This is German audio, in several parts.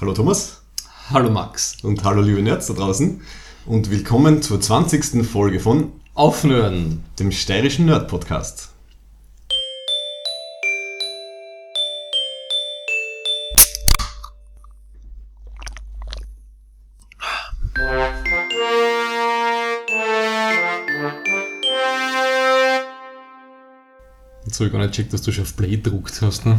Hallo Thomas. Hallo Max. Und hallo liebe Nerds da draußen. Und willkommen zur 20. Folge von Aufnörden, dem steirischen Nerd-Podcast. Jetzt habe ich gar nicht gecheckt, dass du schon auf Play gedruckt hast. Ne?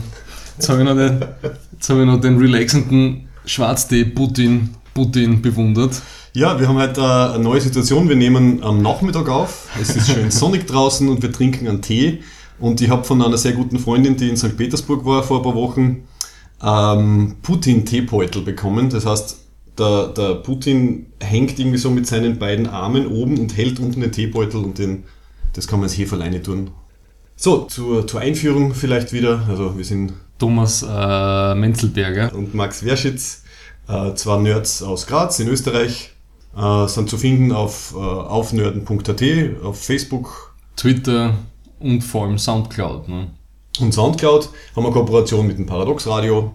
Jetzt habe ich noch den, jetzt habe ich noch den relaxenden Schwarztee Putin, Putin bewundert. Ja, wir haben heute eine neue Situation. Wir nehmen am Nachmittag auf. Es ist schön sonnig draußen und wir trinken einen Tee. Und ich habe von einer sehr guten Freundin, die in St. Petersburg war vor ein paar Wochen, ähm, Putin-Teebeutel bekommen. Das heißt, der, der Putin hängt irgendwie so mit seinen beiden Armen oben und hält unten den Teebeutel und den, das kann man als Heferleine tun. So, zur, zur Einführung vielleicht wieder. Also wir sind Thomas äh, Menzelberger. und Max Werschitz, äh, zwei Nerds aus Graz in Österreich, äh, sind zu finden auf äh, aufnörden.at, auf Facebook Twitter und vor allem Soundcloud. Ne? und Soundcloud, haben eine Kooperation mit dem Paradox Radio.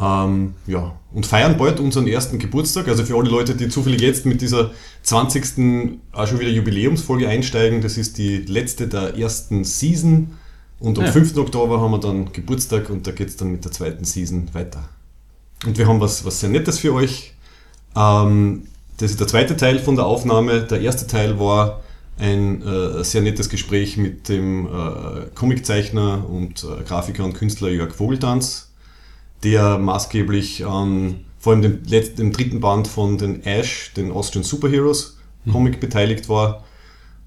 Ähm, ja, und feiern bald unseren ersten Geburtstag. Also für alle Leute, die zufällig jetzt mit dieser 20. auch schon wieder Jubiläumsfolge einsteigen, das ist die letzte der ersten Season. Und am Ja. 5. Oktober haben wir dann Geburtstag und da geht es dann mit der zweiten Season weiter. Und wir haben was, was sehr Nettes für euch. Ähm, das ist der zweite Teil von der Aufnahme. Der erste Teil war ein äh, sehr nettes Gespräch mit dem äh, Comiczeichner und äh, Grafiker und Künstler Jörg Vogeltanz, der maßgeblich an vor allem dem, letzten, dem dritten Band von den Ash, den Austrian Superheroes Comic beteiligt war.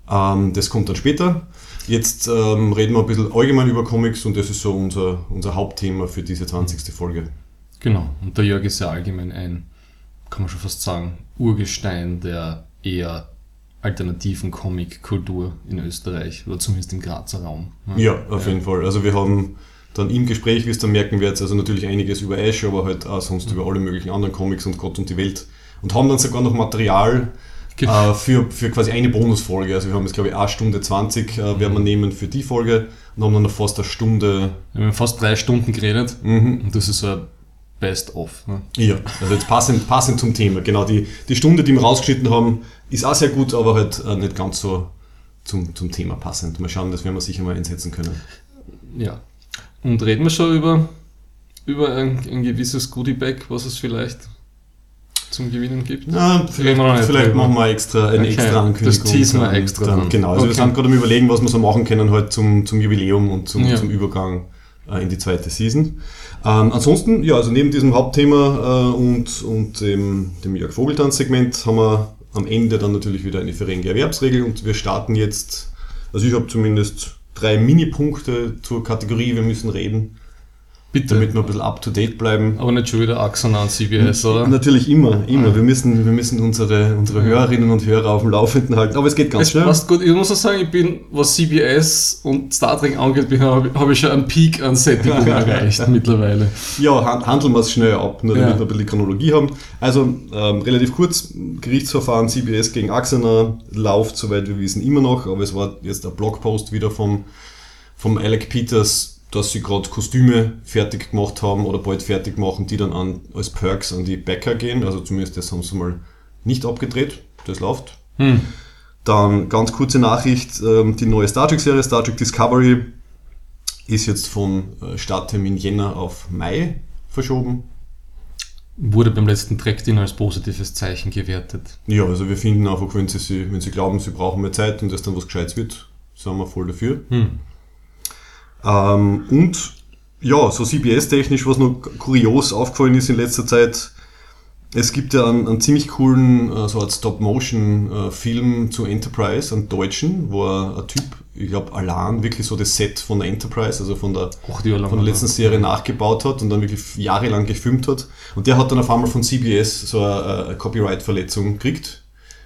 Ähm, das kommt dann später. Jetzt ähm, reden wir ein bisschen allgemein über Comics und das ist so unser, unser Hauptthema für diese 20. Folge. Genau. Und der Jörg ist ja allgemein ein, kann man schon fast sagen, Urgestein der eher alternativen Comic-Kultur in Österreich oder zumindest im Grazer Raum. ne? Ja, auf jeden Fall. Also wir haben dann im Gespräch, wie es dann merken werdet, also natürlich einiges über Ash, aber halt auch sonst über alle möglichen anderen Comics und Gott und die Welt. Und haben dann sogar noch Material Ge- äh, für, für quasi eine Bonusfolge. Also wir haben jetzt glaube ich eine Stunde 20 äh, werden wir nehmen für die Folge und haben dann noch fast eine Stunde. Wir haben fast drei Stunden geredet Mhm. und das ist so ein Best-of. Ne? Ja, also jetzt passend, passend zum Thema. Genau, die, die Stunde, die wir rausgeschnitten haben, ist auch sehr gut, aber halt äh, nicht ganz so zum, zum Thema passend. Mal schauen, das werden wir sicher mal einsetzen können. Ja. Und reden wir schon über, über ein, ein gewisses Goodie-Bag, was es vielleicht zum Gewinnen gibt? Na, vielleicht, wir vielleicht machen wir extra eine Okay, extra Ankündigung. das teasen wir extra Dann, dann. genau, also wir Okay. sind gerade am überlegen, was wir so machen können halt zum, zum Jubiläum und zum, Ja. zum Übergang äh, in die zweite Season. Ähm, ansonsten, ja, also neben diesem Hauptthema äh, und, und dem, dem Jörg Vogeltanz-Segment haben wir am Ende dann natürlich wieder eine verringerte Erwerbsregel und wir starten jetzt, also ich habe zumindest drei Minipunkte zur Kategorie, wir müssen reden, Bitte. damit wir ein bisschen up-to-date bleiben. Aber nicht schon wieder Axon an CBS, oder? Natürlich immer, immer. Wir müssen, wir müssen unsere, unsere Hörerinnen und Hörer auf dem Laufenden halten. Aber es geht ganz Es schnell. passt gut. Ich muss auch sagen, ich bin, was CBS und Star Trek angeht, habe hab ich schon einen Peak an Sättigung erreicht mittlerweile. Ja, han- handeln wir es schnell ab, nur damit Ja. wir ein bisschen die Chronologie haben. Also ähm, relativ kurz, Gerichtsverfahren CBS gegen Axener läuft, soweit wir wissen, immer noch. Aber es war jetzt ein Blogpost wieder vom, vom Alec Peters, dass sie gerade Kostüme fertig gemacht haben oder bald fertig machen, die dann an, als Perks an die Bäcker gehen. Also zumindest das haben sie mal nicht abgedreht. Das läuft. Hm. Dann ganz kurze Nachricht, ähm, die neue Star Trek-Serie, Star Trek Discovery, ist jetzt von äh, Starttermin Jänner auf Mai verschoben. Wurde beim letzten Track-Din als positives Zeichen gewertet. Ja, also wir finden einfach, wenn sie, sie- wenn sie glauben, sie brauchen mehr Zeit und dass dann was Gescheites wird, sind wir voll dafür. Hm. Ähm, und ja, so CBS-technisch, was noch kurios aufgefallen ist in letzter Zeit, es gibt ja einen, einen ziemlich coolen äh, so als Stop-Motion-Film zu Enterprise, einen deutschen, wo ein, ein Typ, ich glaube Alan, wirklich so das Set von der Enterprise, also von der, die von der letzten Serie nachgebaut hat und dann wirklich jahrelang gefilmt hat. Und der hat dann auf einmal von CBS so eine, eine Copyright-Verletzung gekriegt,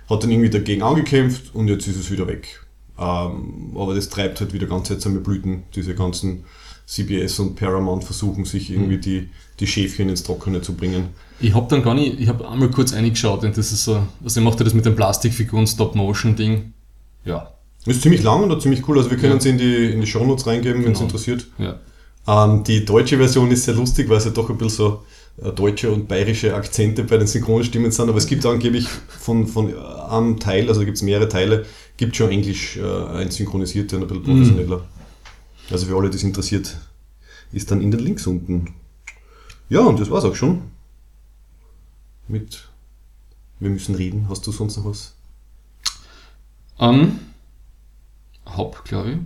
hat dann irgendwie dagegen angekämpft und jetzt ist es wieder weg. Ähm, aber das treibt halt wieder ganz seltsame Blüten, diese ganzen CBS und Paramount versuchen sich irgendwie die, die Schäfchen ins Trockene zu bringen. Ich habe dann gar nicht, ich habe einmal kurz reingeschaut und das ist so, also ich machte das mit dem Plastikfiguren Stop-Motion-Ding. Ja, Ist ziemlich lang und ziemlich cool, also wir können Ja. es in die, in die Shownotes reingeben, wenn es Genau. interessiert. ja. Ähm, die deutsche Version ist sehr lustig, weil es ja doch ein bisschen so deutsche und bayerische Akzente bei den Synchronstimmen sind, aber es gibt angeblich von, von einem Teil, also gibt es mehrere Teile, gibt schon Englisch äh, ein synchronisierte und ein bisschen professioneller. Also für alle, die es interessiert, ist dann in den Links unten. Ja, und das war's auch schon. Mit Wir müssen reden. Hast du sonst noch was? Ähm, hab, glaube ich,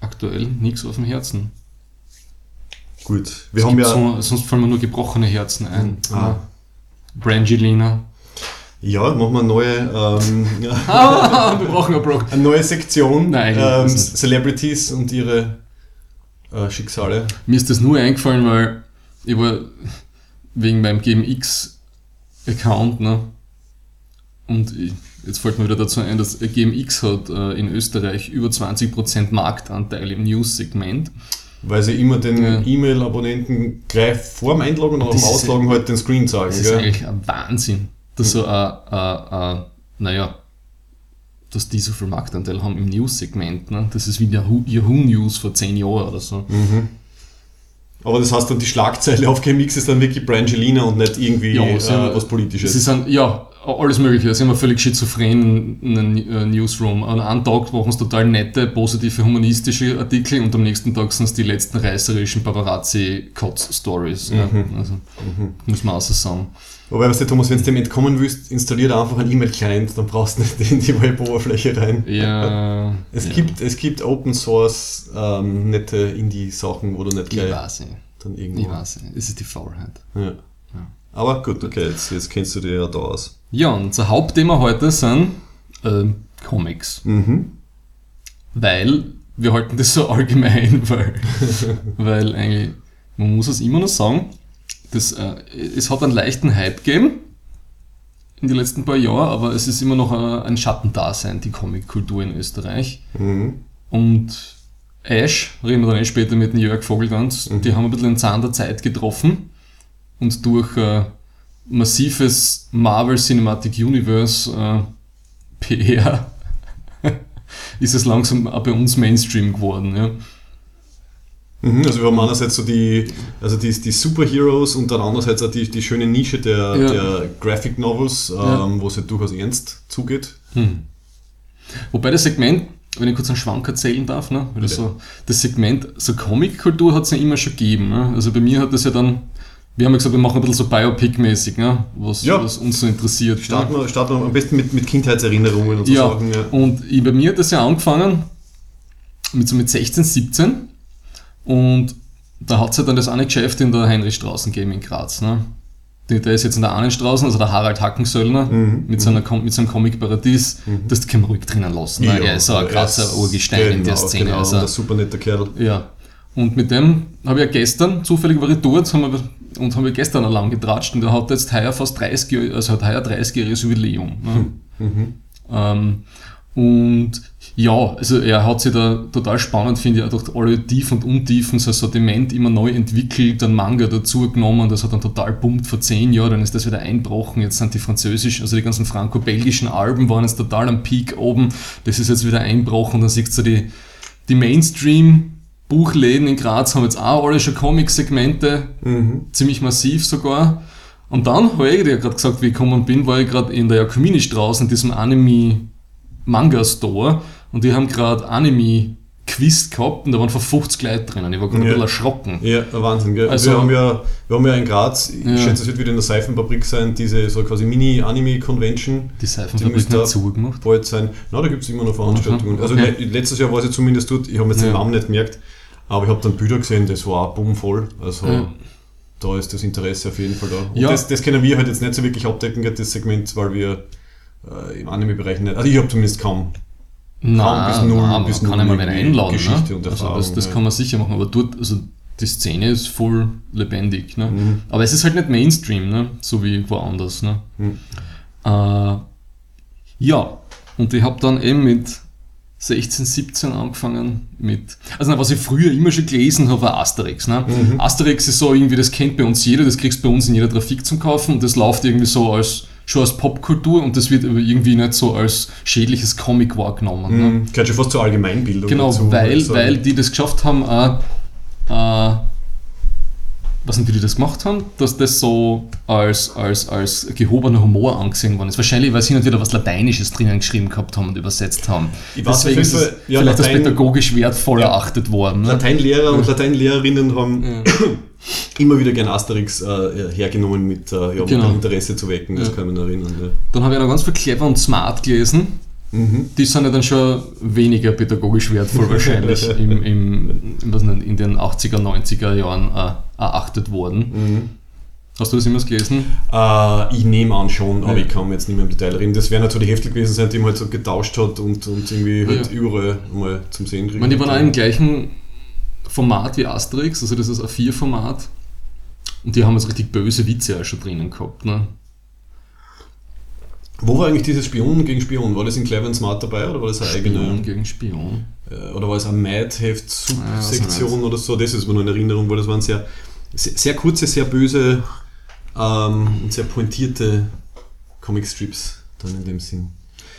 aktuell nichts auf dem Herzen. Gut, wir Es haben ja. so, sonst fallen mir nur gebrochene Herzen ein. Ah. Brangelina. Ja, machen wir eine neue, ähm, wir brauchen eine neue Sektion. Nein, ähm, Celebrities und ihre äh, Schicksale. Mir ist das nur eingefallen, weil ich war wegen meinem GMX-Account, ne? Und ich, jetzt fällt mir wieder dazu ein, dass GMX hat äh, in Österreich über 20% Marktanteil im News-Segment. Weil sie immer den Ja. E-Mail-Abonnenten gleich vor dem Einloggen oder Das nach dem ist- Ausloggen halt den Screen zeigen. Das ist gell? eigentlich ein Wahnsinn, dass so ein, ein, ein, naja, dass die so viel Marktanteil haben im News-Segment. Ne? Das ist wie Yahoo, Yahoo News vor 10 Jahren oder so. Aber das heißt dann, die Schlagzeile auf GMX ist dann wirklich Brangelina und nicht irgendwie Ja, äh, was Politisches. Sie sind, ja, alles Mögliche. Sie haben einen völlig schizophrenen äh, Newsroom. An einem Tag machen sie total nette, positive, humanistische Artikel und am nächsten Tag sind es die letzten reißerischen Paparazzi-Kotz-Stories. Ja. Also, muss man außer sagen. Wobei, weißt du, Thomas, wenn du dem entkommen willst, installier da einfach einen E-Mail-Client, dann brauchst du nicht in die Web-Oberfläche rein. Ja, Es, ja. gibt, es gibt Open Source ähm, nette Indie-Sachen, wo du nicht Ich gleich weiß nicht. dann irgendwo. Ich weiß nicht. Es ist die Faulheit. Ja. Aber gut, okay, jetzt, jetzt kennst du dir ja da aus. Ja, und unser Hauptthema heute sind äh, Comics. Mhm. Weil wir halten das so allgemein, weil, weil eigentlich, man muss es immer noch sagen, das, äh, es hat einen leichten Hype gegeben in den letzten paar Jahren, aber es ist immer noch ein, ein Schattendasein, die Comickultur in Österreich. Mhm. Und Ash, reden wir dann eh später mit dem Jörg Vogeltanz, die haben ein bisschen den Zahn der Zeit getroffen und durch äh, massives Marvel Cinematic Universe äh, PR ist es langsam auch bei uns Mainstream geworden. Ja. Mhm, also wir haben einerseits so die, also die, die Superheroes und dann andererseits auch die, die schöne Nische der, Ja. der Graphic Novels, ähm, Ja. wo es ja durchaus ernst zugeht. Hm. Wobei das Segment, wenn ich kurz einen Schwank erzählen darf, ne? weil das, so, das Segment, so Comic-Kultur hat es ja immer schon gegeben. Ne? Also bei mir hat das ja dann, wir haben ja gesagt, wir machen ein bisschen so Biopic-mäßig, ne? was, Ja. was uns so interessiert. Starten ne? wir, starten wir am besten mit, mit Kindheitserinnerungen und so Ja, Sachen. Ja. und ich, bei mir hat das ja angefangen mit so mit 16, 17 und da hat es ja dann das eine Geschäft in der Heinrichstraßen gegeben in Graz. Ne? Der, der ist jetzt in der Ahnenstraße, also der Harald Hackensöllner Mhm, mit, seiner, Com- mit seinem Comic-Paradies, das kann man ruhig drinnen lassen. Ne? er ist so ein er ist- Urgestein in der genau, Szene. Genau, also, ein super netter Kerl. ja. Und mit dem habe ich ja gestern, zufällig war ich dort, haben wir, und haben wir gestern lang getratscht und der hat jetzt heuer fast 30, Jahr- also hat heuer 30-jähriges Jubiläum. Ne? Ähm, und ja, also er hat sich da total spannend, finde ich, auch durch alle Tiefen und Untiefen sein Sortiment immer neu entwickelt, einen Manga dazu genommen, das hat dann total pumpt vor zehn Jahren, dann ist das wieder einbrochen, jetzt sind die französischen, also die ganzen franco-belgischen Alben waren jetzt total am Peak oben, das ist jetzt wieder einbrochen, dann siehst du die, die Mainstream-Buchläden in Graz haben jetzt auch alle schon Comic-Segmente, ziemlich massiv sogar. Und dann habe ich dir gerade gesagt, wie ich gekommen bin, war ich gerade in der Jakomini-Straße, in diesem Anime-Manga-Store und die haben gerade Anime-Quiz gehabt und da waren vor 50 Leute drinnen. Ich war gerade Ja. ein bisschen erschrocken. Ja, Wahnsinn, gell? Also- wir, haben ja, wir haben ja in Graz, ich Ja. schätze, es wird wieder in der Seifenfabrik sein, diese so quasi Mini-Anime-Convention. Die Die Seifenfabrik müsste hat zugemacht. bald sein. Na, da gibt es immer noch Veranstaltungen. Also okay. le- letztes Jahr war es ja zumindest dort, ich habe jetzt den Ja. Namen nicht gemerkt, aber ich habe dann Bilder gesehen, das war auch bummvoll. Also Ja. da ist das Interesse auf jeden Fall da. Und Ja. das, das können wir halt jetzt nicht so wirklich abdecken, das Segment, weil wir äh, im Anime-Bereich nicht, also ich habe zumindest kaum. Nein, bis null- nein, bis man kann null einmal wen irgendwie einladen. Geschichte ne? und Also Erfahrung, das, das ja. kann man sicher machen, aber dort, also die Szene ist voll lebendig. Ne? Mhm. Aber es ist halt nicht Mainstream, ne? so wie woanders. Ne? Mhm. Äh, ja, und ich habe dann eben mit 16, 17 angefangen mit, also was ich früher immer schon gelesen habe, war Asterix. Ne? Mhm. Asterix ist so irgendwie, das kennt bei uns jeder, das kriegst du bei uns in jeder Trafik zum Kaufen und das läuft irgendwie so als schon als Popkultur und das wird aber irgendwie nicht so als schädliches Comic wahrgenommen. Ne? Mhm. Gehört schon fast zur Allgemeinbildung Genau, dazu, weil, also- weil die das geschafft haben, äh, äh, was nicht, wie die das gemacht haben, dass das so als, als, als gehobener Humor angesehen worden ist. Wahrscheinlich, weil sie nicht wieder was Lateinisches drinnen geschrieben gehabt haben und übersetzt haben. Ich weiß Deswegen auf ist es ja, vielleicht als Latein- pädagogisch wertvoll Ja. erachtet worden. Ne? Lateinlehrer und Lateinlehrerinnen haben Ja. Immer wieder gern Asterix äh, hergenommen, mit, äh, ja, um Genau. Interesse zu wecken, das Ja. kann man erinnern. Ja. Dann habe ich noch ganz viel clever und smart gelesen. Mhm. Die sind ja dann schon weniger pädagogisch wertvoll wahrscheinlich im, im, nicht, in den 80er, 90er Jahren äh, erachtet worden. Mhm. Hast du das immer gelesen? Äh, ich nehme an schon, aber Ja. ich kann jetzt nicht mehr im Detail reden. Das werden halt so die Hefte gewesen sein, die man halt so getauscht hat und, und irgendwie halt Ja. überall mal zum Sehen Ich kriegen. meine, die waren auch im gleichen Format wie Asterix, also das ist ein A4-Format. Und die haben jetzt richtig böse Witze auch schon drinnen gehabt. Ne? Wo war eigentlich dieses Spion gegen Spion? War das in Clever and Smart dabei oder war das eine Spion eigene? gegen Spion. äh, Oder war es eine Mad-Heft-Subsektion oder so? Das ist mir noch in Erinnerung, weil das waren sehr, sehr, sehr kurze, sehr böse ähm, und sehr pointierte Comicstrips dann in dem Sinn.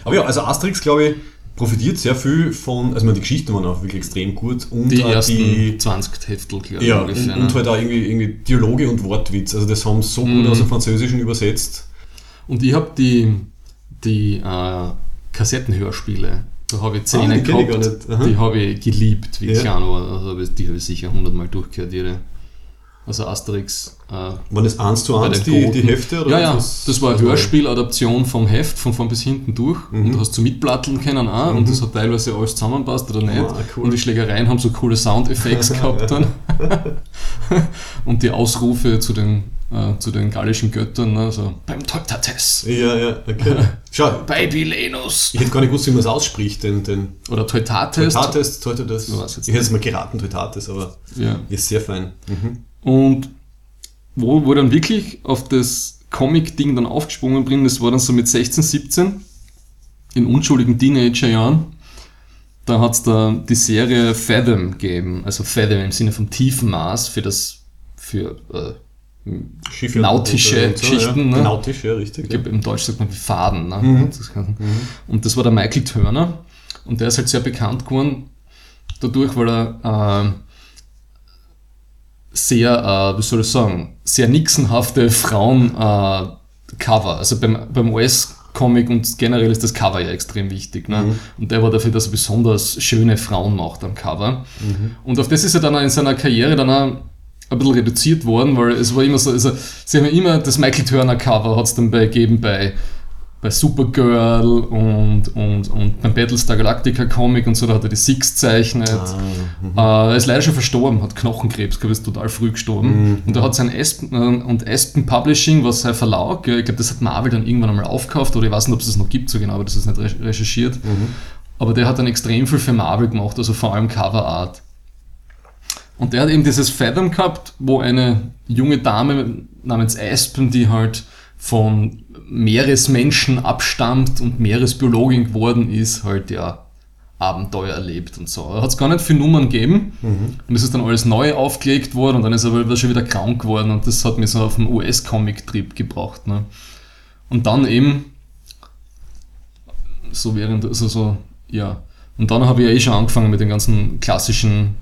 Aber ja, also Asterix, glaube ich, profitiert sehr viel von, also ich meine, die Geschichten waren auch wirklich extrem gut und Die ersten die, 20 Heftel, glaube ich, ja, ungefähr. und, ne? und halt auch irgendwie, irgendwie Dialoge und Wortwitz. Also das haben sie so Mhm. gut aus dem Französischen übersetzt. Und ich habe die, die äh, Kassettenhörspiele, da habe ich Szenen Ah, die ich gehabt. Aha. die habe ich geliebt, wie ich Ja. klein war. Also ich- die habe ich sicher hundertmal durchgehört, jede. Also Asterix. Äh, Waren das eins zu eins die, die Hefte? Oder ja, ja, das war eine Hörspieladaption vom Heft, von vorn bis hinten durch. Mhm. Und du hast so mitplatteln können auch und Mhm. das hat teilweise alles zusammenpasst oder nicht. Ah, cool. Und die Schlägereien haben so coole Soundeffekte gehabt dann. und die Ausrufe zu den, äh, zu den gallischen Göttern, ne, so beim Teutates, Ja, ja, okay. Schau, Baby Lenus ich hätte gar nicht gewusst, wie man es ausspricht, den, den oder Teutates. Teutates, Teutates. Ich hätte es mal geraten, Teutates, aber Ja. ist sehr fein. Mhm. Und wo, wo dann wirklich auf das Comic-Ding dann aufgesprungen bin, das war dann so mit 16, 17, in unschuldigen Teenagerjahren. Da hat es da die Serie Fathom gegeben, also Fathom im Sinne von Tiefenmaß für das, für, äh, Schiffe Nautische und so, Geschichten, Ja. ne? Nautisch, ja, richtig. ich glaube im Deutsch sagt man wie Faden. Ne? Mhm. Kann- Und das war der Michael Turner. Und der ist halt sehr bekannt geworden dadurch, weil er äh, sehr, äh, wie soll ich sagen, sehr nixenhafte Frauen-Cover. also beim, beim US-Comic und generell ist das Cover ja extrem wichtig. Ne? Mhm. Und der war dafür, dass er besonders schöne Frauen macht am Cover. Mhm. Und auf das ist er dann auch in seiner Karriere dann auch ein bisschen reduziert worden, weil es war immer so, also sie haben ja immer das Michael Turner Cover hat es dann bei, gegeben bei, bei Supergirl und, und, und beim Battlestar Galactica Comic und so, da hat er die Six zeichnet. Ah, mhm. Äh, er ist leider schon verstorben, hat Knochenkrebs, ich, ist total früh gestorben. Mhm. Und er hat sein Aspen, äh, und Aspen Publishing, was sein Verlag, ich glaube, das hat Marvel dann irgendwann einmal aufgekauft, oder ich weiß nicht, ob es das noch gibt, so genau, aber das ist nicht re- recherchiert. Mhm. Aber der hat dann extrem viel für Marvel gemacht, also vor allem Cover Art. Und der hat eben dieses Fathom gehabt, wo eine junge Dame namens Aspen, die halt von Meeresmenschen abstammt und Meeresbiologin geworden ist, halt ja Abenteuer erlebt und so. Er hat es gar nicht viele Nummern gegeben Mhm. und es ist dann alles neu aufgelegt worden und dann ist er aber schon wieder krank geworden und das hat mich so auf den US-Comic-Trip gebracht. Ne? Und dann eben, so während, also so, ja. Und dann habe ich ja eh schon angefangen mit den ganzen klassischen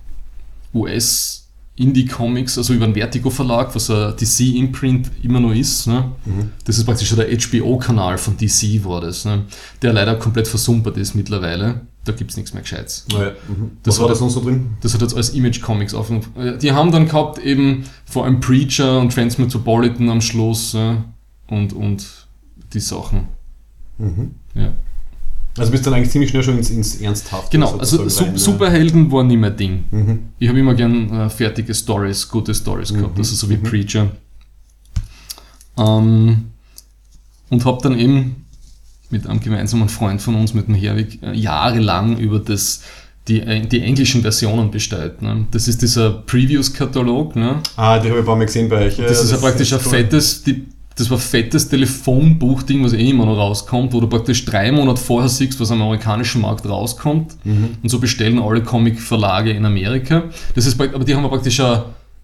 US Indie-Comics, also über den Vertigo-Verlag, was ein DC-Imprint immer noch ist. Ne? Mhm. Das ist praktisch der HBO-Kanal von DC war das, ne? der leider komplett versumpert ist mittlerweile. Da gibt es nichts mehr Gescheites. Ah, ja. mhm. Das Was war war da sonst so drin? Das hat jetzt als Image-Comics auf. Die haben dann gehabt eben vor allem Preacher und Transmetropolitan am Schluss ja, und, und die Sachen. Mhm. Ja. Also bist dann eigentlich ziemlich schnell schon ins, ins Ernsthafte Genau, also Su rein? Superhelden war nie mein Ding. Mhm. Ich habe immer gern äh, fertige Stories, gute Stories gehabt, Mhm. also so wie Mhm. Preacher. Ähm, und habe dann eben mit einem gemeinsamen Freund von uns, mit dem Herwig, äh, jahrelang über das, die, äh, die englischen Versionen bestellt. Ne? Das ist dieser Previews-Katalog. Ne? Ah, die habe ich ein paar Mal gesehen bei euch. Das ist ja praktisch ein cool. fettes, die, das war ein fettes Telefonbuchding, was eh immer noch rauskommt, wo du praktisch drei Monate vorher siehst, was am amerikanischen Markt rauskommt. Mhm. Und so bestellen alle Comic-Verlage in Amerika. Das ist, aber die haben ja praktisch eine,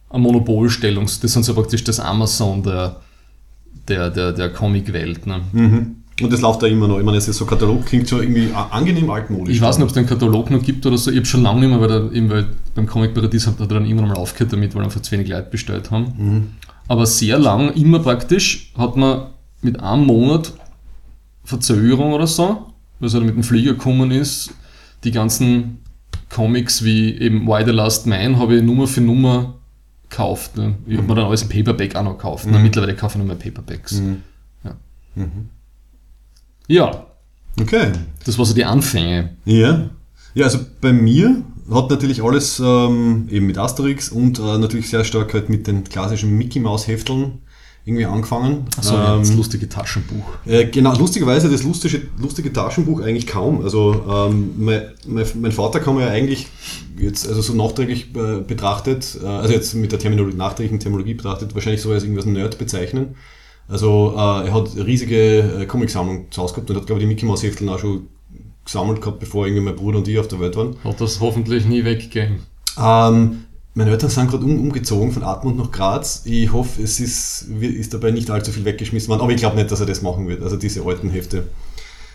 eine Monopolstellung. Das sind so praktisch das Amazon der, der, der, der Comic-Welt. Ne? Mhm. Und das läuft da immer noch. Ich meine, ist so Katalog, klingt schon irgendwie angenehm altmodisch. Ich weiß nicht, ob es den Katalog noch gibt oder so. Ich habe schon lange nicht mehr, weil, der, eben, weil beim Comic Paradies hat er dann irgendwann mal aufgehört damit, weil einfach zu wenig Leute bestellt haben. Mhm. Aber sehr lang, immer praktisch, hat man mit einem Monat Verzögerung oder so, weil es halt mit dem Flieger gekommen ist, die ganzen Comics wie eben Why the Last Man habe ich Nummer für Nummer gekauft. Ne? Ich habe mir dann alles im Paperback auch noch gekauft. Na, Mhm. mittlerweile kaufe ich nur mehr Paperbacks. Mhm. Ja, Okay. das waren so die Anfänge. Ja. Ja, also bei mir hat natürlich alles ähm, eben mit Asterix und äh, natürlich sehr stark halt mit den klassischen Mickey Maus Hefteln irgendwie angefangen. So, ähm, das lustige Taschenbuch. Äh, genau, lustigerweise das lustige, lustige Taschenbuch eigentlich kaum. Also ähm, mein, mein, mein Vater kann man ja eigentlich jetzt, also so nachträglich äh, betrachtet, äh, also jetzt mit der Terminologie, nachträglichen Terminologie betrachtet, wahrscheinlich so als irgendwas Nerd bezeichnen. Also äh, er hat riesige äh, Comicsammlung zu Hause gehabt und hat, glaube ich, die Mickey Mouse Hefteln auch schon gesammelt gehabt, bevor irgendwie mein Bruder und ich auf der Welt waren. Hat das hoffentlich nie weggehen. Ähm, meine Eltern sind gerade um, umgezogen von Atmund nach Graz. Ich hoffe, es ist, wir- ist dabei nicht allzu viel weggeschmissen worden, aber ich glaube nicht, dass er das machen wird, also diese alten Hefte.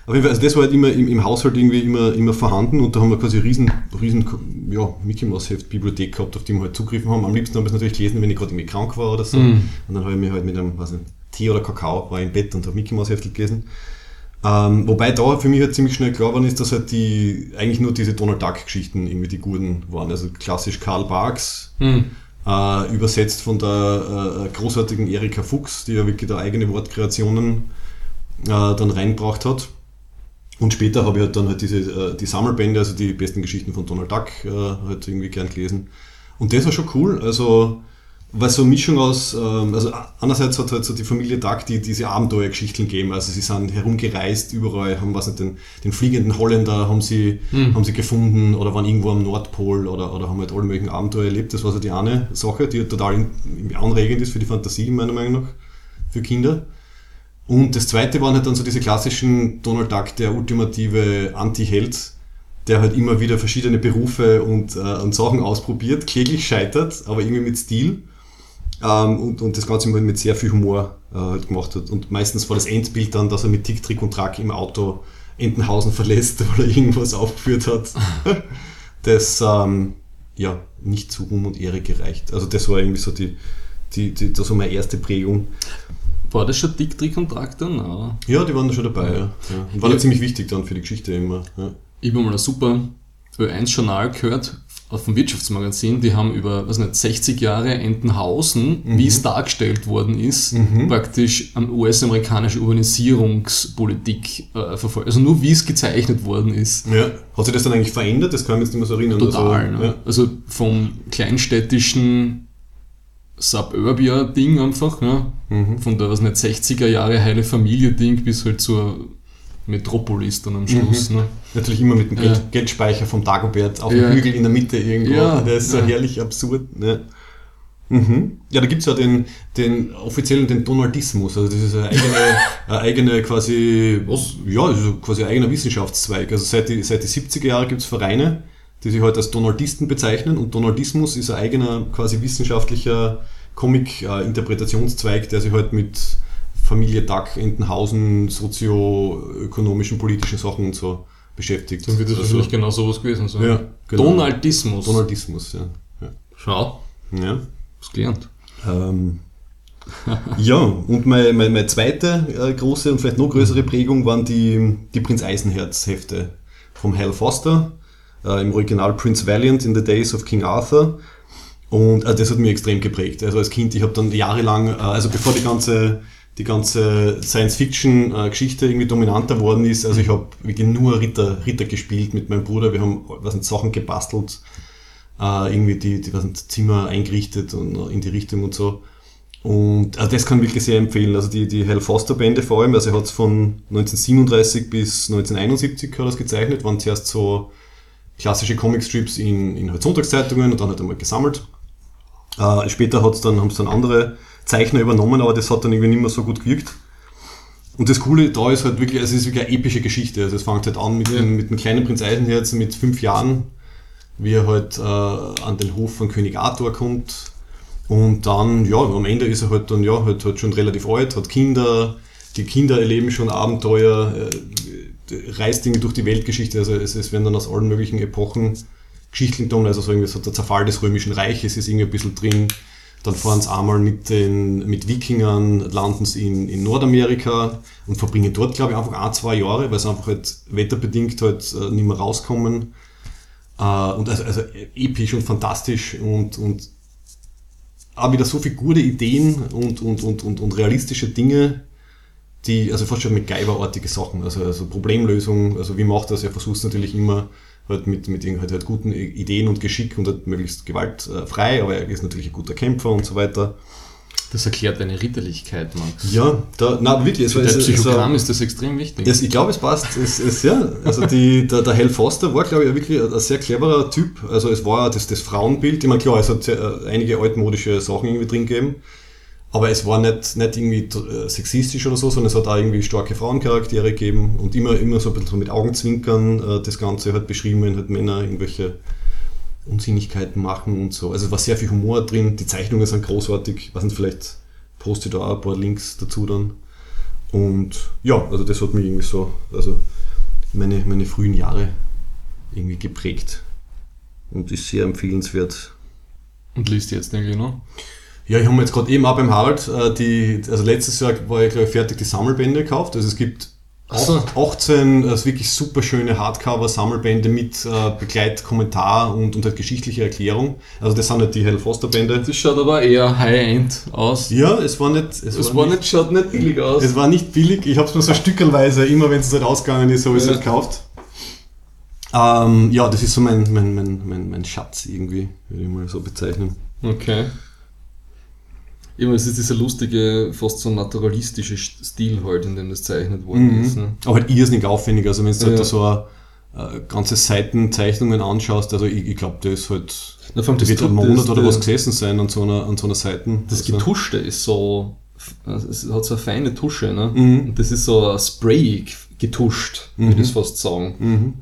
Auf jeden Fall, also das war halt immer im, im Haushalt irgendwie immer, immer vorhanden und da haben wir quasi eine riesen, riesen ja, Mickey Mouse Heft Bibliothek gehabt, auf die wir halt zugriffen haben. Am liebsten habe ich es natürlich gelesen, wenn ich gerade irgendwie krank war oder so. Mhm. Und dann habe ich mir halt mit einem, weiß nicht, Tee oder Kakao, war im Bett und habe Mickey Mouse Heftel gelesen. Ähm, wobei da für mich halt ziemlich schnell klar geworden ist, dass halt die, eigentlich nur diese Donald Duck Geschichten irgendwie die guten waren. Also klassisch Karl Barks, Hm. äh, übersetzt von der äh, großartigen Erika Fuchs, die ja wirklich da eigene Wortkreationen äh, dann reingebracht hat. Und später habe ich halt dann halt diese, äh, die Sammelbände, also die besten Geschichten von Donald Duck, äh, halt irgendwie gern gelesen. Und das war schon cool, also, weil so eine Mischung aus, ähm, also einerseits hat halt so die Familie Duck die, diese Abenteuergeschichten gegeben, also sie sind herumgereist überall, haben was nicht, den, den fliegenden Holländer haben sie, Hm. haben sie gefunden oder waren irgendwo am Nordpol oder, oder haben halt alle möglichen Abenteuer erlebt. Das war so die eine Sache, die total in- anregend ist für die Fantasie, meiner Meinung nach, für Kinder. Und das zweite waren halt dann so diese klassischen Donald Duck, der ultimative Anti-Held, der halt immer wieder verschiedene Berufe und, äh, und Sachen ausprobiert, kläglich scheitert, aber irgendwie mit Stil. Ähm, und, und das Ganze halt mit sehr viel Humor äh, halt gemacht hat. Und meistens war das Endbild dann, dass er mit Tick, Trick und Track im Auto Entenhausen verlässt, weil er irgendwas aufgeführt hat, das ähm, ja nicht zu Ruhm und Ehre gereicht. Also das war irgendwie so die, die, die, das war meine erste Prägung. War das schon Dick, Trick und Track dann? Oder? Ja, die waren da schon dabei, ja. ja. Und waren ja Ja. ziemlich wichtig dann für die Geschichte immer. Ja. Ich habe mal ein super Ö1-Journal gehört auf dem Wirtschaftsmagazin. Die haben über, was nicht, 60 Jahre Entenhausen, wie es dargestellt worden ist, Mhm. praktisch an US-amerikanische Urbanisierungspolitik äh, verfolgt. Also nur wie es gezeichnet worden ist. Ja. Hat sich das dann eigentlich verändert? Das kann ich jetzt nicht mehr so erinnern. Total. Also, ne? Also vom kleinstädtischen Suburbia-Ding einfach, ne? Mhm. von der was nicht 60er Jahre heile Familie-Ding bis halt zur Metropolis dann am Schluss. Ne? Natürlich immer mit dem Ja. Geldspeicher vom Dagobert auf Ja. dem Hügel in der Mitte irgendwo. Ja, Der ist so ja. herrlich absurd. Ne? Mhm. Ja, da gibt es ja den, den offiziellen den Donaldismus. Also das ist eine eigene, eine eigene quasi, Was? ja, ist quasi ein eigener Wissenschaftszweig. Also seit die, seit die 70er Jahre gibt es Vereine, die sich heute als Donaldisten bezeichnen und Donaldismus ist ein eigener quasi wissenschaftlicher Comic-Interpretationszweig, der sich halt mit Familie Duck, Entenhausen, sozioökonomischen, politischen Sachen und so beschäftigt. Dann wird das Also, wahrscheinlich genau sowas gewesen sein. Ja, genau. Donaldismus. Donaldismus, ja. ja. Schau, ja. was gelernt. Ähm, ja, und meine, meine, meine zweite äh, große und vielleicht noch größere Prägung waren die, die Prinz Eisenherz Hefte vom Hal Foster, äh, im Original Prince Valiant in the Days of King Arthur. Und äh, das hat mich extrem geprägt. Also als Kind, ich habe dann jahrelang, äh, also bevor die ganze, die ganze Science-Fiction-Geschichte irgendwie dominanter worden ist, also ich habe wirklich nur Ritter, Ritter gespielt mit meinem Bruder. Wir haben was nicht, Sachen gebastelt, äh, irgendwie die, die was nicht, Zimmer eingerichtet und in die Richtung und so. Und also das kann ich wirklich sehr empfehlen. Also die, die Hal Foster Bände vor allem, also er hat von 1937 bis 1971 hat es gezeichnet, waren zuerst so klassische Comicstrips in, in halt Sonntagszeitungen und dann hat er mal gesammelt. Äh, später hat's dann, haben es dann andere Zeichner übernommen, aber das hat dann irgendwie nicht mehr so gut gewirkt. Und das Coole da ist halt wirklich, es ist wirklich eine epische Geschichte. Also es fängt halt an mit, Ja. dem, mit dem kleinen Prinz Eisenherz mit fünf Jahren, wie er halt äh, an den Hof von König Arthur kommt. Und dann, ja, am Ende ist er halt dann, ja, halt, halt schon relativ alt, hat Kinder, die Kinder erleben schon Abenteuer, äh, Reisdinge durch die Weltgeschichte. Also es, es werden dann aus allen möglichen Epochen Geschichten tun, also so irgendwie so der Zerfall des Römischen Reiches ist irgendwie ein bisschen drin. Dann fahren sie einmal mit den mit Wikingern, landen sie in, in Nordamerika und verbringen dort, glaube ich, einfach ein, zwei Jahre, weil sie einfach halt wetterbedingt halt äh, nicht mehr rauskommen. Äh, und also, also episch und fantastisch und, und auch wieder so viele gute Ideen und, und, und, und, und realistische Dinge, die, also fast schon mit Geiberartige Sachen, also, also Problemlösung, also wie macht das? Er versucht es natürlich immer halt mit, mit halt, halt guten Ideen und Geschick und halt möglichst gewaltfrei, aber er ist natürlich ein guter Kämpfer und so weiter. Das erklärt deine Ritterlichkeit, Max. Ja, da, na wirklich. Für dein Psychogramm ist das extrem wichtig. Es, ich glaube, es passt. Es, es, ja, also die, der, der Hal Foster war, glaube ich, wirklich ein sehr cleverer Typ. Also es war das, das Frauenbild. Ich meine, klar, es hat sehr, äh, einige altmodische Sachen irgendwie drin gegeben. Aber es war nicht, nicht irgendwie äh, sexistisch oder so, sondern es hat auch irgendwie starke Frauencharaktere gegeben und immer, immer so ein bisschen so mit Augenzwinkern äh, das Ganze halt beschrieben, wenn halt Männer irgendwelche Unsinnigkeiten machen und so. Also war sehr viel Humor drin, die Zeichnungen sind großartig, was nicht, vielleicht poste da auch ein paar Links dazu dann. Und ja, also das hat mich irgendwie so, also meine, meine frühen Jahre irgendwie geprägt und ist sehr empfehlenswert. Und liest jetzt eigentlich noch? Ja, ich habe mir jetzt gerade eben auch beim Harald, äh, die, also letztes Jahr war ich glaube ich fertig, die Sammelbände gekauft. Also es gibt so. 18 also wirklich super schöne Hardcover-Sammelbände mit äh, Begleitkommentar und, und halt geschichtliche Erklärung. Also das sind halt die Hell Foster-Bände. Das schaut aber eher High-End aus. Ja, es war nicht... Es, es war, war, nicht, schaut nicht billig aus. Es war nicht billig. Ich habe es mir so stückelweise, immer wenn es halt ausgegangen ist, habe ich es halt gekauft. Ähm, ja, das ist so mein, mein, mein, mein, mein Schatz irgendwie, würde ich mal so bezeichnen. Okay. Immer, es ist dieser lustige, fast so naturalistische Stil halt, in dem das zeichnet worden mhm. ist. Ne? Aber halt irrsinnig aufwendig. Also wenn du ja. halt so eine, äh, ganze Seitenzeichnungen anschaust, also ich, ich glaube, der ist halt Na, allem das wird ein Monat oder was gesessen sein an so einer, an so einer Seite. Das also. Getuschte ist so, es hat so eine feine Tusche, ne? Mhm. Und das ist so sprayig getuscht, mhm. würde ich fast sagen. Mhm.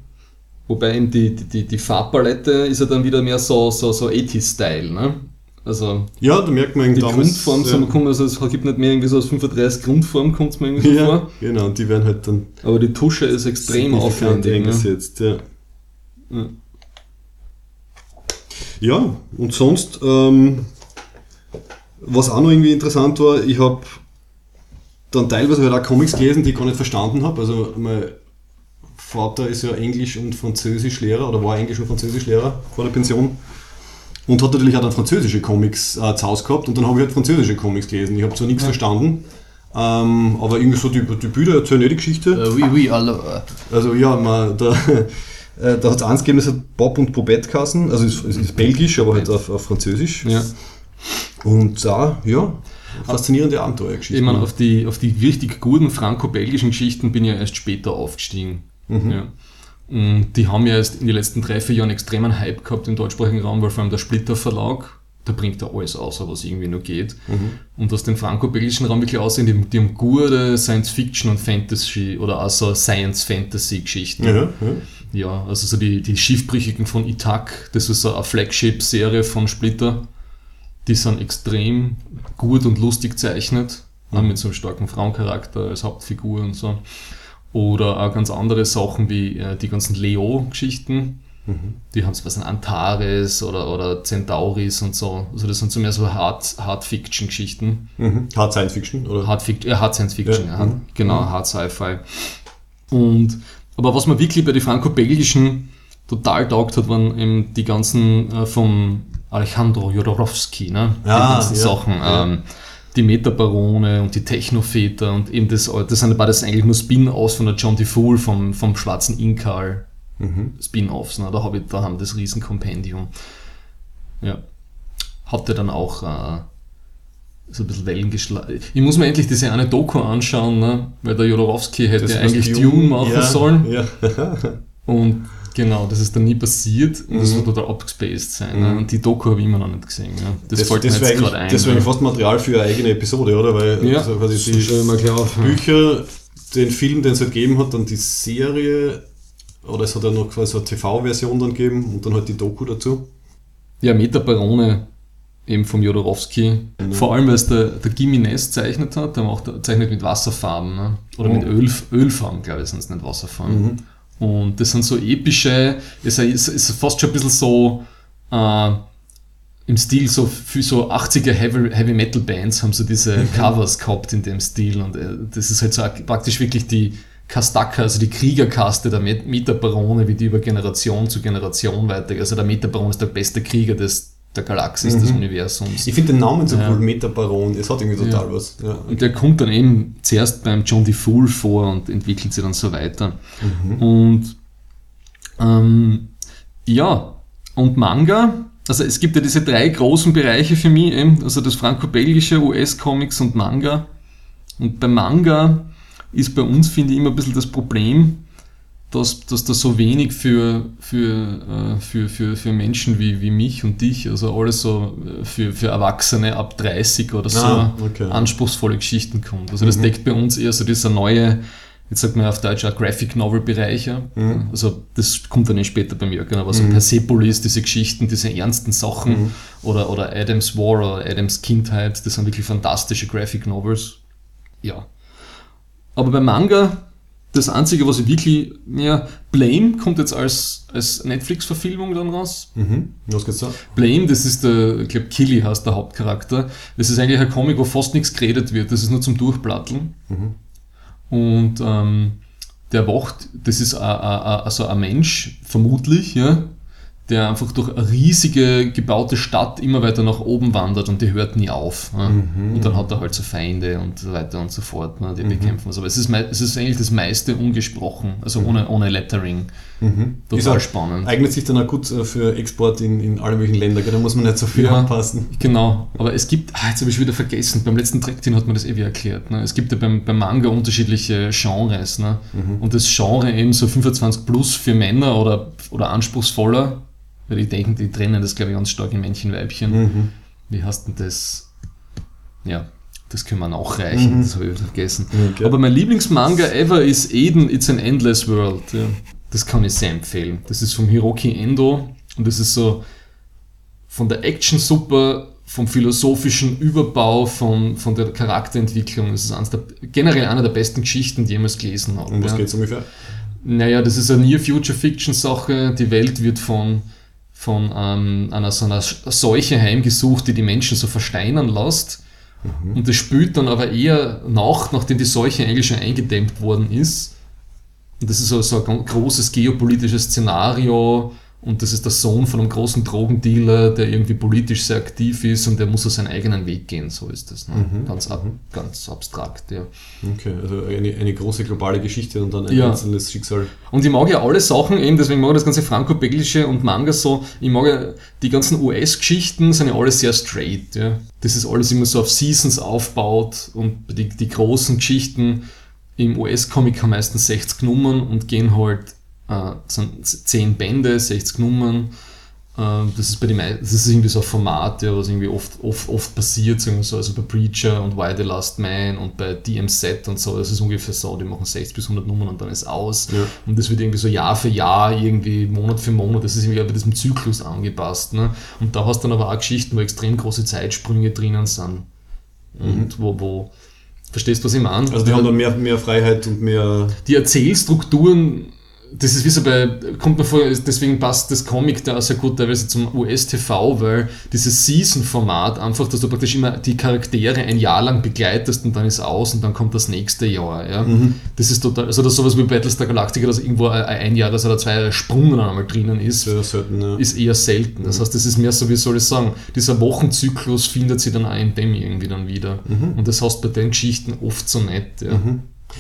Wobei eben die, die, die Farbpalette ist ja dann wieder mehr so, so, so 80s-Style, ne? Also ja, da merkt man die Grundform, ja. kommt, also es gibt nicht mehr irgendwie so aus 35 Grundform, kommt es mir irgendwie so ja, vor. Genau, und die werden halt dann. Aber die Tusche ist extrem aufwendig. Ne? Eingesetzt, ja. ja. Ja, und sonst, ähm, was auch noch irgendwie interessant war, ich habe dann teilweise halt auch Comics gelesen, die ich gar nicht verstanden habe. Also mein Vater ist ja Englisch und Französisch Lehrer oder war Englisch und Französisch Lehrer vor der Pension. Und hat natürlich auch dann französische Comics äh, zu Hause gehabt und dann habe ich halt französische Comics gelesen. Ich habe zwar nichts ja. verstanden, ähm, aber irgendwie so die, die Bilder erzählen nicht die Geschichte. Uh, oui, oui, alors. Also ja, man, da, äh, da hat es eins gegeben, das hat Bob und Bobette kassen, also es ist, ist, belgisch, aber halt auf, auf Französisch. Ja. Und da, ja, faszinierende Abenteuergeschichten. Ich meine, auf die, auf die richtig guten franco-belgischen Geschichten bin ich ja erst später aufgestiegen. Mhm. Ja. Und die haben ja erst in den letzten drei, vier Jahren extremen Hype gehabt im deutschsprachigen Raum, weil vor allem der Splitter Verlag, der bringt da alles außer was irgendwie nur geht. Mhm. Und aus dem franco-belgischen Raum wirklich aussehen, die, die haben gute Science-Fiction und Fantasy oder auch so Science-Fantasy-Geschichten. Ja, ja. ja, also so die, die Schiffbrüchigen von Itak, das ist so eine Flagship-Serie von Splitter. Die sind extrem gut und lustig zeichnet, mhm. mit so einem starken Frauencharakter als Hauptfigur und so. Oder auch ganz andere Sachen wie äh, die ganzen Leo-Geschichten. Mhm. Die haben so was an Antares oder, oder Centauris und so. Also das sind so mehr so Hard, Hard Fiction-Geschichten. Mhm. Hard Science Fiction, oder? Hard, Fic ja, Hard Science Fiction, ja. ja. Mhm. Genau, mhm. Hard Sci-Fi. Und aber was man wirklich bei den franco-belgischen total taugt hat, waren eben die ganzen äh, vom Alejandro Jodorowsky, ne? Ja, die ganzen ja, Sachen. Ähm, die Metabarone und die Technoväter und eben das, das sind beides eigentlich nur Spin-offs von der John DeFool vom, vom schwarzen Inkal mhm. Spin-offs. Ne? Da, hab ich, da haben das Riesenkompendium. Ja. Hatte dann auch äh, so ein bisschen Wellen geschlagen. Ich muss mir endlich diese eine Doku anschauen, ne? weil der Jodorowsky hätte das eigentlich Dune machen ja, sollen. Ja. und Genau, das ist dann nie passiert und mhm. das wird total abgespaced sein. Ne? Und die Doku habe ich immer noch nicht gesehen. Ja. Das, das fällt mir jetzt gerade ein. Das wäre fast Material für eine eigene Episode, oder? Weil ja, also quasi die mal klar auf, Bücher, den Film, den es halt gegeben hat, dann die Serie, oder es hat ja noch quasi eine TV-Version dann gegeben und dann halt die Doku dazu. Ja, Metabarone eben vom Jodorowsky. Mhm. Vor allem, weil es der, der Gimenez zeichnet hat, der macht, zeichnet mit Wasserfarben. Ne? Oder mit Oh. Öl, Ölfarben, glaube ich, sind es nicht Wasserfarben. Und das sind so epische, es ist, ist fast schon ein bisschen so äh, im Stil so für so 80er Heavy, Heavy Metal Bands haben so diese Covers gehabt in dem Stil und äh, das ist halt so praktisch wirklich die Kastaka, also die Kriegerkaste der Met- Metabarone, wie die über Generation zu Generation weitergeht. Also der Metabaron ist der beste Krieger des, der Galaxis, des Universums. Ich finde den Namen so Ja. cool, Metabaron, es hat irgendwie total Ja. was. Ja. Und der kommt dann eben zuerst beim John DeFool vor und entwickelt sich dann so weiter. Und ähm, ja, und Manga, also es gibt ja diese drei großen Bereiche für mich, eben, also das franco-belgische, US-Comics und Manga. Und beim Manga ist bei uns, finde ich, immer ein bisschen das Problem, dass, dass da so wenig für, für, äh, für, für, für Menschen wie, wie mich und dich, also alles so äh, für, für Erwachsene ab 30 oder so Ah, okay. anspruchsvolle Geschichten kommt. Also das deckt bei uns eher so dieser neue, jetzt sagt man auf Deutsch auch Graphic Novel Bereich. ja. Also das kommt dann später bei mir, aber so Persepolis, diese Geschichten, diese ernsten Sachen oder, oder Adams War oder Adams Kindheit, das sind wirklich fantastische Graphic Novels. Ja. Aber beim Manga, das Einzige, was ich wirklich, ja, Blame kommt jetzt als, als Netflix-Verfilmung dann raus. Mhm. Was geht's da? Blame, das ist der, ich glaube, Killy heißt der Hauptcharakter. Das ist eigentlich ein Comic, wo fast nichts geredet wird. Das ist nur zum Durchplatteln. Und ähm, der wacht, das ist a- a- a- also ein Mensch, vermutlich, ja, der einfach durch eine riesige gebaute Stadt immer weiter nach oben wandert und die hört nie auf. Ja. Und dann hat er halt so Feinde und so weiter und so fort, ne, die bekämpfen muss. Aber es ist, es ist eigentlich das meiste ungesprochen, also ohne, ohne Lettering. Total Ist spannend. Eignet sich dann auch gut äh, für Export in, in alle möglichen Länder, da muss man nicht so viel Ja. aufpassen. Genau, aber es gibt, ah, jetzt habe ich wieder vergessen, beim letzten Trackteam hat man das eh wieder erklärt. Ne? Es gibt ja beim, beim Manga unterschiedliche Genres. Ne? Und das Genre eben so 25 plus für Männer oder, oder anspruchsvoller, weil ich denke, die trennen das glaube ich ganz stark in Männchen, Weibchen. Wie heißt denn das? Ja, das können wir nachreichen, das habe ich vergessen. Okay. Aber mein Lieblingsmanga ever ist Eden, It's an Endless World. Ja. Das kann ich sehr empfehlen. Das ist vom Hiroki Endo und das ist so von der Action super, vom philosophischen Überbau, von, von der Charakterentwicklung. Das ist eines der, generell eine der besten Geschichten, die ich jemals gelesen habe. Um was ja. geht's ungefähr? Naja, das ist eine Near-Future-Fiction-Sache. Die Welt wird von, von ähm, einer so einer Seuche heimgesucht, die die Menschen so versteinern lässt. Und das spielt dann aber eher nach, nachdem die Seuche eigentlich schon eingedämmt worden ist. Und das ist so, so ein großes geopolitisches Szenario. Und das ist der Sohn von einem großen Drogendealer, der irgendwie politisch sehr aktiv ist und der muss so seinen eigenen Weg gehen. So ist das. Ne? Ganz, ab, ganz abstrakt, ja. Okay, also eine, eine große globale Geschichte und dann ein Ja. einzelnes Schicksal. Und ich mag ja alle Sachen eben, deswegen mag ich das ganze Franco-Belgische und Manga so. Ich mag ja die ganzen US-Geschichten, sind ja alle sehr straight. Ja. Das ist alles immer so auf Seasons aufbaut und die, die großen Geschichten im US-Comic haben meistens 60 Nummern und gehen halt äh, sind 10 Bände, 60 Nummern. Äh, das ist bei den das ist irgendwie so ein Format, ja, was irgendwie oft, oft, oft passiert, sagen so, also bei Preacher und Why the Last Man und bei DMZ und so, das ist ungefähr so, die machen 60 bis 100 Nummern und dann ist aus. Ja. Und das wird irgendwie so Jahr für Jahr, irgendwie Monat für Monat, das ist irgendwie bei diesem Zyklus angepasst. Ne? Und da hast du dann aber auch Geschichten, wo extrem große Zeitsprünge drinnen sind. Und wo, wo, verstehst du, was ich meine? Also die haben dann mehr, mehr Freiheit und mehr. die Erzählstrukturen, das ist wie so bei, kommt mir vor, deswegen passt das Comic da sehr gut teilweise zum US-TV, weil dieses Season-Format einfach, dass du praktisch immer die Charaktere ein Jahr lang begleitest und dann ist aus und dann kommt das nächste Jahr. Ja? Das ist total, also das ist sowas wie Battlestar Galactica, dass irgendwo ein, ein Jahr oder zwei Jahre Sprung dann einmal drinnen ist Sehr selten, ja. ist eher selten. Das heißt, das ist mehr so, wie soll ich sagen, dieser Wochenzyklus findet sich dann auch in dem irgendwie dann wieder. Und das hast du bei den Geschichten oft so nicht. Ja.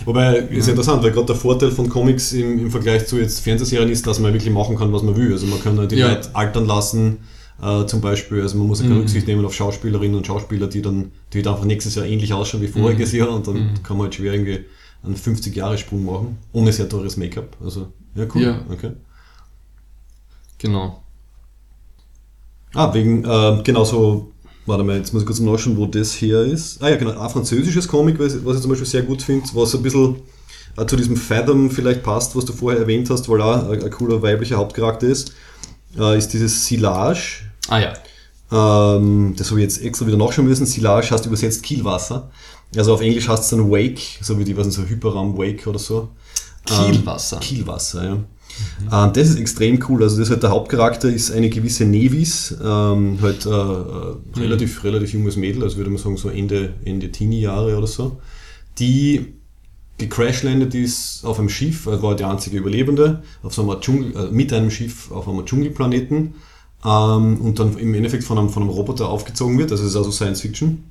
Wobei, ist ja interessant, weil gerade der Vorteil von Comics im, im Vergleich zu jetzt Fernsehserien ist, dass man wirklich machen kann, was man will. Also man kann halt die Ja. Leute altern lassen, äh, zum Beispiel. Also man muss ja keine Rücksicht nehmen auf Schauspielerinnen und Schauspieler, die dann die halt einfach nächstes Jahr ähnlich ausschauen wie voriges Jahr und dann kann man halt schwer irgendwie einen 50-Jahre-Sprung machen, ohne sehr teures Make-up. Also, ja, cool. Ja. Okay. Genau. Ah, wegen, äh, genau so, warte mal, jetzt muss ich kurz nachschauen, wo das her ist. Ah ja, genau, ein französisches Comic, was ich zum Beispiel sehr gut finde, was ein bisschen äh, zu diesem Fathom vielleicht passt, was du vorher erwähnt hast, weil auch ein, ein cooler weiblicher Hauptcharakter ist, äh, ist dieses Silage. Ah ja. Ähm, das habe ich jetzt extra wieder nachschauen müssen. Silage heißt übersetzt Kielwasser. Also auf Englisch heißt es dann Wake, so wie die, was so Hyperraum Wake oder so. Kielwasser. Ähm, Kielwasser, ja. Mhm. das ist extrem cool. Also das halt der Hauptcharakter ist eine gewisse Nevis, ähm, halt äh, äh, mhm. relativ, mhm. relativ junges Mädel, also würde man sagen so Ende, Ende Teenie-Jahre oder so, die gecrashlandet ist auf einem Schiff, also war die einzige Überlebende, auf so einem Dschungel, äh, mit einem Schiff auf einem Dschungelplaneten ähm, und dann im Endeffekt von einem, von einem Roboter aufgezogen wird, also es ist also Science Fiction.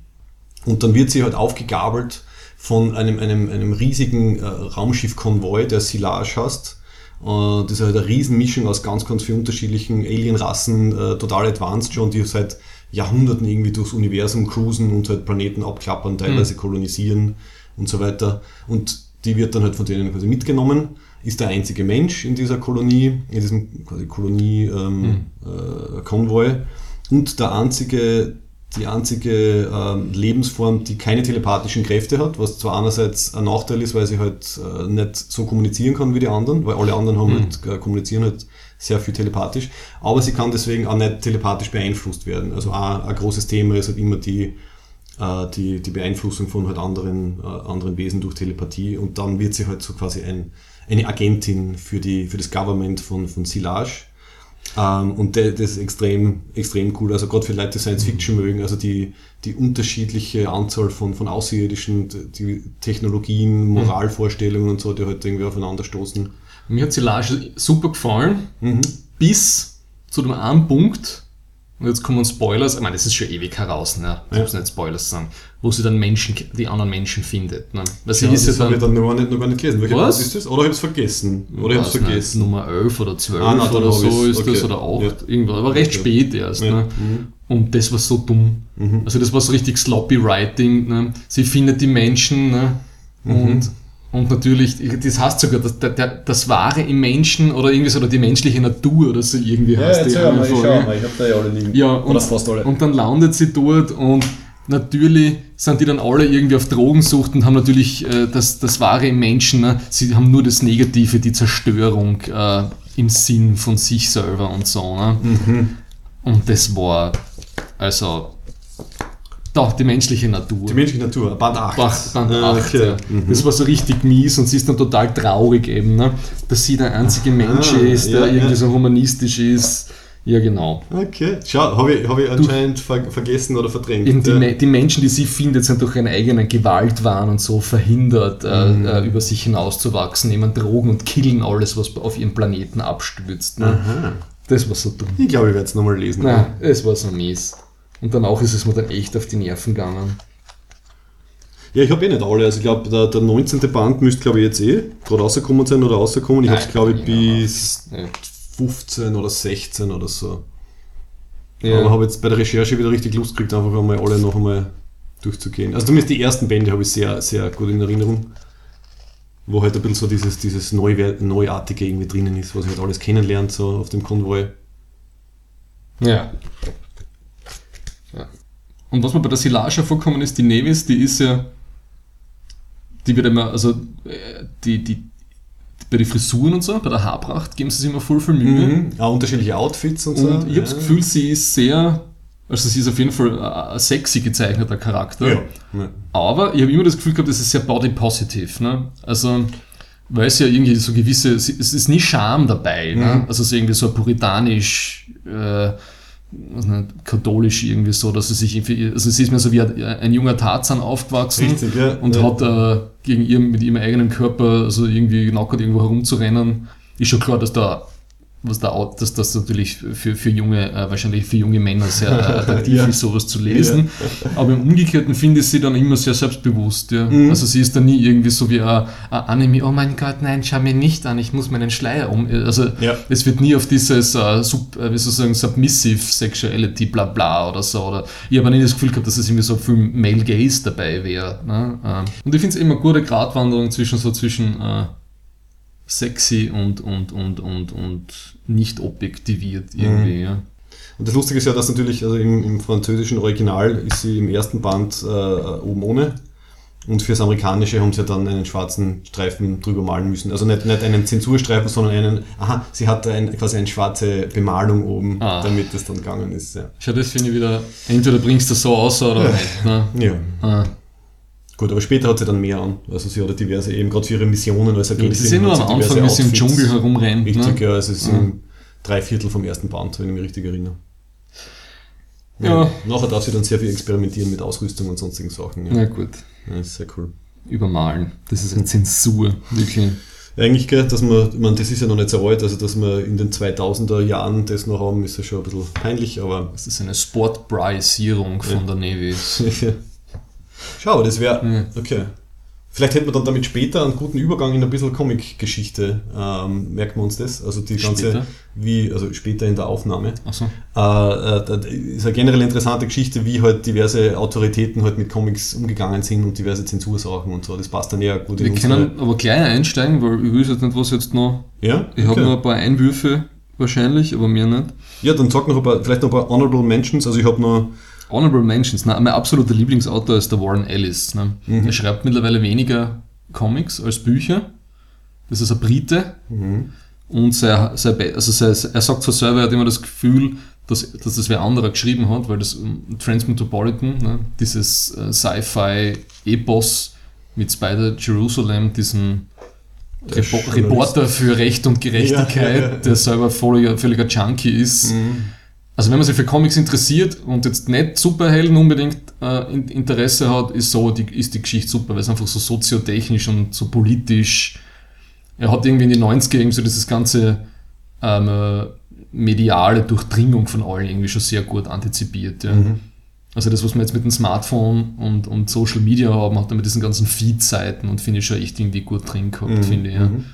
Und dann wird sie halt aufgegabelt von einem, einem, einem riesigen äh, Raumschiffkonvoi, der Silage heißt. Äh, das ist halt eine Riesenmischung aus ganz, ganz vielen unterschiedlichen Alienrassen, äh, total advanced schon, die seit Jahrhunderten irgendwie durchs Universum cruisen und halt Planeten abklappern, teilweise mhm. kolonisieren und so weiter. Und die wird dann halt von denen quasi mitgenommen, ist der einzige Mensch in dieser Kolonie, in diesem quasi Kolonie-Konvoi ähm, mhm. äh, und der einzige, die einzige äh, Lebensform, die keine telepathischen Kräfte hat, was zwar einerseits ein Nachteil ist, weil sie halt äh, nicht so kommunizieren kann wie die anderen, weil alle anderen haben mhm. halt, äh, kommunizieren halt sehr viel telepathisch, aber sie kann deswegen auch nicht telepathisch beeinflusst werden. Also auch ein großes Thema ist halt immer die äh, die, die Beeinflussung von halt anderen, äh, anderen Wesen durch Telepathie und dann wird sie halt so quasi ein, eine Agentin für, die, für das Government von, von Silage. Ähm, und das ist extrem, extrem cool. Also gerade für Leute, die Science Fiction mögen, also die, die unterschiedliche Anzahl von, von Außerirdischen, die Technologien, mhm. Moralvorstellungen und so, die halt irgendwie aufeinander stoßen. Mir hat Silage super gefallen, mhm. bis zu dem einen Punkt, und jetzt kommen Spoilers, ich meine, das ist schon ewig heraus, ne? ich ja. muss nicht Spoilers sagen, wo sie dann Menschen, die anderen Menschen findet. Ne? Weil sie ja, ist das ja dann, habe ich dann noch nicht, noch gar nicht gelesen. Welche was? ist das? Oder ich habe es vergessen. Oder ich habe vergessen. Nicht, Nummer 11 oder 12 ah, nein, oder so ist okay. das, oder 8, ja. irgendwas, aber recht okay. spät erst. Ja. Ne? Mhm. Und das war so dumm. Mhm. Also das war so richtig sloppy writing. Ne? Sie findet die Menschen ne? Mhm. und und natürlich, das heißt sogar, das, der, das Wahre im Menschen oder irgendwie so, oder die menschliche Natur oder so irgendwie heißt ja, die. Ja, mal, ich schau mal, ich hab da ja alle liegen. Ja, und, oder fast alle. Und dann landet sie dort und natürlich sind die dann alle irgendwie auf Drogensucht und haben natürlich äh, das, das Wahre im Menschen, ne? sie haben nur das Negative, die Zerstörung äh, im Sinn von sich selber und so. Ne? Mhm. Und das war, also doch, die menschliche Natur. Die menschliche Natur, Band 8. Band, Band 8, ah, okay. ja. mhm. Das war so richtig mies und sie ist dann total traurig eben, ne? dass sie der einzige Mensch ah, ist, der ja, irgendwie ja. so humanistisch ist. Ja, genau. Okay, schau, habe ich, hab ich anscheinend ver vergessen oder verdrängt. Die, ja. die, Menschen, die sie findet, sind durch ihren eigenen Gewaltwahn und so verhindert, äh, mhm. äh, über sich hinauszuwachsen, nehmen Drogen und killen alles, was auf ihrem Planeten abstürzt. Ne? Das war so dumm. Ich glaube, ich werde es nochmal lesen. Nein, es war so mies. Und danach ist es mir dann echt auf die Nerven gegangen. Ja, ich habe eh nicht alle. Also ich glaube, der, der 19. Band müsste, glaube ich, jetzt eh gerade rausgekommen sein oder rausgekommen. Ich habe es, glaube ich, bis ja. 15 oder 16 oder so. Ja. Aber habe jetzt bei der Recherche wieder richtig Lust gekriegt, einfach einmal alle noch einmal durchzugehen. Also zumindest die ersten Bände habe ich sehr, sehr gut in Erinnerung. Wo halt ein bisschen so dieses, dieses Neu Neuartige irgendwie drinnen ist, was man halt alles kennenlernt, so auf dem Konvoi. Ja. Und was mir bei der Silage vorkommen ist, die Nevis, die ist ja, die wird immer, also äh, die, die, bei den Frisuren und so, bei der Haarpracht geben sie sich immer voll viel Mühe. Mhm. Ja, unterschiedliche Outfits und, und so. Und ich habe das Gefühl, sie ist sehr, also sie ist auf jeden Fall ein sexy gezeichneter Charakter. Ja. ja. Aber ich habe immer das Gefühl gehabt, das ist sehr body positive. Ne? Also, weil es ja irgendwie so gewisse, es ist nie Scham dabei. Ne? Mhm. Ne? Also so irgendwie so puritanisch, äh, nicht, katholisch irgendwie so, dass sie sich, also sie ist mir so wie ein, junger Tarzan aufgewachsen Richtig, ja, und ja. hat äh, gegen ihren, mit ihrem eigenen Körper also irgendwie nackert irgendwo herumzurennen. Ist schon klar, dass da was da dass das natürlich für, für junge, äh, wahrscheinlich für junge Männer sehr äh, attraktiv ja. ist, sowas zu lesen. Ja. Aber im Umgekehrten finde ich sie dann immer sehr selbstbewusst. Ja. Mhm. Also sie ist dann nie irgendwie so wie ein, ein Anime, oh mein Gott, nein, schau mir nicht an, ich muss meinen Schleier um. Also ja. es wird nie auf dieses uh, sub, wie soll ich sagen, Submissive Sexuality bla bla oder so. Oder ich habe nie das Gefühl gehabt, dass es irgendwie so viel Male Gaze dabei wäre. Ne? Ähm, und ich finde es immer eine gute Gratwanderung zwischen so zwischen uh, sexy und, und, und, und, und nicht objektiviert irgendwie. Mhm. Ja. Und das Lustige ist ja, dass natürlich, also im, im französischen Original ist sie im ersten Band äh, oben ohne Und fürs Amerikanische haben sie dann einen schwarzen Streifen drüber malen müssen. Also nicht, nicht einen Zensurstreifen, sondern einen, aha, sie hatte ein, quasi eine schwarze Bemalung oben, Ah. damit das dann gegangen ist. Ja. Schau, das finde ich wieder, entweder bringst du das so aus oder nicht. Ne? ja. Ah. Gut, aber später hat sie dann mehr an. Also sie hat diverse, eben gerade für ihre Missionen als Ja, Agentin. das ist eh nur am sie Anfang, wie sie im. Dschungel herumrennt. Richtig, Ne? ja, es ist Ja. im drei Viertel vom ersten Band, wenn ich mich richtig erinnere. Ja. Nachher darf sie dann sehr viel experimentieren mit Ausrüstung und sonstigen Sachen. Ja. Na gut, Ja, ist sehr cool. übermalen. Das ist eine Zensur, wirklich. Eigentlich, gell, dass man, ich meine, das ist ja noch nicht so alt, also dass wir in den 2000er Jahren das noch haben, ist ja schon ein bisschen peinlich, aber Das ist eine Sportbraisierung von der Navy. schau, das wäre, Ja. okay. Vielleicht hätten wir dann damit später einen guten Übergang in ein bisschen Comic-Geschichte, ähm, merken wir uns das, also die ganze, Später? wie, also später in der Aufnahme. Achso. Äh, äh, das ist eine generell interessante Geschichte, wie halt diverse Autoritäten halt mit Comics umgegangen sind und diverse Zensursachen und so. Das passt dann eher gut Wir in unsere... können aber gleich einsteigen, weil ich weiß jetzt nicht, was jetzt noch. Ja? Ich habe Okay. noch ein paar Einwürfe wahrscheinlich, aber mehr nicht. Ja, dann sag noch ein paar, vielleicht noch ein paar Honorable Mentions. Also ich habe noch... Honorable Mentions. Na, mein absoluter Lieblingsautor ist der Warren Ellis. Ne? Mhm. Er schreibt mittlerweile weniger Comics als Bücher. Das ist ein Brite. Mhm. Und sein, sein, also sein, er sagt zwar selber, er hat immer das Gefühl, dass, dass das wer anderer geschrieben hat, weil das ähm, Transmetropolitan, ne, dieses äh, Sci-Fi-Epos mit Spider Jerusalem, diesem Journalist. Reporter für Recht und Gerechtigkeit, Ja, ja, ja. der selber völliger, völliger Junkie ist. Mhm. Also wenn man sich für Comics interessiert und jetzt nicht Superhelden unbedingt äh, in- Interesse hat, ist so die, ist die Geschichte super, weil es einfach so soziotechnisch und so politisch. Er hat irgendwie in den 90er irgendwie so dieses ganze ähm, äh, mediale Durchdringung von allen irgendwie schon sehr gut antizipiert. Ja. Mhm. Also das, was wir jetzt mit dem Smartphone und, und Social Media haben, hat er mit diesen ganzen Feed-Seiten und finde ich schon echt irgendwie gut drin gehabt, Mhm. finde ich. Ja. Mhm.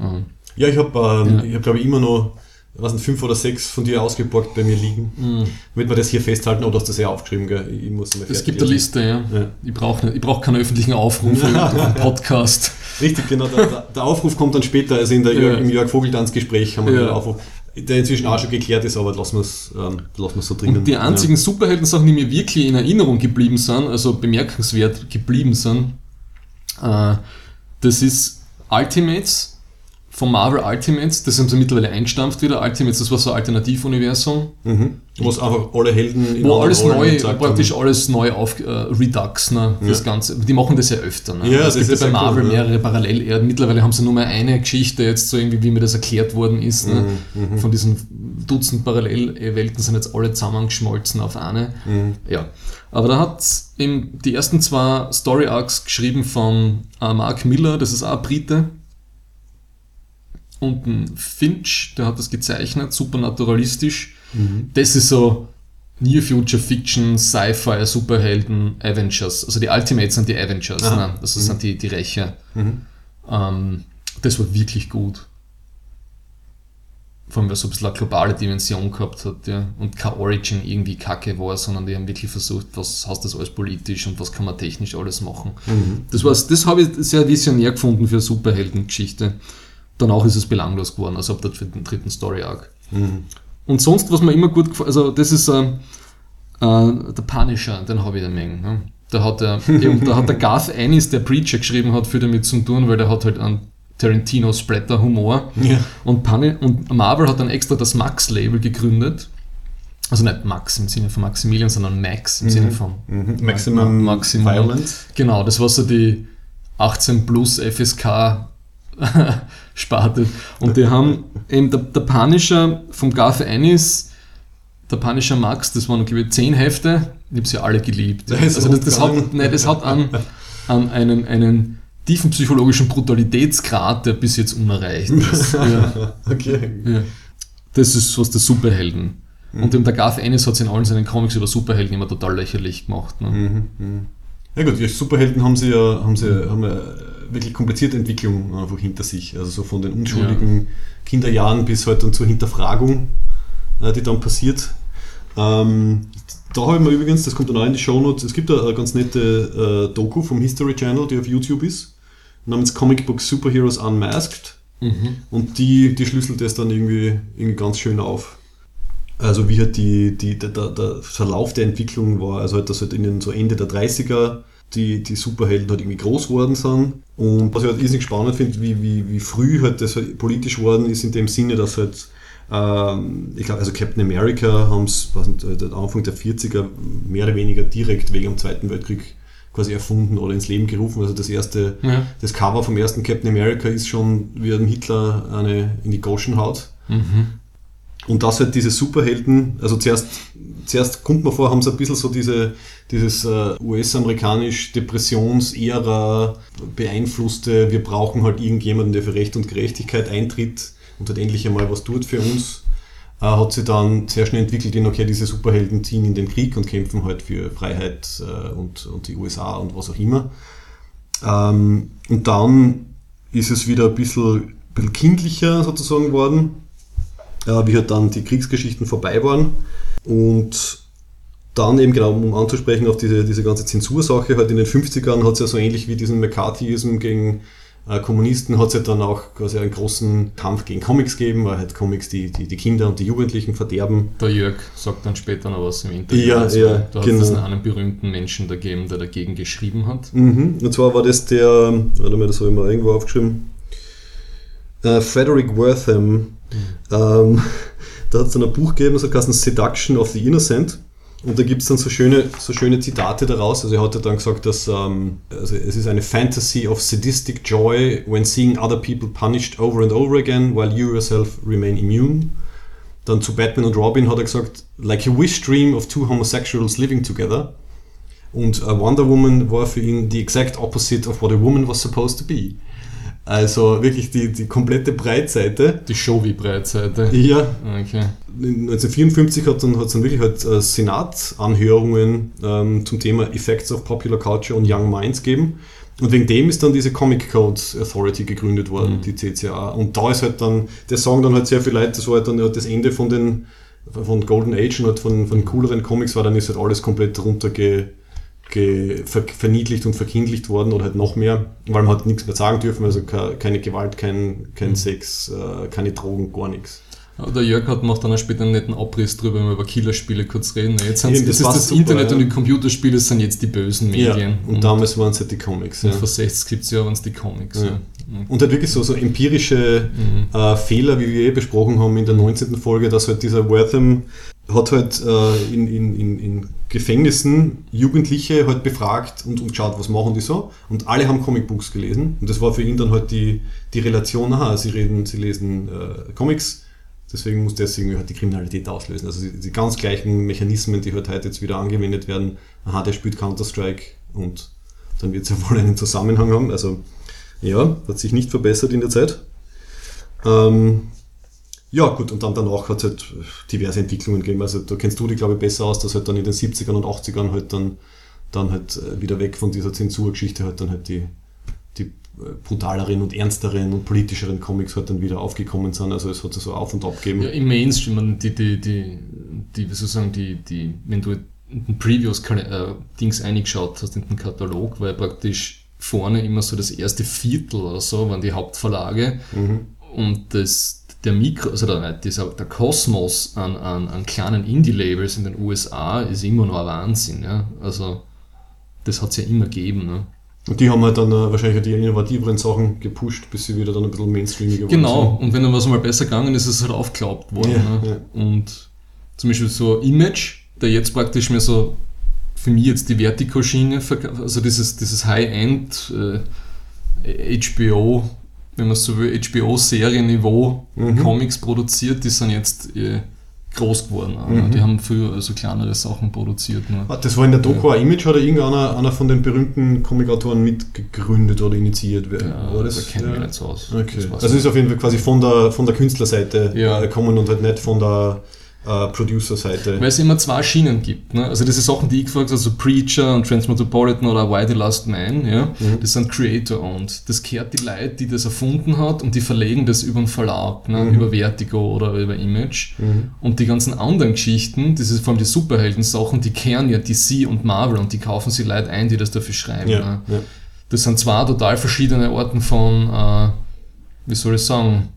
Ja. Ja, ich habe, ähm, Ja. ich hab, glaube ich, immer noch, was sind fünf oder sechs von dir ausgeborgt bei mir liegen. Mhm. Damit wir das hier festhalten, oder hast du das ja aufgeschrieben, gell? Ich muss mal Es gibt eine. Liste, ja. Ja. Ich brauche ich brauch keinen öffentlichen Aufruf für einen Podcast. Richtig, genau. Der, der, Aufruf kommt dann später, also in der, Ja. im Jörg Vogeltanz-Gespräch haben wir Ja. den Aufruf, der inzwischen auch schon geklärt ist, aber lassen wir es ähm, lassen so drinnen. Und die einzigen Superhelden-Sachen, die mir wirklich in Erinnerung geblieben sind, also bemerkenswert geblieben sind, äh, das ist Ultimates von Marvel Ultimates, das haben sie mittlerweile einstampft wieder. Ultimates, das war so ein Alternativuniversum, Ja. Mhm. Was einfach alle Helden in wo alles neu, praktisch haben. alles neu auf äh, Redux, ne, das Ganze. Die machen das ja öfter. Ne? Ja, es gibt ist ja bei ja cool, Marvel ne? mehrere Parallelerden. Mittlerweile haben sie nur mehr eine Geschichte jetzt so irgendwie, wie mir das erklärt worden ist. Ne? Mhm, Von diesen Dutzend Parallelwelten sind jetzt alle zusammengeschmolzen auf eine. Mhm. Ja, aber da hat die ersten zwei Story Arcs geschrieben von äh, Mark Miller, das ist auch ein Brite. Und ein Finch, der hat das gezeichnet, supernaturalistisch. Mhm. Das ist so Near Future Fiction, Sci-Fi, Superhelden, Avengers. Also die Ultimates sind die Avengers, Aha. ne? das sind die, die Rächer. Mhm. Ähm, das war wirklich gut. Vor allem, weil es so ein bisschen eine globale Dimension gehabt hat, ja. Und kein Origin irgendwie kacke war, sondern die haben wirklich versucht, was heißt das alles politisch und was kann man technisch alles machen. Mhm. Das, war's, das habe ich sehr visionär gefunden für eine Superheldengeschichte. Danach ist es belanglos geworden, also ab der dritten, dritten Story Arc. Mhm. Und sonst, was mir immer gut gefällt, also das ist ähm, äh, der Punisher, den habe ich eine Menge. Ne? Da hat der, eben, da hat der Garth Ennis, der Preacher geschrieben hat, viel damit zu tun, weil der hat halt einen Tarantino Splatter Humor. Ja. Und, und Marvel hat dann extra das Max-Label gegründet. Also nicht Max im Sinne von Maximilian, sondern Max im Sinne von Mhm. Maximum, Ma- Maximum. Violence. Genau, das war so die 18 plus FSK Sparte. Und die haben eben der, der Punisher vom Garth Ennis, der Punisher Max, das waren glaube ich 10 Hefte, ich habe sie alle geliebt. Das Also das, das, hat, nein, das hat an, an einen, einen tiefen psychologischen Brutalitätsgrad, der bis jetzt unerreicht ist. ja. Okay. Ja. Das ist was der Superhelden. Und eben der Garth Ennis hat es in allen seinen Comics über Superhelden immer total lächerlich gemacht. Ne? Mhm. Mhm. Ja gut, die Superhelden haben sie ja, haben sie, haben ja wirklich komplizierte Entwicklung einfach hinter sich. Also so von den unschuldigen Kinderjahren bis halt dann zur Hinterfragung, äh, die dann passiert. Ähm, da habe ich mir übrigens, das kommt dann auch in die Shownotes, es gibt eine, ganz nette äh, Doku vom History Channel, die auf YouTube ist, namens Comic Book Superheroes Unmasked. Mhm. Und die, die schlüsselt das dann irgendwie, irgendwie ganz schön auf. Also wie halt die, die, der, der, der Verlauf der Entwicklung war, also halt das halt in den so Ende der 30er die, die Superhelden halt irgendwie groß geworden sind. Und was ich halt irrsinnig spannend finde, wie, wie, wie früh halt das halt politisch geworden ist, in dem Sinne, dass halt, ähm, ich glaube, also Captain America haben es Anfang der 40er mehr oder weniger direkt wegen dem Zweiten Weltkrieg quasi erfunden oder ins Leben gerufen. Also das erste, ja. das Cover vom ersten Captain America ist schon, wie ein Hitler eine in die Goschen haut. Mhm. Und das halt diese Superhelden, also zuerst, zuerst kommt man vor, haben sie ein bisschen so diese, dieses uh, US-amerikanisch Depressionsära beeinflusste, wir brauchen halt irgendjemanden, der für Recht und Gerechtigkeit eintritt und halt endlich einmal was tut für uns, uh, hat sie dann sehr schnell entwickelt in, okay, diese Superhelden ziehen in den Krieg und kämpfen halt für Freiheit uh, und, und die USA und was auch immer. Ähm, und dann ist es wieder ein bisschen, ein bisschen kindlicher sozusagen worden äh, wie halt dann die Kriegsgeschichten vorbei waren. Und dann eben genau, um anzusprechen auf diese, diese ganze Zensursache, halt in den 50ern hat es ja so ähnlich wie diesen McCarthyism gegen äh, Kommunisten, hat es ja dann auch quasi einen großen Kampf gegen Comics gegeben, weil halt Comics die, die, die Kinder und die Jugendlichen verderben. Der Jörg sagt dann später noch was im Interview. Ja, also, ja, da genau. hat es einen berühmten Menschen da gegeben, der dagegen geschrieben hat. Mhm. Und zwar war das der, warte mal, das habe ich mal irgendwo aufgeschrieben, äh, Frederick Wortham, ähm, da hat es dann ein Buch gegeben, das heißt Seduction of the Innocent. Und da gibt es dann so schöne, so schöne Zitate daraus. Also er hat dann gesagt, dass ähm, also es ist eine Fantasy of sadistic joy when seeing other people punished over and over again while you yourself remain immune. Dann zu Batman und Robin hat er gesagt, like a wish dream of two homosexuals living together. Und uh, Wonder Woman war für ihn the exact opposite of what a woman was supposed to be. Also wirklich die, die komplette Breitseite. Die Show wie Breitseite. Ja. Okay. 1954 hat dann, hat dann wirklich halt äh, Senatanhörungen ähm, zum Thema Effects of Popular Culture und Young Minds gegeben. Und wegen dem ist dann diese Comic Code Authority gegründet worden, mhm. die CCA. Und da ist halt dann, der Song dann halt sehr viel Leute, das war halt dann das Ende von den von Golden Age und halt von, von cooleren Comics war, dann ist halt alles komplett runterge verniedlicht und verkindlicht worden oder halt noch mehr, weil man hat nichts mehr sagen dürfen, also keine Gewalt, kein, kein mhm. Sex, äh, keine Drogen, gar nichts. Der Jörg hat macht dann später einen netten Abriss drüber, wenn wir über Killerspiele kurz reden. Jetzt sind, das, das ist das super, Internet ja. und die Computerspiele sind jetzt die bösen Medien. Ja, und, und damals waren es halt die Comics. Und ja. vor 60, 70 Jahren waren es die Comics. Ja. Und halt wirklich so, so empirische mhm. äh, Fehler, wie wir eh besprochen haben in der 19. Folge, dass halt dieser Wortham hat halt äh, in, in, in Gefängnissen Jugendliche halt befragt und, und geschaut, was machen die so. Und alle haben Comicbooks gelesen. Und das war für ihn dann halt die, die Relation, aha, sie reden, sie lesen äh, Comics, deswegen muss das irgendwie halt die Kriminalität auslösen. Also die, die, ganz gleichen Mechanismen, die halt heute jetzt wieder angewendet werden, aha, der spielt Counter-Strike und dann wird es ja wohl einen Zusammenhang haben. Also ja, hat sich nicht verbessert in der Zeit. Ähm, ja, gut, und dann danach hat es halt diverse Entwicklungen gegeben. Also da kennst du dich, glaube ich, besser aus, dass halt dann in den 70ern und 80ern halt dann, dann halt äh, wieder weg von dieser Zensurgeschichte halt dann halt die, die äh, brutaleren und ernsteren und politischeren Comics halt dann wieder aufgekommen sind. Also es hat so auf und ab gegeben. Ja, im Mainstream, die, die, die, die, sozusagen die, die, wenn du in den Previews äh, Dings eingeschaut hast in den Katalog, weil praktisch vorne immer so das erste Viertel oder so waren die Hauptverlage mhm. und das der Mikro, also der, dieser, der Kosmos an, an, an kleinen Indie-Labels in den USA ist immer noch ein Wahnsinn. Ja? Also das hat es ja immer gegeben. Ne? Und die haben halt dann äh, wahrscheinlich die innovativeren Sachen gepusht, bis sie wieder dann ein bisschen mainstreamiger geworden genau. sind. Genau, und wenn dann was mal besser gegangen ist, ist es halt aufgeklaubt worden. Ja, ne? ja. Und zum Beispiel so Image, der jetzt praktisch mehr so für mich jetzt die Vertigo-Schiene, also dieses, dieses High-End äh, HBO wenn man so will, HBO-Serienniveau mhm. Comics produziert, die sind jetzt eh groß geworden. Mhm. Die haben früher also kleinere Sachen produziert. Nur. Ah, das war in der Doku ja. Image, hat irgendeiner einer von den berühmten Comic-Autoren mitgegründet oder initiiert? Ja, war das? Da kenne ich mich nicht so aus. Okay. Also ist auf jeden Fall quasi von der, von der Künstlerseite ja. gekommen und halt nicht von der äh, Producer-Seite. Weil es immer zwei Schienen gibt. Ne? Also diese Sachen, die ich gefragt habe, also Preacher und Transmetropolitan oder Why the Last Man, ja, mhm. das sind Creator-owned. Das kehrt die Leute, die das erfunden hat und die verlegen das über einen Verlag, ne? Mhm. über Vertigo oder über Image. Mhm. Und die ganzen anderen Geschichten, das ist vor allem die Superhelden-Sachen, die kehren ja DC und Marvel und die kaufen sich Leute ein, die das dafür schreiben. Ja, ne? ja. Das sind zwei total verschiedene Arten von, äh, wie soll ich sagen,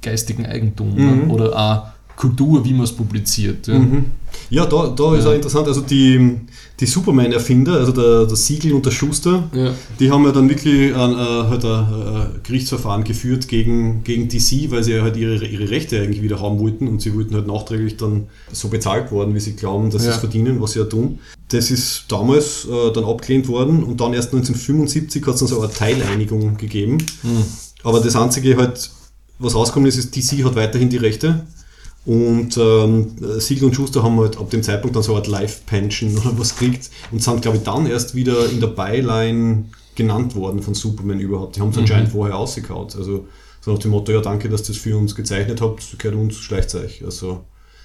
geistigen Eigentum ne? mhm. oder auch Kultur, wie man es publiziert. Ja, Mhm. Ja, da, da ist Ja. auch interessant, also die, die Superman-Erfinder, also der, der Siegel und der Schuster, ja. die haben ja dann wirklich ein, äh, halt ein, äh, Gerichtsverfahren geführt gegen, gegen DC, weil sie ja halt ihre, ihre Rechte eigentlich wieder haben wollten und sie wollten halt nachträglich dann so bezahlt worden, wie sie glauben, dass sie es verdienen, was sie ja tun. Das ist damals äh, dann abgelehnt worden und dann erst 1975 hat es dann so eine Teileinigung gegeben. Hm. Aber das Einzige halt, was rausgekommen ist, ist, DC hat weiterhin die Rechte. Und ähm, Siegel und Schuster haben halt ab dem Zeitpunkt dann so eine Art Life-Pension oder was gekriegt und sind, glaube ich, dann erst wieder in der Byline genannt worden von Superman überhaupt. Die haben es Mhm. anscheinend vorher ausgekaut. Also so nach dem Motto, ja danke, dass ihr das für uns gezeichnet habt, gehört uns, schleicht euch. Also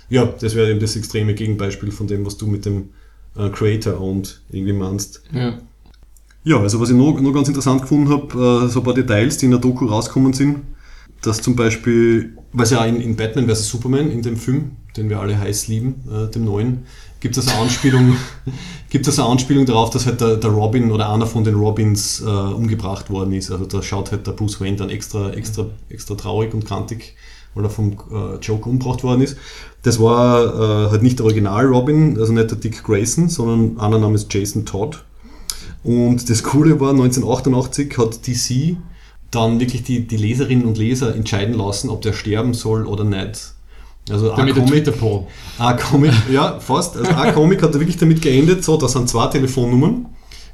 ja, das wäre eben das extreme Gegenbeispiel von dem, was du mit dem äh, Creator-Owned irgendwie meinst. ja. Ja, also was ich noch, noch ganz interessant gefunden habe, äh, so ein paar Details, die in der Doku rauskommen sind, dass zum Beispiel, es ja in, in Batman vs. Superman, in dem Film, den wir alle heiß lieben, äh, dem neuen, gibt es eine Anspielung, eine Anspielung darauf, dass halt der, der Robin oder einer von den Robins äh, umgebracht worden ist. Also da schaut halt der Bruce Wayne dann extra, extra, extra traurig und kantig, weil er vom äh, Joker umgebracht worden ist. Das war äh, halt nicht der Original Robin, also nicht der Dick Grayson, sondern einer namens Jason Todd. Und das Coole war, 1988 hat DC dann wirklich die, die Leserinnen und Leser entscheiden lassen, ob der sterben soll oder nicht. Also Damit der Comic, Twitter-Poll. ein Comic, ja, fast. Also ein Comic hat wirklich damit geendet, so, das sind zwei Telefonnummern.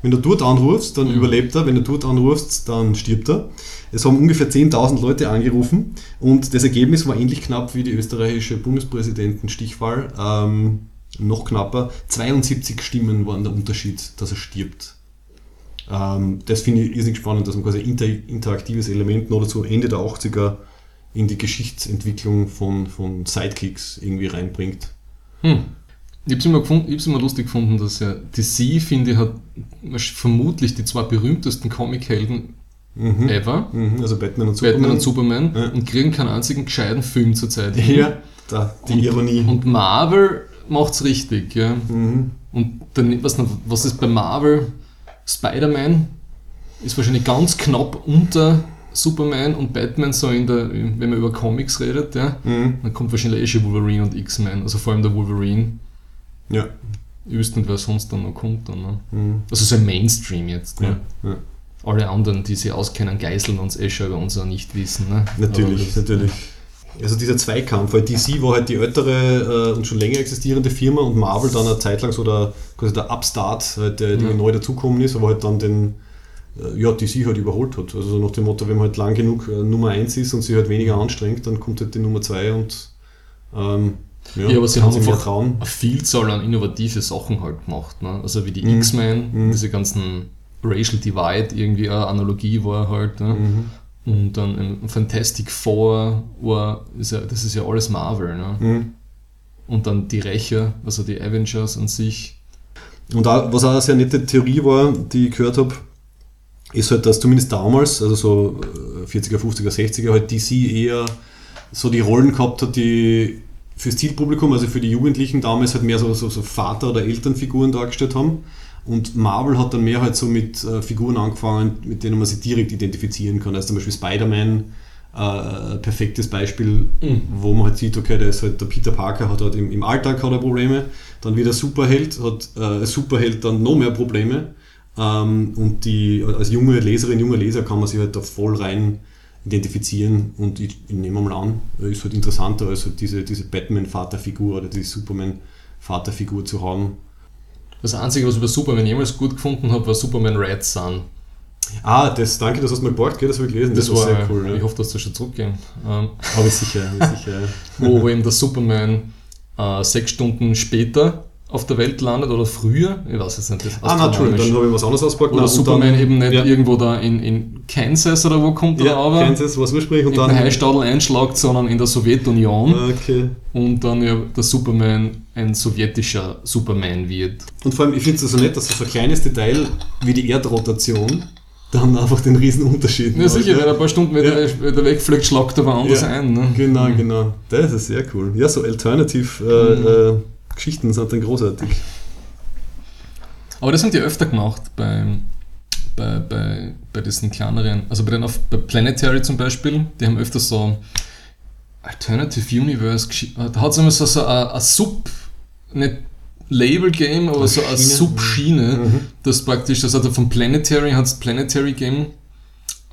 Wenn du dort anrufst, dann Mhm. überlebt er. Wenn du dort anrufst, dann stirbt er. Es haben ungefähr 10.000 Leute angerufen und das Ergebnis war ähnlich knapp wie die österreichische Bundespräsidenten-Stichwahl. Ähm, noch knapper. 72 Stimmen waren der Unterschied, dass er stirbt. Ähm, das finde ich irrsinnig spannend, dass man quasi inter interaktives Element noch dazu Ende der 80er in die Geschichtsentwicklung von, von Sidekicks irgendwie reinbringt. Hm. Ich habe es immer, gefunden- immer lustig gefunden, dass ja DC, finde ich, hat vermutlich die zwei berühmtesten Comichelden Mhm. ever. Mhm, also Batman und Superman. Batman und Superman Ja. und kriegen keinen einzigen gescheiten Film zurzeit. Ja, da, die Und- Ironie. Und Marvel macht's richtig, ja. mhm. Und dann, was, was ist bei Marvel? Spider-Man ist wahrscheinlich ganz knapp unter Superman und Batman, so in der, wenn man über Comics redet, ja. Mhm. Dann kommt wahrscheinlich eh schon Wolverine und X-Men, also vor allem der Wolverine. Ja. Ich wüsste nicht, wer sonst dann noch kommt. Dann, ne? Mhm. Also so im Mainstream jetzt. Ne? Ja. ja. Alle anderen, die sich auskennen, geißeln uns eh schon über uns auch nicht wissen. Ne? Natürlich, natürlich. Also dieser Zweikampf, weil DC war halt die ältere äh, und schon länger existierende Firma und Marvel dann eine Zeit lang so der, quasi der Upstart, halt, der, der Ja. neu dazugekommen ist, aber halt dann den äh, ja, DC halt überholt hat. Also so nach dem Motto, wenn man halt lang genug äh, Nummer 1 ist und sich halt weniger anstrengt, dann kommt halt die Nummer 2 und ähm, ja, Ja, aber sie haben einfach trauen. eine Vielzahl an innovative Sachen halt gemacht. Ne? Also wie die Mhm. X-Men, Mhm. diese ganzen Racial Divide irgendwie eine Analogie war halt. Ne? Mhm. Und dann im Fantastic Four war, ist ja, das ist ja alles Marvel. Ne? Mhm. Und dann die Rächer, also die Avengers an sich. Und auch, was auch eine sehr nette Theorie war, die ich gehört habe, ist halt, dass zumindest damals, also so äh, 40er, 50er, 60er, halt DC eher so die Rollen gehabt hat, die fürs Zielpublikum, also für die Jugendlichen damals halt mehr so, so, so Vater- oder Elternfiguren dargestellt haben. Und Marvel hat dann mehr halt so mit äh, Figuren angefangen, mit denen man sich direkt identifizieren kann. Also zum Beispiel Spider-Man, äh, perfektes Beispiel, Mhm. wo man halt sieht, okay, der ist halt der Peter Parker, hat halt im, im Alltag hat er Probleme, dann wieder Superheld, hat äh, Superheld dann noch mehr Probleme. Ähm, und die, als junge Leserin, junger Leser kann man sich halt da voll rein identifizieren und ich, ich nehme mal an, ist halt interessanter als halt diese, diese Batman-Vaterfigur oder die Superman-Vaterfigur zu haben. Das Einzige, was ich über Superman jemals gut gefunden habe, war Superman Red Sun. Ah, das, danke, das hast du mal geborgt, gell? das habe ich gelesen, das, war sehr cool. Ich Ja. hoffe, dass das schon zurückgehen. Ähm, Habe ich sicher, hab ich sicher. wo eben der Superman äh, sechs Stunden später auf der Welt landet oder früher, ich weiß es nicht. Das Ah, na, Entschuldigung, dann habe ich was anderes ausgepackt. Oder Superman dann- eben nicht ja, irgendwo da in, in Kansas oder wo kommt er ja, aber Kansas, was ursprünglich und dann. Heistadel einschlagt, sondern in der Sowjetunion Okay. und dann ja der Superman ein sowjetischer Superman wird. Und vor allem, ich finde es so nett, dass so ein kleines Detail wie die Erdrotation dann einfach den riesen Unterschied Ja, macht, sicher, wenn er ein paar Stunden wieder, Ja. wegfliegt, schlagt er woanders Ja, ein. Ne? Genau, genau. Das ist sehr cool. Ja, so Alternative äh, äh, Geschichten sind dann großartig. Aber das haben die öfter gemacht beim, bei, bei, bei diesen kleineren, also bei, den auf, bei Planetary zum Beispiel, die haben öfter so Alternative Universe, gesch- da hat es immer so, so ein, ein Sub, nicht Label-Game, aber so eine Schiene. Subschiene, Mhm. das praktisch, das hat er von Planetary, hat es Planetary Game,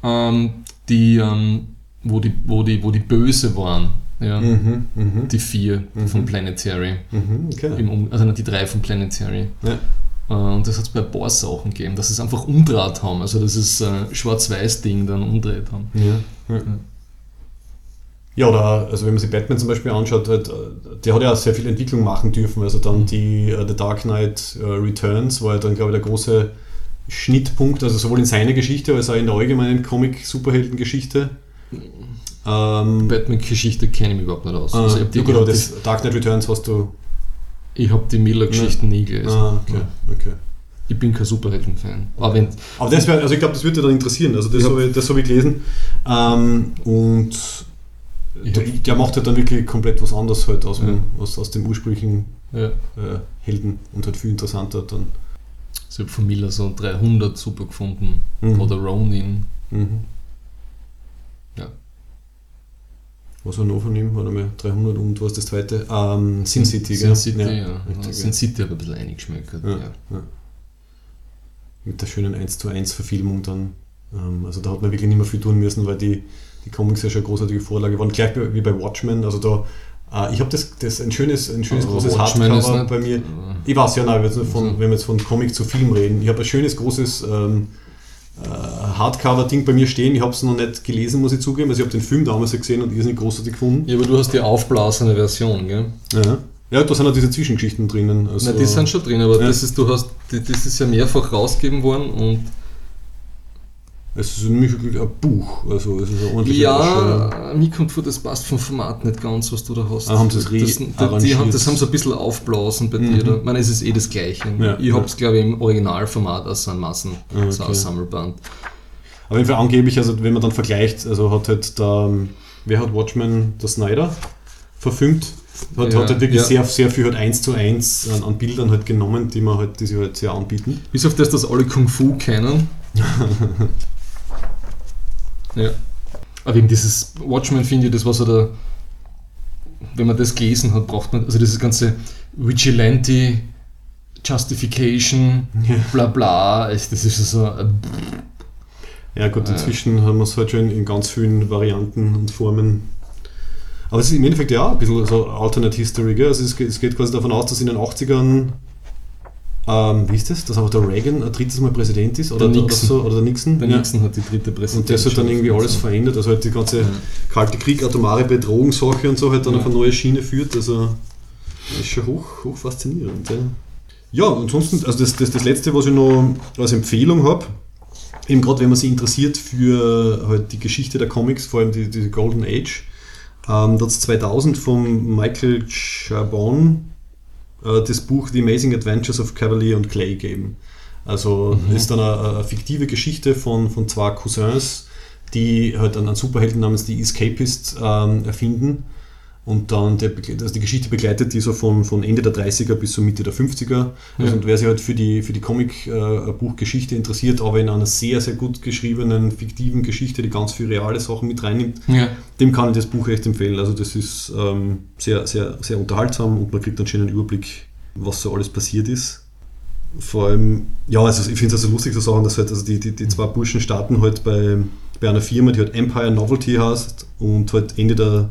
ähm, die, ähm, wo die, wo die, wo die böse waren, ja, Mhm, mhm, die vier Mhm. von Planetary, mhm, okay. Um- also die drei von Planetary. Ja. Äh, Und das hat es bei Boss auch gegeben, dass es einfach umdraht haben, also das ist äh, Schwarz-Weiß-Ding dann umdreht haben. Ja, ja. ja, oder also wenn man sich Batman zum Beispiel anschaut, halt, äh, der hat ja auch sehr viel Entwicklung machen dürfen. Also dann die äh, The Dark Knight äh, Returns war ja dann, glaube ich, der große Schnittpunkt, also sowohl in seiner Geschichte als auch in der allgemeinen Comic-Superhelden-Geschichte. Ähm, Batman-Geschichte kenne ich mich überhaupt nicht aus. äh, Also ich habe die, ja, gut, ich aber hab das Dark Knight Returns hast du. die, ich hab die Miller-Geschichten nie gelesen. Ah, okay, okay. Ich bin kein Superhelden-Fan. Aber wenn, Aber das wäre, also ich glaube, das würde dann interessieren. Also das Ja. habe ich, das habe ich gelesen. Ähm, und der, hab- der macht halt dann wirklich komplett was anderes halt aus, Ja. dem, aus, aus dem ursprünglichen ja, äh, Helden und halt viel interessanter dann. also ich habe von Miller so 300 super gefunden. Mhm. Oder Ronin. Mhm. Ja. Was war noch von ihm? Warte mal, 300 und was das zweite? Ähm, Sin City, Sin gell? City, ja. richtig, Sin City ich ein bisschen eingeschmeckt. ja. Ja. Ja. Mit der schönen 1 zu 1 Verfilmung dann. Ähm, also da hat man wirklich nicht mehr viel tun müssen, weil die, die Comics ja schon eine großartige Vorlage waren. Gleich wie bei Watchmen. Also da, äh, ich habe das, das ein schönes, ein schönes Aber großes Watchmen Hardcover bei mir. Ich weiß ja, nein, wenn wir jetzt von, Also- wenn wir jetzt von Comic zu Film reden. Ich habe ein schönes großes ähm, äh, Hardcover-Ding bei mir stehen. Ich habe es noch nicht gelesen, muss ich zugeben. Also ich habe den Film damals gesehen und irrsinnig großartig gefunden. Ja, aber du hast die aufblasene Version, gell? Ja. ja, da sind auch diese Zwischengeschichten drinnen. Also, Na, die sind schon drin, aber Ja. das ist, du hast, das ist ja mehrfach rausgegeben worden und es ist wirklich ein Buch. Also es ist eine ordentliche ja, mir kommt vor, das passt vom Format nicht ganz, was du da hast. Ah, haben sie es das, die, die, das haben sie ein bisschen aufblasen bei Mhm. dir. Da. Ich meine, es ist eh das Gleiche. Ja, ich ja. habe es, glaube ich, im Originalformat als so ein Massen, Ah, so ein okay. Sammelband. Auf jeden Fall angeblich, also wenn man dann vergleicht, also hat halt der, wer hat Watchmen, der Snyder, verfilmt, hat, Ja, hat halt wirklich ja. sehr, sehr viel halt eins zu eins an, an Bildern halt genommen, die man halt, die sie halt sehr anbieten. Bis auf das, dass alle Kung Fu kennen. ja. Aber eben dieses Watchmen finde ich, das war so der, wenn man das gelesen hat, braucht man, also dieses ganze Vigilante, Justification, Ja. bla bla, das ist so, äh, Ja gut, Ja. inzwischen haben wir es halt schon in ganz vielen Varianten und Formen. Aber es ist im Endeffekt ja ein bisschen so Alternate History, gell? Also es geht quasi davon aus, dass in den 80ern, ähm, wie ist das, dass auch der Reagan ein drittes Mal Präsident ist? Oder Der oder Nixon. so, oder der Nixon? der Ja. Nixon hat die dritte Präsidentschaft. Und das hat dann irgendwie alles verändert, also halt die ganze Ja. kalte Krieg, atomare Bedrohungssache und so halt dann Ja. auf eine neue Schiene führt. Also das ist schon hoch, hoch faszinierend. Ja, ja ansonsten, also das, das, das letzte, was ich noch als Empfehlung habe, eben gerade wenn man sich interessiert für halt die Geschichte der Comics, vor allem die, diese Golden Age, ähm, das 2000 von Michael Chabon äh, das Buch The Amazing Adventures of Cavalier und Clay geben. Also Mhm. das ist dann eine, eine fiktive Geschichte von, von zwei Cousins, die halt einen, einen Superhelden namens die Escapist ähm, erfinden. Und dann der, also die Geschichte begleitet die so von, von Ende der 30er bis so Mitte der 50er. Also Ja. und wer sich halt für die, für die Comic-Buchgeschichte interessiert, aber in einer sehr, sehr gut geschriebenen, fiktiven Geschichte, die ganz viele reale Sachen mit reinnimmt, Ja. dem kann ich das Buch echt empfehlen. Also das ist ähm, sehr, sehr, sehr unterhaltsam und man kriegt einen schönen Überblick, was so alles passiert ist. Vor allem, ja, also ich finde es also lustig zu sagen, dass halt also die, die, die zwei Burschen starten halt bei, bei einer Firma, die halt Empire Novelty heißt und halt Ende der,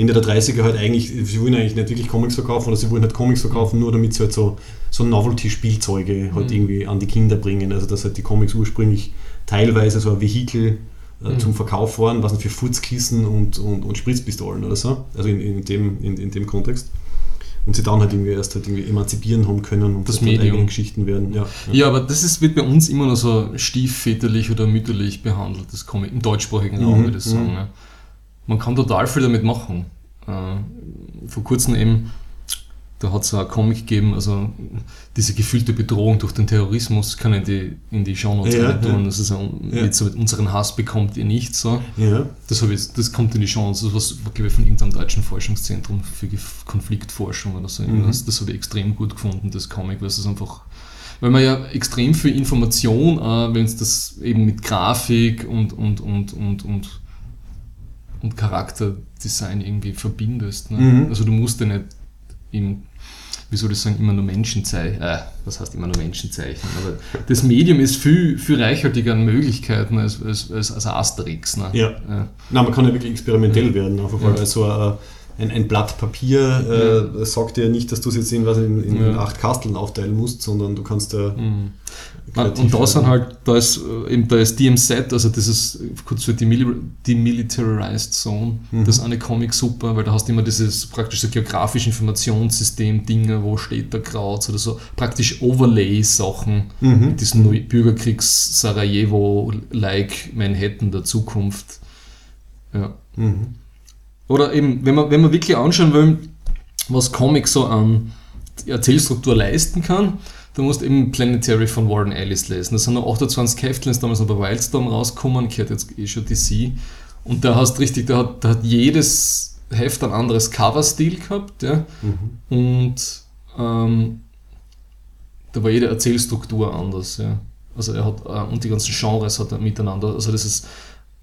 Ende der 30er halt eigentlich, sie wollen eigentlich nicht wirklich Comics verkaufen, oder sie wollen halt Comics verkaufen, nur damit sie halt so, so Novelty-Spielzeuge halt Mhm. irgendwie an die Kinder bringen. Also dass halt die Comics ursprünglich teilweise so ein Vehikel äh, Mhm. zum Verkauf waren, was für Furzkissen und, und, und Spritzpistolen oder so, also in, in, dem, in, in dem Kontext. Und sie dann halt irgendwie erst halt irgendwie emanzipieren haben können und Das halt dann Medium. eigene Geschichten werden. Ja, Ja, aber das ist, wird bei uns immer noch so stiefväterlich oder mütterlich behandelt, das Comic, im deutschsprachigen Raum Mhm, würde ich sagen. mhm. Ja. Man kann total viel damit machen. Äh, vor kurzem eben, da hat es ein Comic gegeben, also diese gefühlte Bedrohung durch den Terrorismus kann in die, in die Shownotes Ja, rein tun. ja. Das ist ein, Ja. mit unseren Hass bekommt ihr nicht so. ja. Das, ich, das kommt in die Chance, das was, glaube ich, von irgendeinem deutschen Forschungszentrum für Konfliktforschung oder so. Mhm. Das, das habe ich extrem gut gefunden, das Comic, weil es einfach, weil man ja extrem viel Information, äh, wenn es das eben mit Grafik und, und, und, und, und und Charakterdesign irgendwie verbindest. Ne? Mhm. Also du musst ja nicht im, wie soll ich sagen, immer nur Menschen zeichnen. Äh, was heißt immer nur Menschen zeichnen? Aber das Medium ist viel, viel reichhaltiger an Möglichkeiten als, als, als, als Asterix. Ne? Ja. Ja. Nein, man kann ja wirklich experimentell werden, einfach weil so ein, ein, ein Blatt Papier äh, sagt dir nicht, dass du es jetzt in, was in, in Ja. acht Kasteln aufteilen musst, sondern du kannst ja Mhm. Kreativ Und da sind halt, da ist äh, eben da ist DMZ, also das ist kurz für Demil- Demilitarized Zone, Mhm. das ist eine Comic super, weil da hast du immer dieses praktisch so geografische Informationssystem, Dinge, wo steht der Kraut oder so, praktisch Overlay-Sachen Mhm. mit diesem Neu- Bürgerkriegs-Sarajevo-like Manhattan der Zukunft. Ja. Mhm. Oder eben, wenn man, wenn man wirklich anschauen will, was Comic so an Erzählstruktur leisten kann, dann musst du eben Planetary von Warren Ellis lesen. Da sind noch 28 Heftlins damals noch bei Wildstorm rausgekommen, gehört jetzt eh schon DC. Und da hast richtig, da hat, da hat jedes Heft ein anderes Cover-Stil gehabt, ja. Mhm. Und ähm, da war jede Erzählstruktur anders, ja. Also er hat, äh, und die ganzen Genres hat er miteinander, also das ist,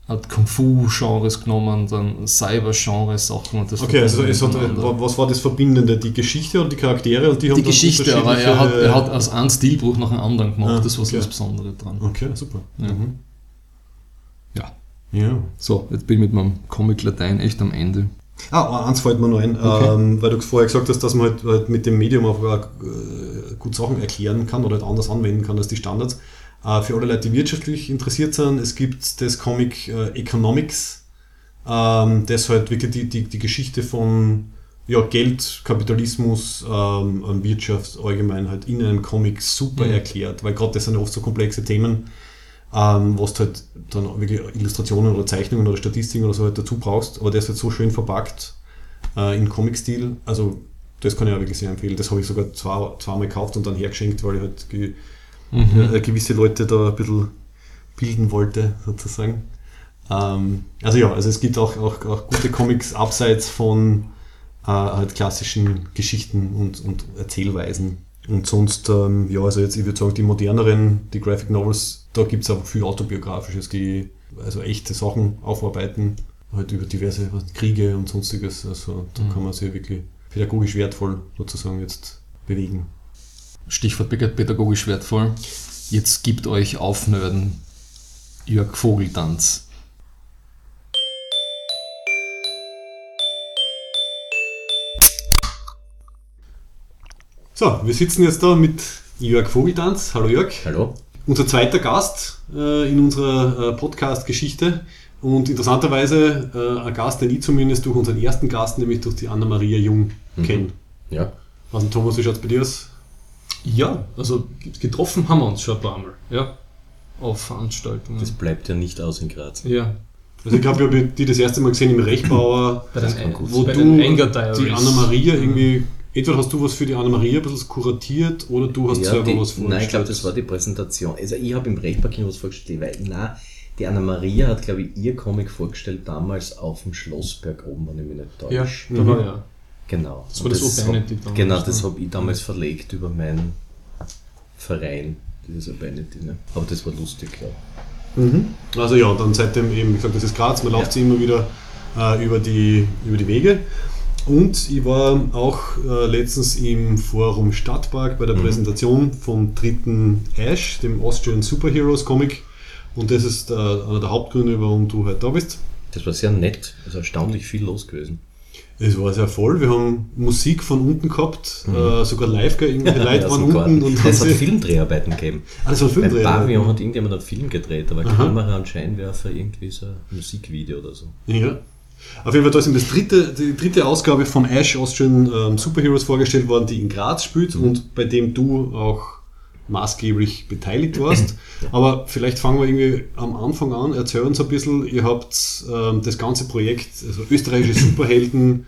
hat Kung-Fu-Genres genommen, dann Cyber-Genres-Sachen und das Okay, also hat, was war das Verbindende? Die Geschichte und die Charaktere? Und die, haben die dann Geschichte, aber er hat, er hat aus einem Stilbruch nach einem anderen gemacht, Ah, das war so okay. das Besondere dran. Okay, super. Ja. Mhm. Ja. Ja. So, jetzt bin ich mit meinem Comic Latein echt am Ende. Ah, eins fällt mir noch ein, Okay. ähm, weil du vorher gesagt hast, dass man halt, halt mit dem Medium auch äh, gut Sachen erklären kann oder halt anders anwenden kann als die Standards. Äh, für alle Leute, die wirtschaftlich interessiert sind, es gibt das Comic äh, Economics, ähm, das halt wirklich die, die, die Geschichte von ja, Geld, Kapitalismus, ähm, und Wirtschaft allgemein halt in einem Comic super Mhm. erklärt, weil gerade das sind ja oft so komplexe Themen, ähm, was du halt dann wirklich Illustrationen oder Zeichnungen oder Statistiken oder so halt dazu brauchst, aber der ist halt so schön verpackt äh, in Comic-Stil, also das kann ich auch wirklich sehr empfehlen. Das habe ich sogar zwei, zweimal gekauft und dann hergeschenkt, weil ich halt Mhm. äh, gewisse Leute da ein bisschen bilden wollte, sozusagen. Ähm, also ja, also es gibt auch, auch, auch gute Comics abseits von äh, halt klassischen Geschichten und, und Erzählweisen. Und sonst, ähm, ja, also jetzt, ich würde sagen, die moderneren, die Graphic Novels, da gibt es auch viel autobiografisches, die also echte Sachen aufarbeiten, halt über diverse Kriege und sonstiges. Also da Mhm. kann man sich wirklich pädagogisch wertvoll sozusagen jetzt bewegen. Stichwort pädagogisch wertvoll. Jetzt gibt euch Aufnörden Jörg Vogeltanz. So, wir sitzen jetzt da mit Jörg Vogeltanz. Hallo Jörg. Hallo? Unser zweiter Gast äh, in unserer äh, Podcast-Geschichte. Und interessanterweise äh, ein Gast, den ich zumindest durch unseren ersten Gast, nämlich durch die Anna-Maria Jung, Mhm. kenne. Ja. Also Thomas, wie schaut es bei dir aus? Ja, also getroffen haben wir uns schon ein paar Mal. Ja. Auf Veranstaltungen. Das bleibt ja nicht aus in Graz. ja. Also ich glaube, ich habe die das erste Mal gesehen im Rechbauer, wo bei du die Anna-Maria irgendwie, entweder hast du was für die Anna-Maria ein bisschen kuratiert oder du hast ja, selber die, was vorgestellt. nein, ich glaube, das war die Präsentation. Also ich habe im Rechtparking was vorgestellt, weil nein, die Anna-Maria hat, glaube ich, ihr Comic vorgestellt damals auf dem Schlossberg oben, wenn ich mich nicht Ja, täusche. da war ja. Genau. Das war Und das Urbanity hab- damals, Genau, ne? das habe ich damals verlegt über meinen Verein, dieses Urbanity. Ne? Aber das war lustig, ja. Mhm. Also ja, dann seitdem eben, wie gesagt, das ist Graz, man läuft sie immer wieder äh, über, die, über die Wege. Und ich war auch äh, letztens im Forum Stadtpark bei der Mhm. Präsentation vom dritten Ash, dem Austrian Superheroes Comic. Und das ist äh, einer der Hauptgründe, warum du heute da bist. Das war sehr nett, also erstaunlich viel los gewesen. Es war sehr voll. Wir haben Musik von unten gehabt, äh, sogar live, irgendwelche Leute Ja, waren unten und es hat. Filmdreharbeiten gegeben. Ah, das war ein Beim Filmdreh. Pavillon hat irgendjemand einen Film gedreht, aber Aha. Kamera und Scheinwerfer, irgendwie so ein Musikvideo oder so. Ja. Auf jeden Fall, da ist ihm das dritte, die dritte Ausgabe von Ash Austrian ähm, Superheroes vorgestellt worden, die in Graz spielt und bei dem du auch maßgeblich beteiligt warst. Aber vielleicht fangen wir irgendwie am Anfang an. Erzähl uns ein bisschen, ihr habt ähm, das ganze Projekt, also österreichische Superhelden,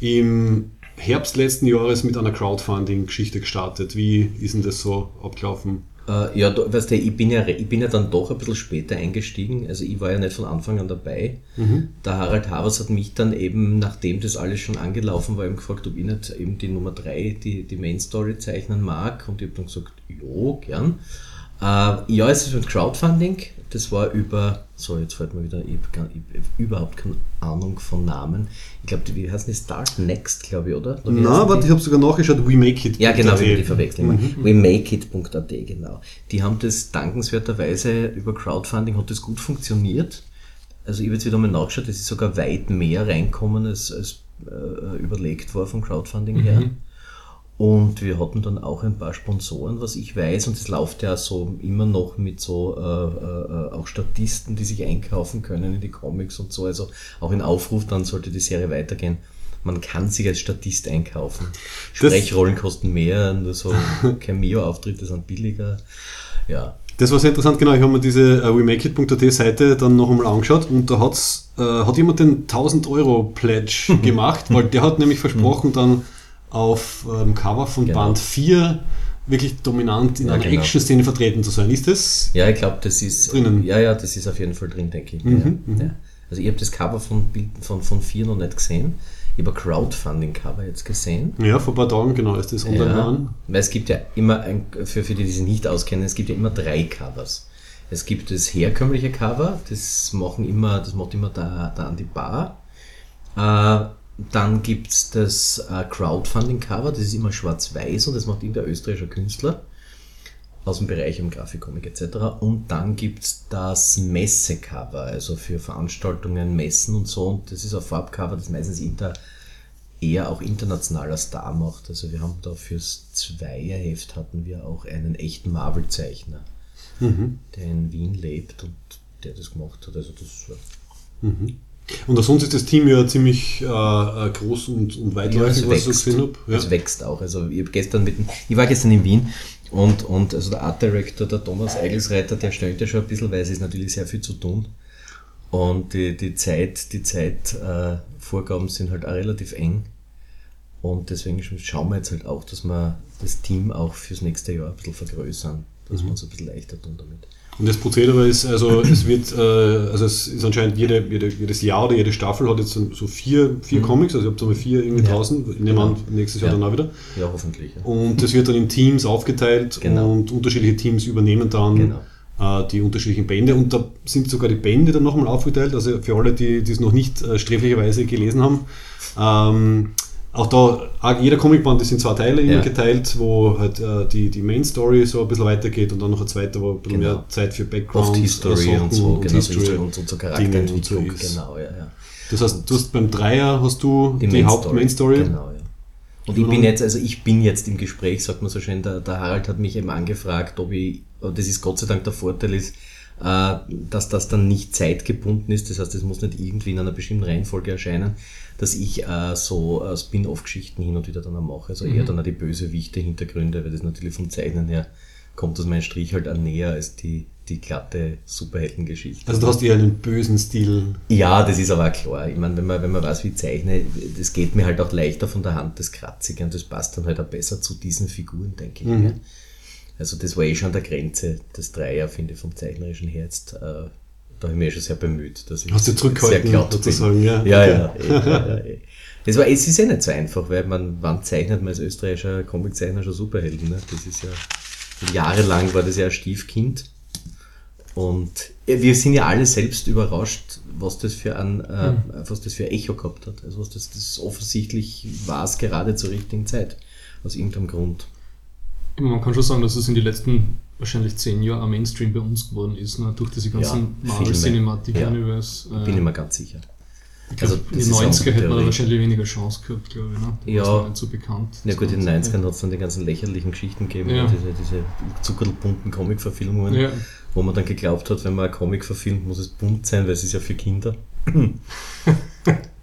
im Herbst letzten Jahres mit einer Crowdfunding-Geschichte gestartet. Wie ist denn das so abgelaufen? Äh, ja, da, weißt du, ich bin ja, ich bin ja dann doch ein bisschen später eingestiegen. Also ich war ja nicht von Anfang an dabei. Der Harald Havers hat mich dann eben, nachdem das alles schon angelaufen war, eben gefragt, ob ich nicht eben die Nummer 3, die, die Main Story zeichnen mag. Und ich habe dann gesagt, jo, gern. Äh, ja, es ist mit Crowdfunding. Das war über, so jetzt fällt mir wieder, ich habe überhaupt keine Ahnung von Namen. Ich glaube, wie heißt das? Start Next, glaube ich, oder? oder Na, warte, ich habe sogar nachgeschaut, We Make It. Ja, genau, wie die verwechseln. Mhm. WeMakeIt.at, genau. Die haben das dankenswerterweise über Crowdfunding, hat das gut funktioniert. Also ich habe jetzt wieder mal nachgeschaut, es ist sogar weit mehr reinkommen, als, als äh, überlegt war vom Crowdfunding her. Und wir hatten dann auch ein paar Sponsoren, was ich weiß, und es läuft ja so immer noch mit so äh, äh, auch Statisten, die sich einkaufen können in die Comics und so. Also auch in Aufruf, dann sollte die Serie weitergehen. Man kann sich als Statist einkaufen. Sprechrollen kosten mehr, nur so Cameo-Auftritte sind billiger. Ja. Das war sehr interessant, genau. Ich habe mir diese äh, WeMakeIt.at Seite dann noch einmal angeschaut und da hat's, äh, hat jemand den 1000 Euro Pledge gemacht, weil der hat nämlich versprochen, dann auf ähm, Cover von genau. Band 4 wirklich dominant in ja, einer genau. Action-Szene vertreten zu sein. Ist das? Ja, ich glaube, das ist drinnen. Ja, ja, das ist auf jeden Fall drin, denke ich. Mhm, ja, mhm. ja. Also ich habe das Cover von, von, von 4 noch nicht gesehen. Ich habe Crowdfunding-Cover jetzt gesehen. Ja, vor ein paar Tagen, genau, ist das online ja, Weil es gibt ja immer, ein, für, für die, die sich nicht auskennen, es gibt ja immer drei Covers. Es gibt das herkömmliche Cover, das machen immer, das macht immer da, da an die Bar. Äh, dann gibt es das äh, Crowdfunding-Cover, das ist immer schwarz-weiß und das macht irgendein österreichischer Künstler aus dem Bereich im Grafikcomic etc. Und dann gibt es das Messe-Cover, also für Veranstaltungen, Messen und so. Und das ist ein Farbcover, das meistens inter, eher auch internationaler Star macht. Also wir haben da fürs Zweierheft hatten wir auch einen echten Marvel-Zeichner, mhm. der in Wien lebt und der das gemacht hat. Also das mhm. Und sonst ist das Team ja ziemlich äh, äh groß und, und weitläufig, ja, was ich so gesehen habe. Ja. Es wächst auch. Also ich, gestern mit, ich war gestern in Wien und, und also der Art Director, der Thomas Eigelsreiter, der stellt ja schon ein bisschen, weil es ist natürlich sehr viel zu tun. Und die, die Zeit, die Zeitvorgaben äh, sind halt auch relativ eng. Und deswegen schauen wir jetzt halt auch, dass wir das Team auch fürs nächste Jahr ein bisschen vergrößern, dass mhm. wir uns ein bisschen leichter tun damit. Und das Prozedere ist, also es wird, äh, also es ist anscheinend jede, jede, jedes Jahr oder jede Staffel hat jetzt so vier, vier mhm. Comics, also ihr habt so vier irgendwie ja. draußen, ich nehme an, nächstes Jahr ja. dann auch wieder. Ja, hoffentlich. Ja. Und das wird dann in Teams aufgeteilt genau. und unterschiedliche Teams übernehmen dann genau. äh, die unterschiedlichen Bände und da sind sogar die Bände dann nochmal aufgeteilt, also für alle, die, die es noch nicht äh, sträflicherweise gelesen haben. Ähm, auch da, jeder Comicband ist in zwei Teile ja. geteilt, wo halt äh, die, die Main Story so ein bisschen weitergeht und dann noch ein zweiter, wo ein bisschen genau. mehr Zeit für Background Oft History und so, und genau, History und so zur Charakterentwicklung. So genau, ja, ja. Das heißt, du hast beim Dreier hast du die, die Haupt-Main Story. Genau, ja. Und ich bin jetzt, also ich bin jetzt im Gespräch, sagt man so schön, der, der Harald hat mich eben angefragt, ob ich, das ist Gott sei Dank der Vorteil ist, dass das dann nicht zeitgebunden ist, das heißt, es muss nicht irgendwie in einer bestimmten Reihenfolge erscheinen, dass ich äh, so äh, Spin-off-Geschichten hin und wieder dann auch mache. Also mhm. eher dann auch die Bösewichte, Hintergründe, weil das natürlich vom Zeichnen her kommt das mein Strich halt auch näher als die, die glatte Superheldengeschichte. Also du hast eher einen bösen Stil. Ja, das ist aber klar. Ich meine, wenn man, wenn man weiß, wie ich zeichne, das geht mir halt auch leichter von der Hand, das Kratzige, und das passt dann halt auch besser zu diesen Figuren, denke ich. Mhm. Also das war eh schon an der Grenze, das Dreier, finde ich, vom zeichnerischen Herz. Äh, da habe ich mich schon sehr bemüht. Dass ich Hast du zurückgehalten, sozusagen, ja? Ja, ja. Okay. ja, ja, ja. Das war, es ist ja nicht so einfach, weil man, wann zeichnet man als österreichischer Comiczeichner schon Superhelden? Ne? Das ist ja, jahrelang war das ja ein Stiefkind. Und wir sind ja alle selbst überrascht, was das für ein, äh, mhm. was das für Echo gehabt hat. Also was das, das offensichtlich war es gerade zur richtigen Zeit. Aus irgendeinem Grund. Man kann schon sagen, dass es in den letzten wahrscheinlich zehn Jahre am Mainstream bei uns geworden ist, ne? durch diese ganzen ja, Marvel Cinematic ja, Universe. Äh, bin ich mir ganz sicher. Ich glaub, also, in den 90er hätte man da wahrscheinlich weniger Chance gehabt, glaube ich. Ne? Da ja. nicht so bekannt. Ja gut, in den 90ern hat es dann die ganzen lächerlichen Geschichten gegeben, ja. diese, diese zuckerbunten Comic-Verfilmungen, ja. wo man dann geglaubt hat, wenn man ein Comic verfilmt, muss es bunt sein, weil es ist ja für Kinder.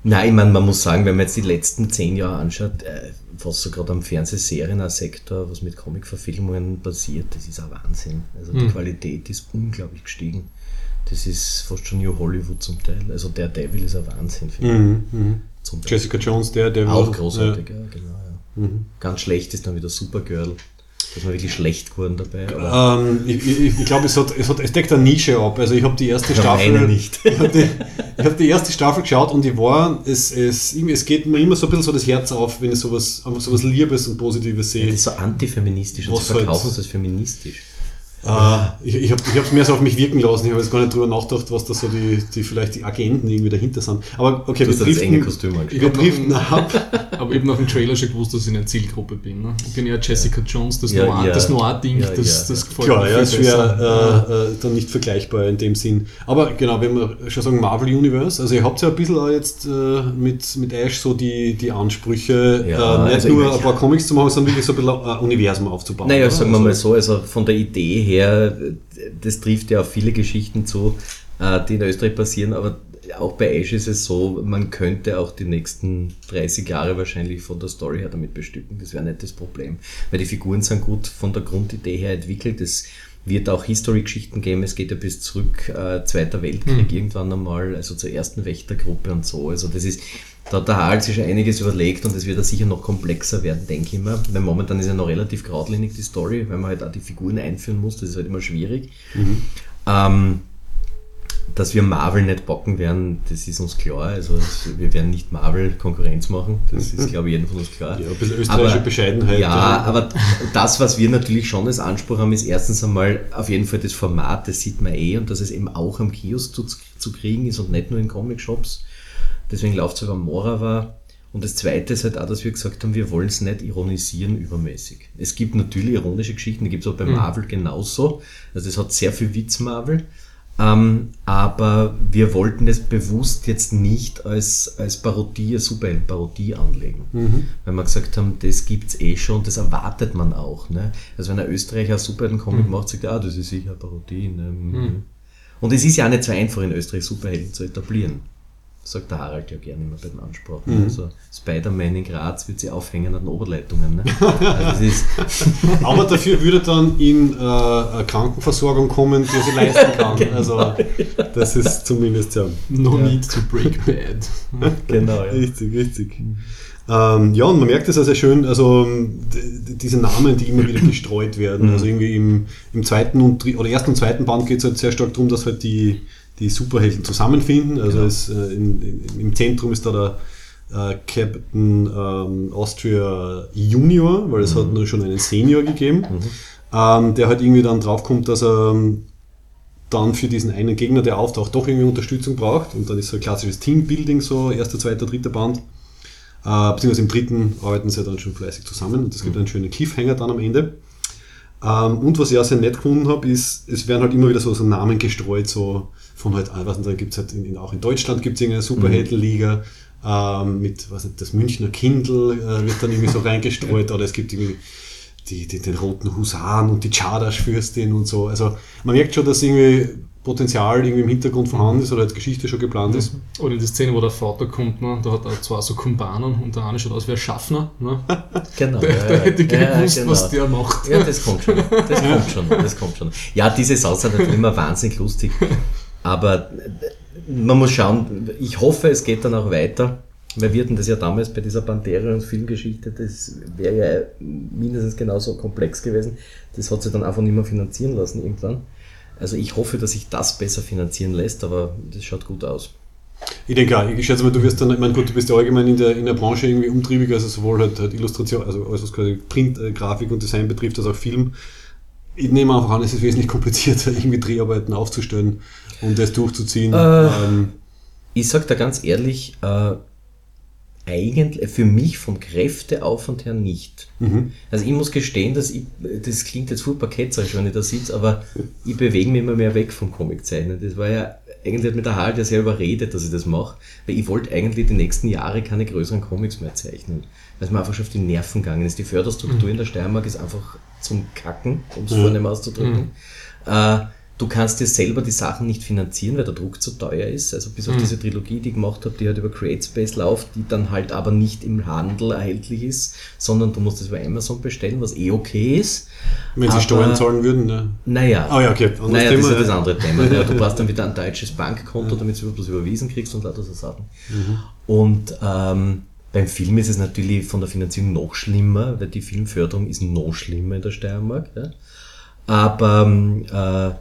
Nein, ich meine, man muss sagen, wenn man jetzt die letzten zehn Jahre anschaut, äh, was so gerade am Fernsehserien-Sektor, was mit Comic-Verfilmungen passiert, das ist ein Wahnsinn. Also die mhm. Qualität ist unglaublich gestiegen. Das ist fast schon New Hollywood zum Teil. Also der Devil ist ein Wahnsinn, finde mhm. ich. Mhm. Jessica Jones, der, der auch großartig, ja, ja genau. Ja. Mhm. Ganz schlecht ist dann wieder Supergirl. Das war wirklich schlecht geworden dabei. Ähm, ich, ich, ich glaube, es, hat, es, hat, es deckt eine Nische ab. Also ich habe die erste Staffel. nicht. ich habe die, hab die, erste Staffel geschaut und die war, es, es, es geht mir immer so ein bisschen so das Herz auf, wenn ich sowas, einfach sowas Liebes und Positives sehe. Ja, das ist so antifeministisch und sie verkaufen halt, es als feministisch. Äh, ich ich habe es mehr so auf mich wirken lassen. Ich habe jetzt gar nicht drüber nachgedacht, was da so die, die vielleicht die Agenten irgendwie dahinter sind. Aber okay, Du wir das enge driften, Kostüm wir driften ab. Aber eben nach dem Trailer schon gewusst, dass ich in der Zielgruppe bin. Ne? Ich bin ja Jessica Jones, das Ja, Noir- ja. das Noir-Ding, Ja, das, ja. das gefällt Klar, mir ja, viel ist besser. schwer äh, äh, dann nicht vergleichbar in dem Sinn. Aber genau, wenn wir schon sagen Marvel Universe, also ihr habt ja ein bisschen auch jetzt äh, mit, mit Ash so die, die Ansprüche, Ja, äh, nicht also nur ein paar Comics zu machen, sondern wirklich so ein bisschen ein Universum aufzubauen. Naja, oder? sagen wir Also- mal so, also von der Idee her, das trifft ja auf viele Geschichten zu, äh, die in Österreich passieren, aber auch bei Ash ist es so, man könnte auch die nächsten 30 Jahre wahrscheinlich von der Story her damit bestücken. Das wäre nicht das Problem. Weil die Figuren sind gut von der Grundidee her entwickelt. Es wird auch History-Geschichten geben. Es geht ja bis zurück, äh, Zweiter Weltkrieg irgendwann einmal, also zur ersten Wächtergruppe und so. Also das ist, da hat der Harald sich schon einiges überlegt und es wird ja sicher noch komplexer werden, denke ich mal. Weil momentan ist ja noch relativ geradlinig die Story, weil man halt auch die Figuren einführen muss. Das ist halt immer schwierig. Ähm, dass wir Marvel nicht bocken werden, das ist uns klar. Also wir werden nicht Marvel Konkurrenz machen. Das ist, glaube ich, jedem von uns klar. Ja, ein bisschen österreichische Aber- Bescheidenheit. Ja, aber das, was wir natürlich schon als Anspruch haben, ist erstens einmal auf jeden Fall das Format, das sieht man eh und dass es eben auch am Kiosk zu, zu kriegen ist und nicht nur in Comic-Shops. Deswegen läuft es über Morava. Und das Zweite ist halt auch, dass wir gesagt haben, wir wollen es nicht ironisieren übermäßig. Es gibt natürlich ironische Geschichten, die gibt es auch bei Marvel genauso. Also es hat sehr viel Witz Marvel. Ähm, aber wir wollten es bewusst jetzt nicht als, als Parodie, als Superhelden-Parodie anlegen. Weil wir gesagt haben, das gibt's eh schon, das erwartet man auch. Ne? Also wenn ein Österreicher Superhelden-Comic macht, sagt er, ah, das ist sicher eine Parodie. Ne? Und es ist ja auch nicht so einfach in Österreich Superhelden zu etablieren. Sagt der Harald ja gerne immer bei den Ansprachen. Also Spider-Man in Graz wird sie aufhängen an den Oberleitungen. Ne? Also Aber dafür würde dann in äh, eine Krankenversorgung kommen, die er sich leisten kann. Genau. Also das ist zumindest ja. No Ja. need to break bad. genau, ja. Richtig, richtig. Ähm, ja, und man merkt es auch sehr schön, also diese Namen, die immer wieder gestreut werden. Also irgendwie im, im zweiten und oder ersten und zweiten Band geht es halt sehr stark darum, dass halt die, die Superhelden zusammenfinden. Also Genau. es, äh, in, in, im Zentrum ist da der äh, Captain ähm, Austria Junior, weil es hat nur schon einen Senior gegeben, ähm, der halt irgendwie dann draufkommt, dass er ähm, dann für diesen einen Gegner, der auftaucht, doch irgendwie Unterstützung braucht. Und dann ist so ein klassisches Teambuilding, so erster, zweiter, dritter Band. Äh, beziehungsweise im dritten arbeiten sie dann schon fleißig zusammen und es gibt einen schönen Cliffhanger dann am Ende. Ähm, und was ich auch sehr nett gefunden habe, ist, es werden halt immer wieder so, so Namen gestreut, so von halt, ah, was dann gibt es halt in, in, auch in Deutschland gibt es irgendeine Superheldenliga ähm, mit, was nicht, das Münchner Kindle äh, wird dann irgendwie so reingestreut oder es gibt irgendwie die, die, den roten Husaren und die Czardasch-Fürstin und so. Also man merkt schon, dass irgendwie Potenzial irgendwie im Hintergrund vorhanden ist oder als Geschichte schon geplant ist. Oder in die Szene, wo der Vater kommt, ne, da hat er zwar so Kumpanen und der eine schaut aus wie ein Schaffner. Ne? Genau. Der, der ja. hätte Ja, gewusst, genau. was der macht. Ja, das kommt schon. Das kommt schon. Das kommt schon. Ja, diese Saus sind natürlich immer wahnsinnig lustig. Aber man muss schauen, ich hoffe, es geht dann auch weiter. Weil wir hatten das ja damals bei dieser Pantera und Filmgeschichte, das wäre ja mindestens genauso komplex gewesen. Das hat sich dann einfach nicht mehr finanzieren lassen irgendwann. Also ich hoffe, dass sich das besser finanzieren lässt, aber das schaut gut aus. Ich denke auch, ich schätze mal, du wirst dann, ich meine, gut, du bist ja allgemein in der, in der Branche irgendwie umtriebig, also sowohl halt, halt Illustration, also alles was quasi Print, äh, Grafik und Design betrifft, als auch Film. Ich nehme einfach an, es ist wesentlich komplizierter, irgendwie Dreharbeiten aufzustellen und das durchzuziehen. Äh. Ähm, Ich sag da ganz ehrlich, äh, eigentlich für mich vom Kräfteaufwand her nicht. mhm. Also ich muss gestehen, dass ich, das klingt jetzt furchtbar ketzerisch, wenn ich da sitze, aber ich bewege mich immer mehr weg vom Comiczeichnen. Das war ja, eigentlich hat mir der Harald ja sehr überredet, dass ich das mache, weil ich wollte eigentlich die nächsten Jahre keine größeren Comics mehr zeichnen. Weil es mir einfach schon auf die Nerven gegangen ist. Die Förderstruktur in der Steiermark ist einfach zum Kacken, um es Mhm. vornehm auszudrücken. Äh, du kannst dir selber die Sachen nicht finanzieren, weil der Druck zu teuer ist. Also bis auf diese Trilogie, die ich gemacht habe, die halt über CreateSpace läuft, die dann halt aber nicht im Handel erhältlich ist, sondern du musst es über Amazon bestellen, was eh okay ist. wenn sie Aber- Steuern zahlen würden, ne? Naja. Ah ja, okay, anderes Naja, Thema, das ist ja ja. das andere Thema. Ja, du brauchst dann wieder ein deutsches Bankkonto, damit du bloß überwiesen kriegst und lauter so Sachen. Mhm. Und ähm, beim Film ist es natürlich von der Finanzierung noch schlimmer, weil die Filmförderung ist noch schlimmer in der Steiermark. Ja. Aber ähm, äh,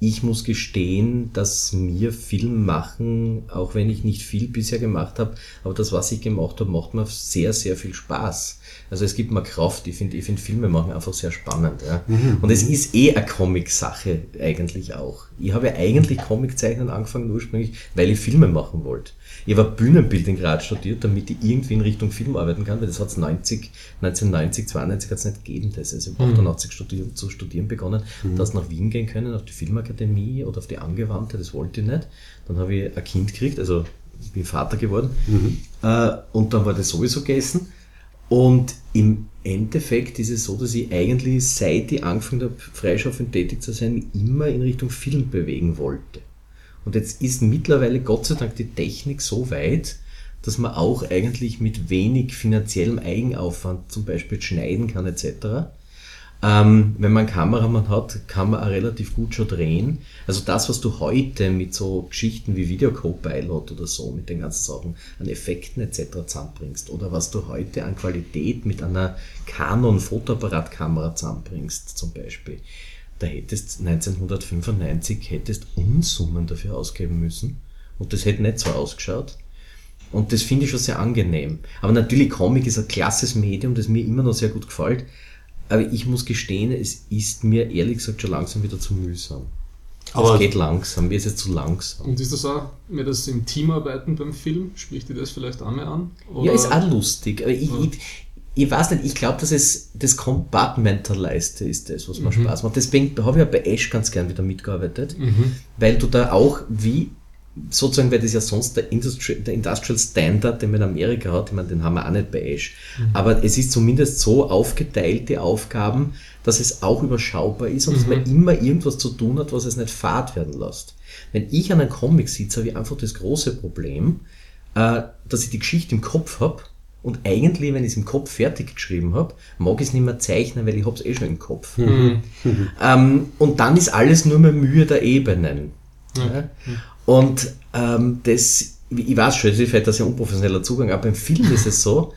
ich muss gestehen, dass mir Film machen, auch wenn ich nicht viel bisher gemacht habe, aber das, was ich gemacht habe, macht mir sehr, sehr viel Spaß. Also es gibt mir Kraft. Ich finde ich finde Filme machen einfach sehr spannend. Ja. Mhm. Und es ist eh eine Comic-Sache eigentlich auch. Ich habe ja eigentlich Comiczeichnen angefangen ursprünglich, weil ich Filme machen wollte. Ich habe Bühnenbild in Graz studiert, damit ich irgendwie in Richtung Film arbeiten kann, weil das hat es 90, 1990, 92 hat es nicht gegeben. Das. Also ich habe 88 studieren, zu studieren begonnen, mhm. dass nach Wien gehen können, auf die Filmakademie oder auf die Angewandte, das wollte ich nicht. Dann habe ich ein Kind gekriegt, also ich bin Vater geworden. Mhm. Äh, und dann war das sowieso gegessen. Und im Endeffekt ist es so, dass ich eigentlich, seit ich angefangen habe, freischaffend tätig zu sein, immer in Richtung Film bewegen wollte. Und jetzt ist mittlerweile Gott sei Dank die Technik so weit, dass man auch eigentlich mit wenig finanziellem Eigenaufwand zum Beispiel schneiden kann etc. Ähm, wenn man einen Kameramann hat, kann man auch relativ gut schon drehen. Also das, was du heute mit so Geschichten wie Video Co-Pilot oder so, mit den ganzen Sachen an Effekten etc. zusammenbringst, oder was du heute an Qualität mit einer Canon-Fotoapparatkamera zusammenbringst, zum Beispiel, da hättest 1995 hättest Unsummen dafür ausgeben müssen und das hätte nicht so ausgeschaut. Und das finde ich schon sehr angenehm. Aber natürlich, Comic ist ein klasses Medium, das mir immer noch sehr gut gefällt. Aber ich muss gestehen, es ist mir ehrlich gesagt schon langsam wieder zu mühsam. Aber es geht langsam, mir ist jetzt zu langsam. Und ist das auch mehr das im Team arbeiten beim Film? Spricht dir das vielleicht auch mehr an? Oder? Ja, ist auch lustig. Aber ich, ja. ich, ich weiß nicht, ich glaube, dass es das Compartmentalized ist das, was mir mhm. Spaß macht. Deswegen habe ich ja bei Ash ganz gern wieder mitgearbeitet, mhm. weil du da auch wie sozusagen, weil das ja sonst der, Industri der Industrial Standard, den man in Amerika hat, ich meine, den haben wir auch nicht bei Ash. Mhm. Aber es ist zumindest so aufgeteilte Aufgaben, dass es auch überschaubar ist und mhm. dass man immer irgendwas zu tun hat, was es nicht fad werden lässt. Wenn ich an einem Comic sitze, habe ich einfach das große Problem, äh, dass ich die Geschichte im Kopf habe und eigentlich, wenn ich es im Kopf fertig geschrieben habe, mag ich es nicht mehr zeichnen, weil ich habe es eh schon im Kopf. Mhm. Ähm, und dann ist alles nur mehr Mühe der Ebenen. Ja. Und ähm, das, ich weiß schon, das ist vielleicht ein sehr unprofessioneller Zugang, aber beim Film ist es so,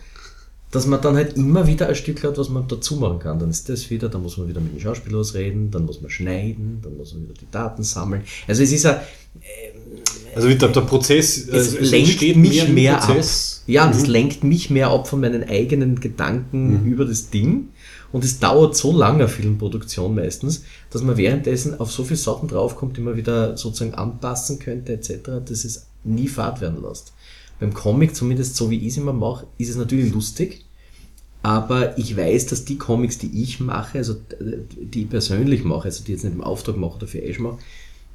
dass man dann halt immer wieder ein Stück hat, was man dazu machen kann. Dann ist das wieder, dann muss man wieder mit dem Schauspieler reden, dann muss man schneiden, dann muss man wieder die Daten sammeln. Also es ist ein... Äh, also der, der Prozess es, es lenkt mich mehr, ab. Ja, mhm. lenkt mich mehr ab von meinen eigenen Gedanken mhm. über das Ding. Und es dauert so lange, Filmproduktion meistens, dass man währenddessen auf so viele Sachen draufkommt, die man wieder sozusagen anpassen könnte, etc., dass es nie fad werden lässt. Beim Comic, zumindest so wie ich es immer mache, ist es natürlich lustig, aber ich weiß, dass die Comics, die ich mache, also die ich persönlich mache, also die jetzt nicht im Auftrag mache oder für Ash mache,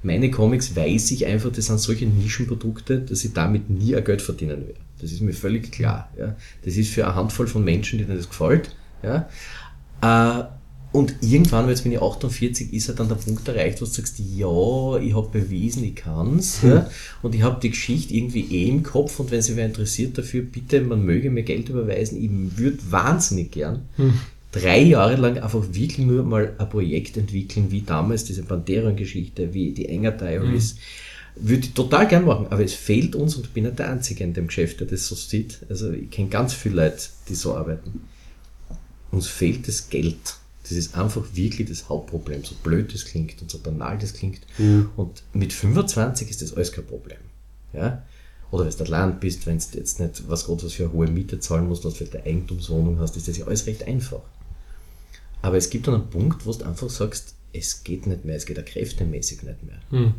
meine Comics weiß ich einfach, das sind solche Nischenprodukte, dass ich damit nie ein Geld verdienen werde. Das ist mir völlig klar. Ja. Das ist für eine Handvoll von Menschen, denen das gefällt. Ja. Äh, und irgendwann, jetzt bin ich 48, ist halt dann der Punkt erreicht, wo du sagst, ja, ich habe bewiesen, ich kann's. Hm. Ja, und ich habe die Geschichte irgendwie eh im Kopf und wenn sich wer interessiert dafür, bitte, man möge mir Geld überweisen. Ich würde wahnsinnig gern hm. drei Jahre lang einfach wirklich nur mal ein Projekt entwickeln, wie damals diese Pantera-Geschichte, wie die Enger Diaries. Hm. Würde ich total gern machen, aber es fehlt uns und ich bin nicht der Einzige in dem Geschäft, der das so sieht. Also ich kenne ganz viele Leute, die so arbeiten uns fehlt das Geld. Das ist einfach wirklich das Hauptproblem. So blöd das klingt und so banal das klingt. Mhm. Und mit 25 ist das alles kein Problem. Ja? Oder wenn du Land bist, wenn du jetzt nicht was Gott was für eine hohe Miete zahlen musst, was du vielleicht eine Eigentumswohnung hast, ist das ja alles recht einfach. Aber es gibt dann einen Punkt, wo du einfach sagst, es geht nicht mehr, es geht auch kräftemäßig nicht mehr. Mhm.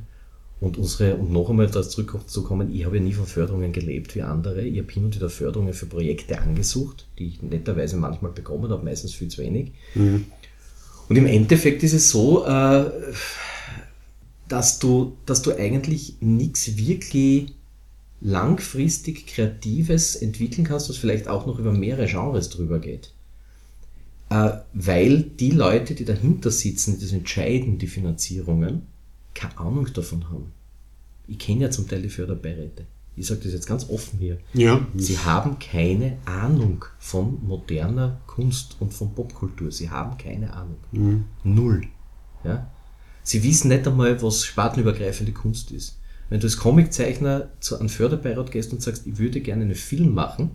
Und unsere, und noch einmal da zurückzukommen, ich habe ja nie von Förderungen gelebt wie andere. Ich habe hin und wieder Förderungen für Projekte angesucht, die ich netterweise manchmal bekommen habe, meistens viel zu wenig. Mhm. Und im Endeffekt ist es so, äh, dass du, dass du eigentlich nichts wirklich langfristig Kreatives entwickeln kannst, was vielleicht auch noch über mehrere Genres drüber geht. Äh, weil die Leute, die dahinter sitzen, die das entscheiden, die Finanzierungen, keine Ahnung davon haben. Ich kenne ja zum Teil die Förderbeiräte. Ich sage das jetzt ganz offen hier. Ja. Sie haben keine Ahnung von moderner Kunst und von Popkultur. Sie haben keine Ahnung. Mhm. Null. Ja? Sie wissen nicht einmal, was spartenübergreifende Kunst ist. Wenn du als Comiczeichner zu einem Förderbeirat gehst und sagst, ich würde gerne einen Film machen,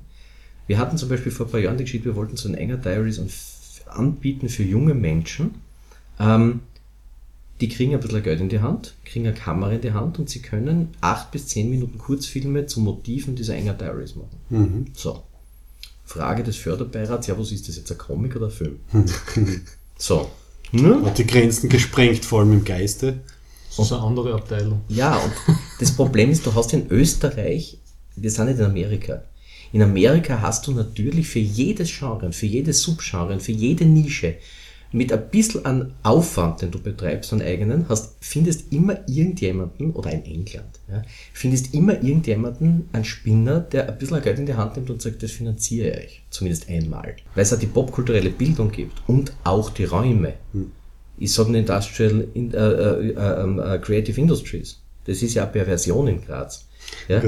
wir hatten zum Beispiel vor ein paar Jahren die Geschichte, wir wollten so ein enger Diaries anbieten für junge Menschen, ähm, die kriegen ein bisschen Geld in die Hand, kriegen eine Kamera in die Hand und sie können acht bis zehn Minuten Kurzfilme zu Motiven dieser Enger Diaries machen. Mhm. So. Frage des Förderbeirats, ja, was ist das jetzt, ein Comic oder ein Film? so. Ne? Und die Grenzen gesprengt, vor allem im Geiste. Das ist eine andere Abteilung. Ja, und das Problem ist, du hast in Österreich, wir sind nicht in Amerika. In Amerika hast du natürlich für jedes Genre, für jedes Subgenre, für jede Nische, mit ein bisschen an Aufwand, den du betreibst, an eigenen, hast, findest immer irgendjemanden, oder in England, ja, findest immer irgendjemanden, einen Spinner, der ein bisschen Geld in die Hand nimmt und sagt, das finanziere ich euch. Zumindest einmal. Weil es auch die popkulturelle Bildung gibt und auch die Räume. Ich sage Industrial in, äh, äh, äh, äh, Creative Industries. Das ist ja eine Perversion in Graz. Ja?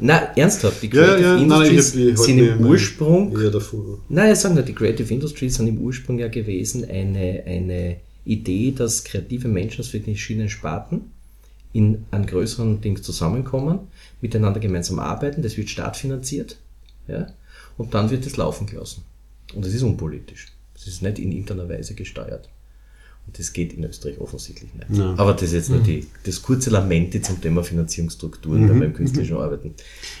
Na, ernsthaft, die Ja, Creative ja, nein, ich Industries halt sind im Ursprung Ja, davor. Nein, ich sage nur, die Creative Industries sind im Ursprung ja gewesen eine, eine Idee, dass kreative Menschen aus verschiedenen Sparten in einem größeren Ding zusammenkommen, miteinander gemeinsam arbeiten, das wird staatfinanziert, ja, und dann wird es laufen gelassen. Und das ist unpolitisch. Das ist nicht in irgendeiner Weise gesteuert. Und das geht in Österreich offensichtlich nicht. Ja. Aber das ist jetzt nur die, das kurze Lamente zum Thema Finanzierungsstrukturen beim künstlerischen Arbeiten.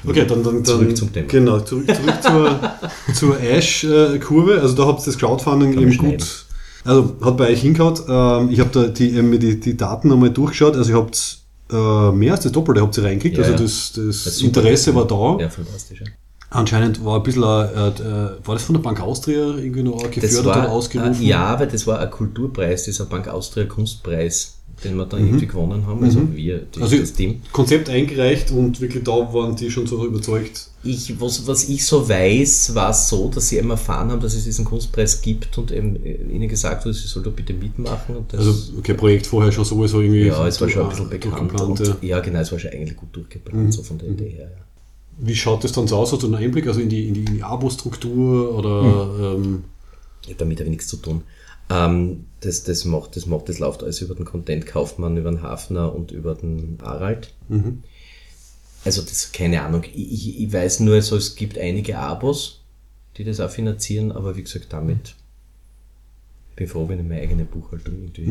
Okay, dann, dann, dann Zurück zum Thema. Genau, zurück, zurück zur, zur Ash-Kurve. Also da habt ihr das Crowdfunding eben gut. Also hat bei euch hingehauen. Ähm, ich habe da die, eben die, die Daten nochmal durchgeschaut. Also ihr habt äh, mehr als das Doppelte habt ihr reingekriegt. Ja, also das, das, Das. Interesse war da. Ja, fantastisch. Anscheinend war ein bisschen, äh, äh, war das von der Bank Austria irgendwie noch gefördert war, oder ausgerufen? Äh, ja, weil das war ein Kulturpreis, dieser Bank Austria Kunstpreis, den wir dann Mhm. irgendwie gewonnen haben. Also wir, die, Also das Team. Konzept eingereicht und wirklich da waren die schon so überzeugt. Ich, was, was ich so weiß, war es so, dass sie eben erfahren haben, dass es diesen Kunstpreis gibt und eben äh, ihnen gesagt wurde, sie soll da bitte mitmachen. Also okay, Projekt vorher schon sowieso irgendwie. ja, es war schon ein durch- bisschen bekannt. Und, ja. Mhm. ja, genau, es war schon eigentlich gut durchgeplant, so von der Idee her. Ja. Wie schaut das dann so aus? Hast du einen Einblick also in die, in die, in die Abo-Struktur oder Hm. ähm, Ja, damit habe ich nichts zu tun. Ähm, das, das, macht, das macht, das läuft alles über den Content-Kaufmann, über den Hafner und über den Harald. Also das, keine Ahnung. Ich, ich, ich weiß nur, so, es gibt einige Abos, die das auch finanzieren, aber wie gesagt, damit ich bin froh, wenn ich meine eigene Buchhaltung irgendwie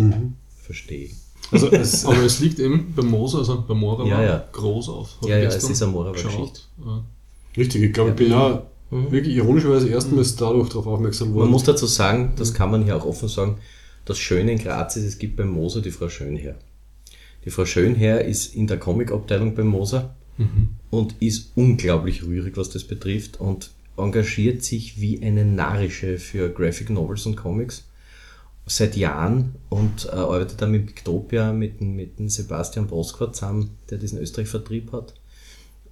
verstehe. Also es, Aber es liegt eben bei Moser, also bei Mora Ja, war ja. groß auf. Hab Ja, ja, es ist eine Mora geschaut. Geschichte. Ja. richtig, ich glaube, ich bin ja wirklich ironischerweise erstmals dadurch darauf aufmerksam worden. Man muss dazu sagen, das kann man hier auch offen sagen, das Schöne in Graz ist, es gibt beim Moser die Frau Schönherr. Die Frau Schönherr ist in der Comic-Abteilung beim Moser und ist unglaublich rührig, was das betrifft und engagiert sich wie eine Narische für Graphic Novels und Comics seit Jahren und äh, arbeitet dann mit Pictopia, mit, mit dem Sebastian Boskort zusammen, der diesen Österreich-Vertrieb hat.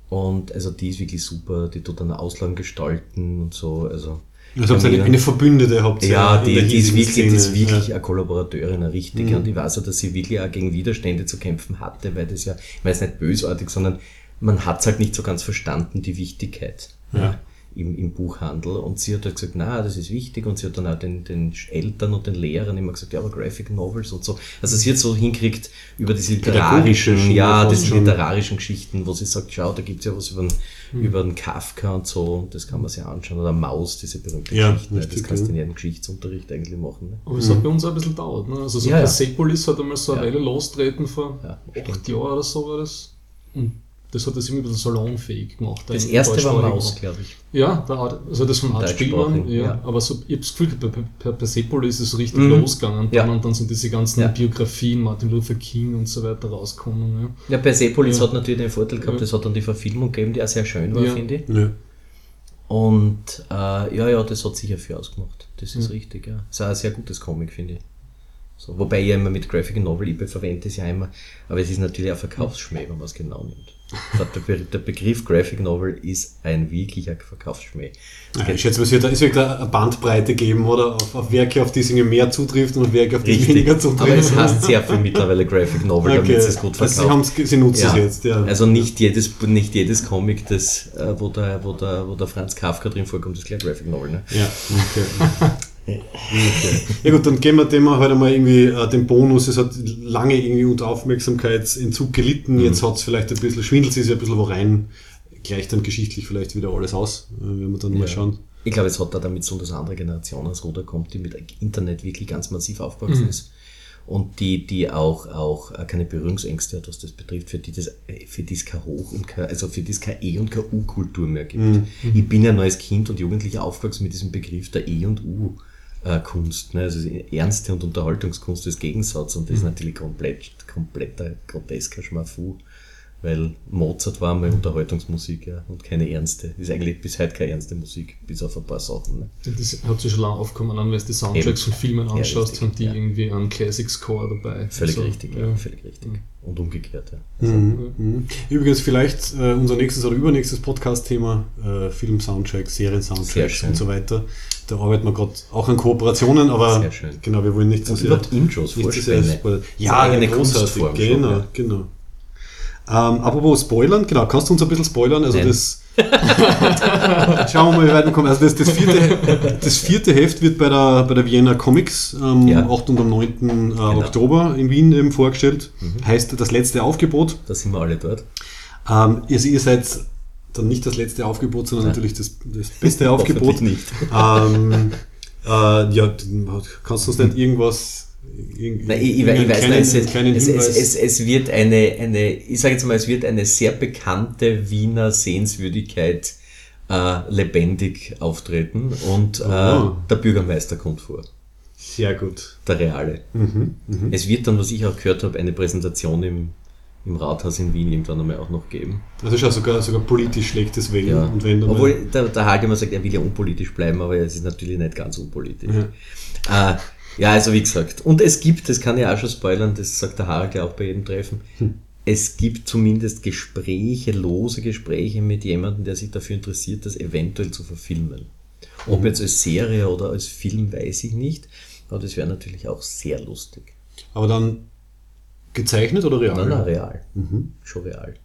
Und also die ist wirklich super, die tut dann Auslagen gestalten und so. Also, also habt eine, eine Verbündete ihr ja, die, die, ist wirklich, die ist wirklich ja. eine Kollaborateurin, eine richtige. Und ich weiß auch, dass sie wirklich auch gegen Widerstände zu kämpfen hatte, weil das ja, ich meine, es ist nicht bösartig, sondern man hat es halt nicht so ganz verstanden, die Wichtigkeit Ja. Im, im Buchhandel. Und sie hat halt gesagt, na, das ist wichtig. Und sie hat dann auch den, den Eltern und den Lehrern immer gesagt, ja, aber Graphic Novels und so. Also sie hat so hinkriegt über diese literarischen, ja, diese literarischen Geschichten, wo sie sagt, schau, da gibt's ja was über den, Hm. über den Kafka und so, und das kann man sich anschauen. Oder Maus, diese berühmte Ja, Geschichte. ne? Das richtig, kannst du ja. in jedem Geschichtsunterricht eigentlich machen. Ne? Aber es hat bei uns auch ein bisschen gedauert. Ne? Also so Ja, ja. Persepolis hat einmal so eine Ja. Weile lostreten vor Ja, acht Jahren oder so war das. Und das hat das irgendwie ein bisschen salonfähig gemacht. Das erste war Maus, glaube ich. Ja, da hat, also das vom Art Spielmann, ja, ja. aber so, ich habe das Gefühl, bei, bei Persepolis ist es so richtig Mhm. losgegangen Ja. dann, und dann sind diese ganzen Ja. Biografien, Martin Luther King und so weiter rausgekommen. Ja. Ja, Persepolis Ja. hat natürlich den Vorteil gehabt, Ja. das hat dann die Verfilmung gegeben, die auch sehr schön war, Ja. finde ich. Ja. Und äh, ja, ja, das hat sicher viel ausgemacht. Das ist Ja. richtig, ja. Das ist auch ein sehr gutes Comic, finde ich. So, wobei ich ja immer mit Graphic Novel, ich verwende es ja immer, aber es ist natürlich ein Verkaufsschmäh, wenn man es genau nimmt. Der, Be der Begriff Graphic Novel ist ein wirklicher Verkaufsschmäh. Ja, ich schätze, es wird, es wird da eine Bandbreite geben, oder? Auf, auf Werke, auf die es mehr zutrifft und auf Werke, auf die es weniger zutrifft. aber es heißt sehr viel mittlerweile Graphic Novel, damit sie es gut also sie, verkaufen. sie nutzen es jetzt, ja. Also nicht jedes, nicht jedes Comic, das, äh, wo, der, wo, der, wo der Franz Kafka drin vorkommt, ist gleich Graphic Novel. Ne? Ja, okay. okay. Ja gut, dann geben wir dem halt einmal irgendwie äh, den Bonus. Es hat lange irgendwie unter Aufmerksamkeitsentzug gelitten. Mhm. Jetzt hat es vielleicht ein bisschen, schwindelt es ja ein bisschen wo rein. Gleicht dann geschichtlich vielleicht wieder alles aus, äh, wenn wir dann mal Ja. schauen. Ich glaube, es hat da damit so, dass eine andere Generation ans Ruder kommt, die mit Internet wirklich ganz massiv aufgewachsen ist. und die, die auch, auch äh, keine Berührungsängste hat, was das betrifft, für die das, für die es keine Hoch- und keine, also für die es keine E- und keine U-Kultur mehr gibt. Mhm. Ich bin ja neues Kind und Jugendlicher aufgewachsen mit diesem Begriff der E- und U. äh, Kunst, ne? also ernste und Unterhaltungskunst als Gegensatz und das ist natürlich komplett, kompletter grotesker Schmafu, weil Mozart war mal Unterhaltungsmusik ja, und keine ernste, ist eigentlich bis heute keine ernste Musik, bis auf ein paar Sachen. Ne? Das hat sich schon lange aufgekommen an, wenn du die Soundtracks von Filmen Ja, anschaust, richtig, haben die ja. irgendwie einen Classic Score dabei. Völlig Also, richtig, ja. völlig richtig. Und umgekehrt, ja. Mhm. Übrigens vielleicht äh, unser nächstes oder übernächstes Podcast-Thema, äh, Film-Soundtracks, Serien-Soundtracks und so weiter. Da arbeiten wir gerade auch an Kooperationen, aber Sehr schön. genau, wir wollen nicht zu Und sehr... Intros, spoilern. Das Ja, eine großartig, genau, ja. genau. Ähm, apropos Spoilern, genau, kannst du uns ein bisschen spoilern? Also Nein. das... Schauen wir mal, wie weit wir kommen. Also das, das, vierte, das vierte Heft wird bei der, bei der Vienna Comics am Ja. Genau. 8. und am 9. Äh, Oktober in Wien eben vorgestellt. Mhm. Heißt das letzte Aufgebot. Da sind wir alle dort. Ähm, also ihr seid dann nicht das letzte Aufgebot, sondern natürlich das, das beste Aufgebot. Nicht. Ähm, äh, ja, kannst du uns nicht irgendwas... Nein, ich, ich, ich irgendeinen weiß nicht, es, kleinen es, Hinweis? es, es, es wird eine, eine, ich sage jetzt mal, es wird eine sehr bekannte Wiener Sehenswürdigkeit äh, lebendig auftreten und äh, Oh. der Bürgermeister kommt vor, Sehr gut. der Reale. Mhm, Es wird dann, was ich auch gehört habe, eine Präsentation im, im Rathaus in Wien irgendwann einmal auch noch geben. Also schau, sogar, sogar politisch schlägt es Wellen. Ja. Und wenn Obwohl der, der immer sagt, er will ja unpolitisch bleiben, aber es ist natürlich nicht ganz unpolitisch. Äh, ja, also wie gesagt. Und es gibt, das kann ich auch schon spoilern, das sagt der Harald ja auch bei jedem Treffen, es gibt zumindest Gespräche, lose Gespräche mit jemandem, der sich dafür interessiert, das eventuell zu verfilmen. Ob jetzt als Serie oder als Film, weiß ich nicht. Aber das wäre natürlich auch sehr lustig. aber dann gezeichnet oder real? Nein, nein, real. Schon real.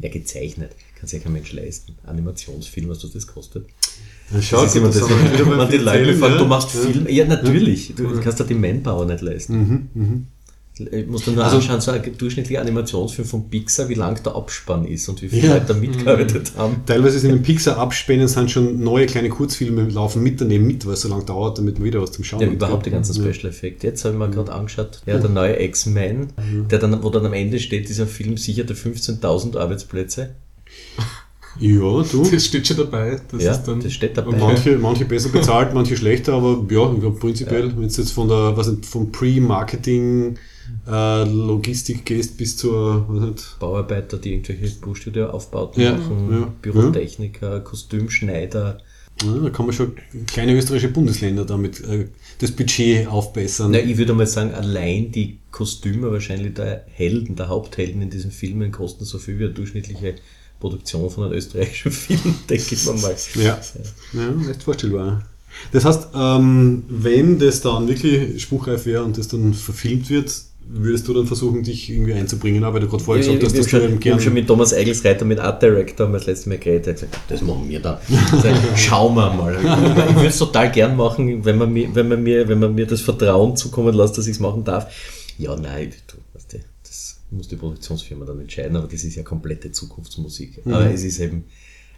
Ja, gezeichnet. Kann sich ja kein Mensch leisten. Animationsfilm, was das kostet. Ja, schau, Das ist immer das, wenn die Leute ja. du machst Ja. Film. Ja, natürlich. Du kannst dir die Manpower nicht leisten. Ich muss dann nur Also- anschauen, so ein durchschnittlicher Animationsfilm von Pixar, wie lang der Abspann ist und wie viele Ja. Leute da mitgearbeitet haben. Teilweise sind in den Pixar-Abspänen sind schon neue kleine Kurzfilme laufen mit daneben mit, weil es so lange dauert, damit man wieder was zum Schauen Ja, hat, überhaupt die ganzen Special Effekte. Jetzt habe ich mir gerade angeschaut, ja, der neue X-Men, der dann, wo dann am Ende steht, dieser Film sicherte 15.000 Arbeitsplätze. Ja, du. Das steht schon dabei. Das Ja, ist dann, das steht dabei. Und manche, manche besser bezahlt, manche schlechter, aber ja, ich glaube prinzipiell, wenn du jetzt von der, was nicht, vom Pre-Marketing äh, Logistik gehst bis zur, was nicht, Bauarbeiter, die irgendwelche Baustudio-Aufbauten Ja, machen, ja, Bürotechniker, Kostümschneider. ja, da kann man schon kleine österreichische Bundesländer damit äh, das Budget aufbessern. Na, ich würde mal sagen, allein die Kostüme wahrscheinlich der Helden, der Haupthelden in diesen Filmen kosten so viel wie eine durchschnittliche Produktion von einem österreichischen Film, denke ich mal. Ja, ja echt vorstellbar. Das heißt, ähm, wenn das dann wirklich spruchreif wäre und das dann verfilmt wird, würdest du dann versuchen, dich irgendwie einzubringen, weil du gerade vorher Ja, gesagt hast, dass haben du schon, eben wir haben schon mit Thomas Eigelsreiter, mit Art Director, haben wir das letzte Mal geredet, er hat gesagt, das machen wir ich, Schauen wir mal. Ich, ich würde es total gern machen, wenn man, mir, wenn, man mir, wenn man mir das Vertrauen zukommen lässt, dass ich es machen darf. Ja, nein, du, muss die Produktionsfirma dann entscheiden, aber das ist ja komplette Zukunftsmusik. Mhm. Aber es ist eben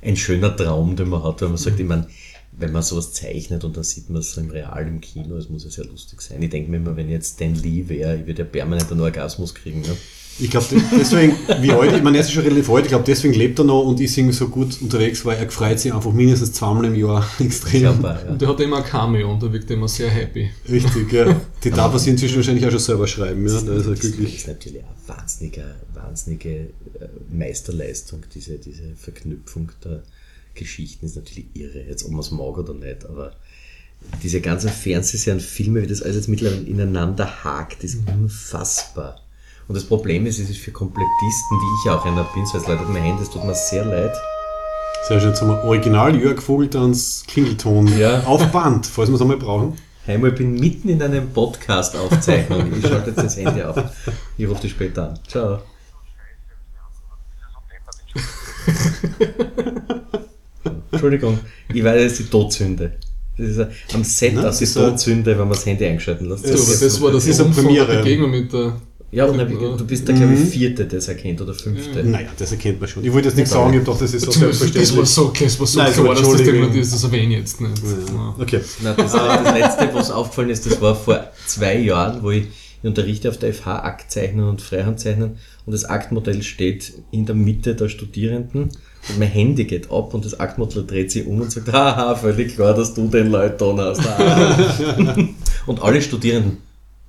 ein schöner Traum, den man hat, wenn man sagt, ich meine, wenn man sowas zeichnet und dann sieht man es so im Real im Kino, es muss ja sehr lustig sein. Ich denke mir immer, wenn jetzt Stan Lee wäre, ich würde ja permanent einen Orgasmus kriegen. Ne? Ich glaube, deswegen, wie heute, ich meine, er ist schon relativ alt, ich glaube, deswegen lebt er noch und ist irgendwie so gut unterwegs, weil er freut sich einfach mindestens zweimal im Jahr extrem. Glaubbar, ja. Und der hat immer ein Cameo und da wirkt er immer sehr happy. Richtig, ja. Die darf er sich inzwischen wahrscheinlich auch schon selber schreiben, ja. Da ist er Das ist natürlich eine wahnsinnige, wahnsinnige äh, Meisterleistung, diese, diese Verknüpfung der Geschichten ist natürlich irre, jetzt ob man es mag oder nicht, aber diese ganzen Fernsehserien, Filme, wie das alles jetzt mittlerweile ineinander hakt, ist unfassbar. Und das Problem ist, es ist für Komplettisten, wie ich auch einer bin, so als Leute mein Handy, es tut mir sehr leid. Sehr schön, jetzt haben wir Original Jörg Vogeltans Klingelton Ja. auf Band, falls wir es einmal brauchen. Einmal ich bin mitten in einem Podcast-Aufzeichnung. Ich schalte jetzt das Handy auf. Ich rufe dich später an. Ciao. Entschuldigung, ich weiß, das ist die Todsünde. Das ist ein- am Set Nein, aus die das ist Todsünde, wenn man das Handy eingeschalten lässt. So, aber das war das ist eine Premiere. Begegnung mit der. Ja, und du bist der, glaube ich, vierte, der es erkennt, oder fünfte. Naja, das erkennt man schon. Ich wollte jetzt nicht Sorry. sagen, ich habe doch, das ist so Das, das selbstverständlich. war so, das war so Nein, klar, dass das. Thema ist, das erwähne ich jetzt nicht. Ja. Okay. Na, das, das letzte, was aufgefallen ist, das war vor zwei Jahren, wo ich Ich unterrichte auf der FH Aktzeichnen und Freihandzeichnen und das Aktmodell steht in der Mitte der Studierenden und mein Handy geht ab und das Aktmodell dreht sich um und sagt, haha, völlig klar, dass du den Leuten da hast. und alle Studierenden,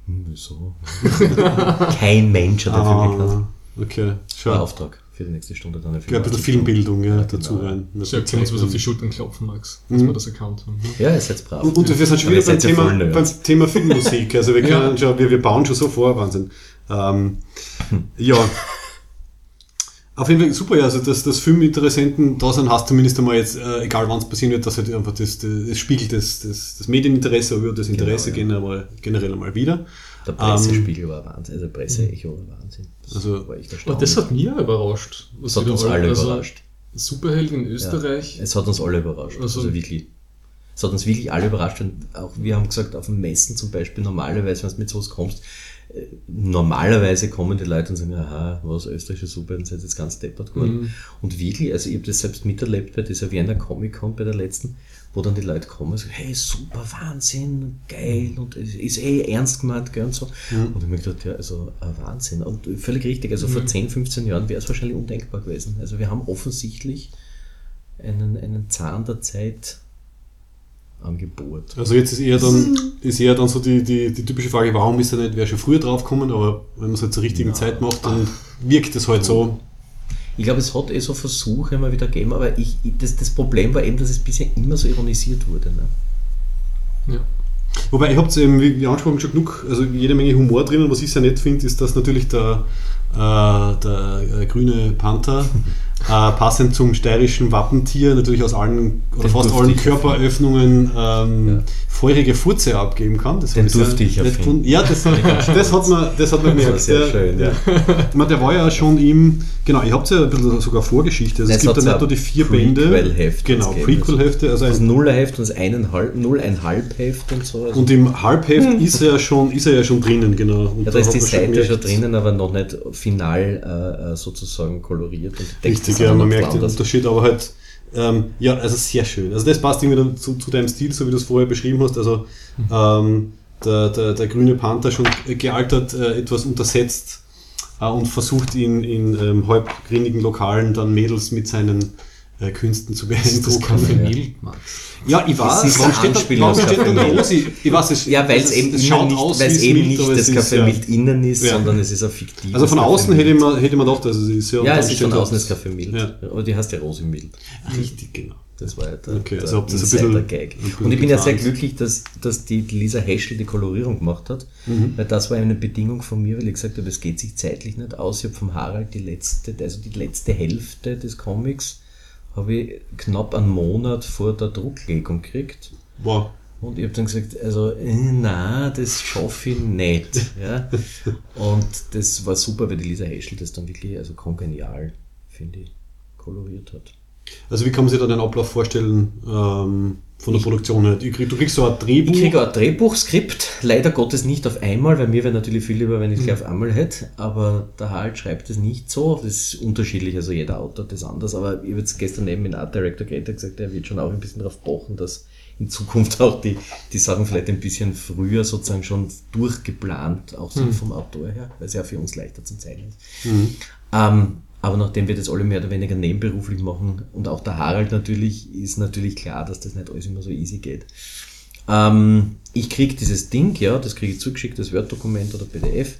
hm, wieso? Kein Mensch hat dafür gekannt. Ah, okay, schau. Auftrag für die nächste Stunde dann. Ich glaube, ein bisschen Filmbildung ja, dazu genau. rein. Sehr können wir uns was auf die Schultern klopfen, Max, dass wir das erkannt haben. Ja, ihr seid brav. Und, und wir sind schon wieder beim ja Thema, voll beim Thema Filmmusik. Also wir, können schon, wir, wir bauen schon so vor, Wahnsinn. Ähm, ja. Auf jeden Fall super, ja, also dass das Filminteressenten da sind, hast zumindest einmal jetzt, äh, egal wann es passieren wird, dass halt einfach das, das, das spiegelt das, das, das Medieninteresse, aber das Interesse Genau, ja. generell, generell einmal wieder. Der Pressespiegel war Wahnsinn, also Presseecho war Wahnsinn. Das Ähm, Also- war echt erstaunlich. das hat mir überrascht. Was Das hat uns alle- alle also überrascht. Superheld in Österreich. Es hat uns alle überrascht. Also- Also, wirklich. Es hat uns wirklich alle überrascht. Und auch wir haben gesagt, auf den Messen zum Beispiel, normalerweise, wenn du mit sowas kommst, normalerweise kommen die Leute und sagen, aha, was, österreichische Super, dann seid ihr jetzt ganz deppert geworden. Mhm. Und wirklich, also ich habe das selbst miterlebt bei dieser Wiener Comic-Con, bei der letzten, wo dann die Leute kommen und sagen, hey, super, Wahnsinn, geil, und es ist eh ernst gemeint, gell, und so. Und ich habe mir gedacht, ja, also Wahnsinn. Und völlig richtig, also vor 10, 15 Jahren wäre es wahrscheinlich undenkbar gewesen. Also wir haben offensichtlich einen, einen Zahn der Zeit angebohrt. Also jetzt ist eher dann, ist eher dann so die, die, die typische Frage, warum ist er nicht, wer schon früher drauf gekommen, aber wenn man es halt zur richtigen Zeit macht, dann wirkt es halt so. Ich glaube, es hat eh so Versuche immer wieder gegeben, aber ich, ich- das, das Problem war eben, dass es bisher immer so ironisiert wurde. Ne? Ja. Wobei, ihr habt eben, wie, angesprochen, schon genug, also jede Menge Humor drinnen. Was ich sehr nett finde, ist, dass natürlich der, äh, der äh, grüne Panther äh, passend zum steirischen Wappentier natürlich aus allen oder Den fast allen ich Körperöffnungen ähm, Ja. feurige Furze abgeben kann. Das Den durfte ich erfinden. Ja, das, das hat man, das hat man gemerkt. sehr Der- schön, ja. Ich meine, der war ja schon im, genau, ihr habt ja ein bisschen sogar Vorgeschichte. Also es es gibt ja nicht nur die vier ein Bände. Prequel-Heft Genau, gegeben. Prequel-Hefte. Also Das ein, Nullerheft und das eineinhalb, Null-einhalb Heft und so. Also und im Halbheft ist er ja schon, ist er ja schon drinnen, genau. Und ja, da ist hat die man Seite schon drinnen, aber noch nicht final äh, äh, sozusagen koloriert. Und Texte Richtig, ja, man merkt den. Unterschied, aber halt, ähm, ja, also sehr schön. Also das passt irgendwie dann zu, zu deinem Stil, so wie du es vorher beschrieben hast. Also ähm, der, der, der grüne Panther schon gealtert, äh, etwas untersetzt äh, und versucht in, in ähm, halbgrinnigen Lokalen dann Mädels mit seinen äh, Künsten zu ist das beeindrucken. Café Ja. Mild, Max. Ja, ich weiß, Es ist warum steht da, warum steht da der. Rosi? Ich weiß, es, Ja, weil es eben, es immer schaut nicht, aus weil es wie eben nicht das Café ja. Mild innen ist, Ja. sondern es ist ein fiktives Also von außen hätte man, hätte man gedacht, also es ist ja... Ja, es ist von außen da- das Café Mild. Ja. Aber die heißt ja Rosi Mild. Richtig, genau. Das war ja der, Okay, der also bisschen- Insider-Gag. Und ich bin ja sehr glücklich, dass, dass die Lisa Heschel die Kolorierung gemacht hat, Mhm. weil das war eine Bedingung von mir, weil ich gesagt habe, es geht sich zeitlich nicht aus. Ich habe vom Harald die letzte, also die letzte Hälfte des Comics habe ich knapp einen Monat vor der Drucklegung gekriegt. Wow. Und ich habe dann gesagt, also, äh, na, das schaffe ich nicht. Ja? Und das war super, weil die Lisa Heschel das dann wirklich also kongenial, finde ich, koloriert hat. Also wie kann man sich da den Ablauf vorstellen ähm, von der Produktion her? Du kriegst, du kriegst so ein Drehbuch. Ich kriege ein Drehbuchskript, leider Gottes nicht auf einmal, weil mir wäre natürlich viel lieber, wenn ich es gleich auf einmal hätte, aber der Harald schreibt es nicht so, das ist unterschiedlich, also jeder Autor hat das anders, aber ich habe jetzt gestern neben mit Art Director hat gesagt, er wird schon auch ein bisschen darauf pochen, dass in Zukunft auch die, die Sachen vielleicht ein bisschen früher sozusagen schon durchgeplant auch sind vom Autor her, weil es ja für uns leichter zum Zeichnen ist. Ähm, aber nachdem wir das alle mehr oder weniger nebenberuflich machen und auch der Harald natürlich, ist natürlich klar, dass das nicht alles immer so easy geht. Ähm, ich kriege dieses Ding, ja, das kriege ich zugeschickt, das Word-Dokument oder PDF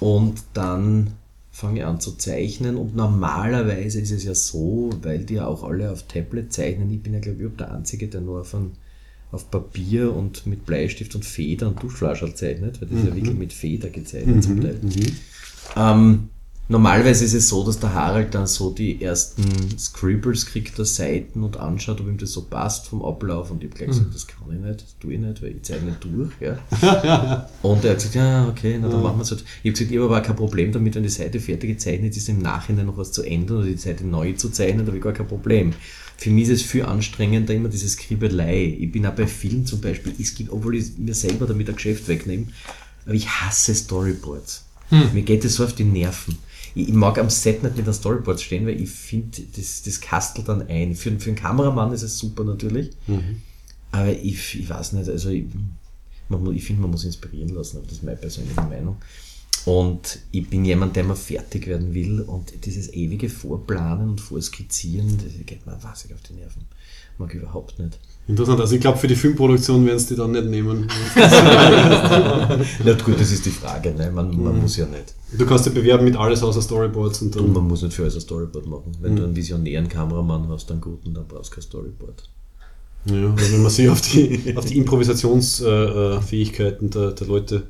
und dann fange ich an zu zeichnen. Und normalerweise ist es ja so, weil die ja auch alle auf Tablet zeichnen, ich bin ja glaube ich der Einzige, der nur auf, ein, auf Papier und mit Bleistift und Feder und Tuschflasche zeichnet, weil das ist ja wirklich mit Feder gezeichnet zum Teil. Ähm, normalerweise ist es so, dass der Harald dann so die ersten Scribbles kriegt, der Seiten und anschaut, ob ihm das so passt vom Ablauf. Und ich habe gleich gesagt, das kann ich nicht, das tue ich nicht, weil ich zeichne durch. Ja. und er hat gesagt, ja, okay, na, dann machen wir es halt. Ich habe gesagt, ich habe aber kein Problem damit, wenn die Seite fertig gezeichnet ist, im Nachhinein noch was zu ändern oder die Seite neu zu zeichnen, da habe ich gar kein Problem. Für mich ist es viel anstrengender, immer diese Skribelei. Ich bin auch bei Filmen zum Beispiel, es gibt, obwohl ich mir selber damit ein Geschäft wegnehme, aber ich hasse Storyboards. Mir geht es so auf die Nerven. Ich, ich mag am Set nicht mit einem Storyboard stehen, weil ich finde, das, das kastelt dann ein. Für, für einen Kameramann ist es super natürlich. Aber ich, ich weiß nicht, also ich, man, ich finde, man muss inspirieren lassen, aber das ist meine persönliche Meinung. Und ich bin jemand, der mal fertig werden will und dieses ewige Vorplanen und Vorskizzieren, das geht mir wahnsinnig auf die Nerven. Mag ich überhaupt nicht. Interessant, also ich glaube, für die Filmproduktion werden sie die dann nicht nehmen. Na gut, das ist die Frage, ne? man, man muss ja nicht. Du kannst dich bewerben mit alles außer Storyboards und Und dann. man muss nicht für alles ein Storyboard machen. Wenn du einen visionären Kameramann hast, einen guten, dann brauchst du kein Storyboard. Ja, also wenn man sich auf die, auf die Improvisationsfähigkeiten der, der Leute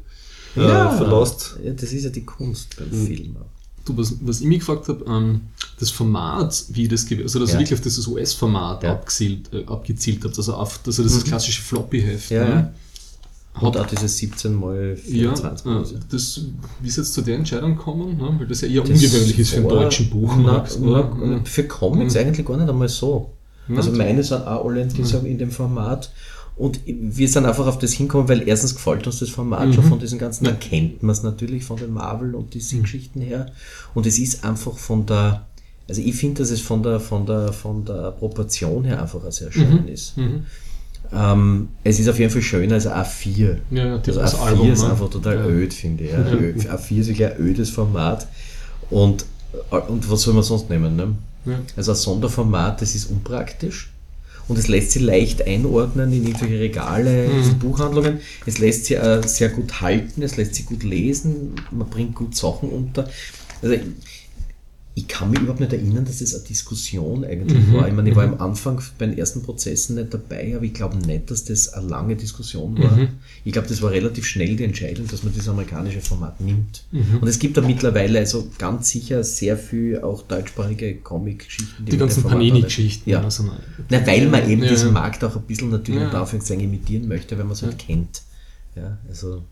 äh, verlässt. Ja, das ist ja die Kunst beim Mhm. Film. Du, was, was ich mich gefragt habe, ähm, das Format, wie das gewesen also dass Ja. ihr wirklich auf dieses US-Format Ja. abgezielt, äh, abgezielt habt, also auf also das klassische Floppy-Heft. Ja, ne? ja. Hat, auch dieses 17 mal ja, 24 äh, quasi. das, wie ist jetzt zu der Entscheidung gekommen? Ne? Weil das ja eher Das ungewöhnlich ist für einen deutschen Na, Buchmarkt. na, ne? für Comics eigentlich gar nicht einmal so. Ja. Also meine sind auch alle insgesamt in dem Format. Und wir sind einfach auf das hinkommen, weil erstens gefällt uns das Format Mhm. schon von diesen ganzen, dann kennt man es natürlich von den Marvel und diesen Geschichten her. Und es ist einfach von der, also ich finde, dass es von der, von der, von der Proportion her einfach sehr schön ist. Mhm. Ähm, es ist auf jeden Fall schöner als ein A4. Ja, ja, also das A4 Album, ist ne? einfach total Ja. öd, finde ich. Ja. Ö- A4 ist wirklich ein ödes Format. Und, und was soll man sonst nehmen? Ne? Also ein Sonderformat, das ist unpraktisch. Und es lässt sich leicht einordnen in irgendwelche Regale, Mhm. Buchhandlungen. Es lässt sich äh, sehr gut halten, es lässt sich gut lesen, man bringt gut Sachen unter. Also ich, kann mich überhaupt nicht erinnern, dass das eine Diskussion eigentlich war. Ich meine, ich war am Anfang bei den ersten Prozessen nicht dabei, aber ich glaube nicht, dass das eine lange Diskussion war. Ich glaube, das war relativ schnell die Entscheidung, dass man das amerikanische Format nimmt. Und es gibt da mittlerweile also ganz sicher sehr viel auch deutschsprachige Comic-Geschichten. Die mit ganzen Panini-Geschichten. Ja. Also, na, weil man eben Ja. diesen Markt auch ein bisschen natürlich Ja. unter Anführungszeichen imitieren möchte, wenn man es halt kennt. Ja, also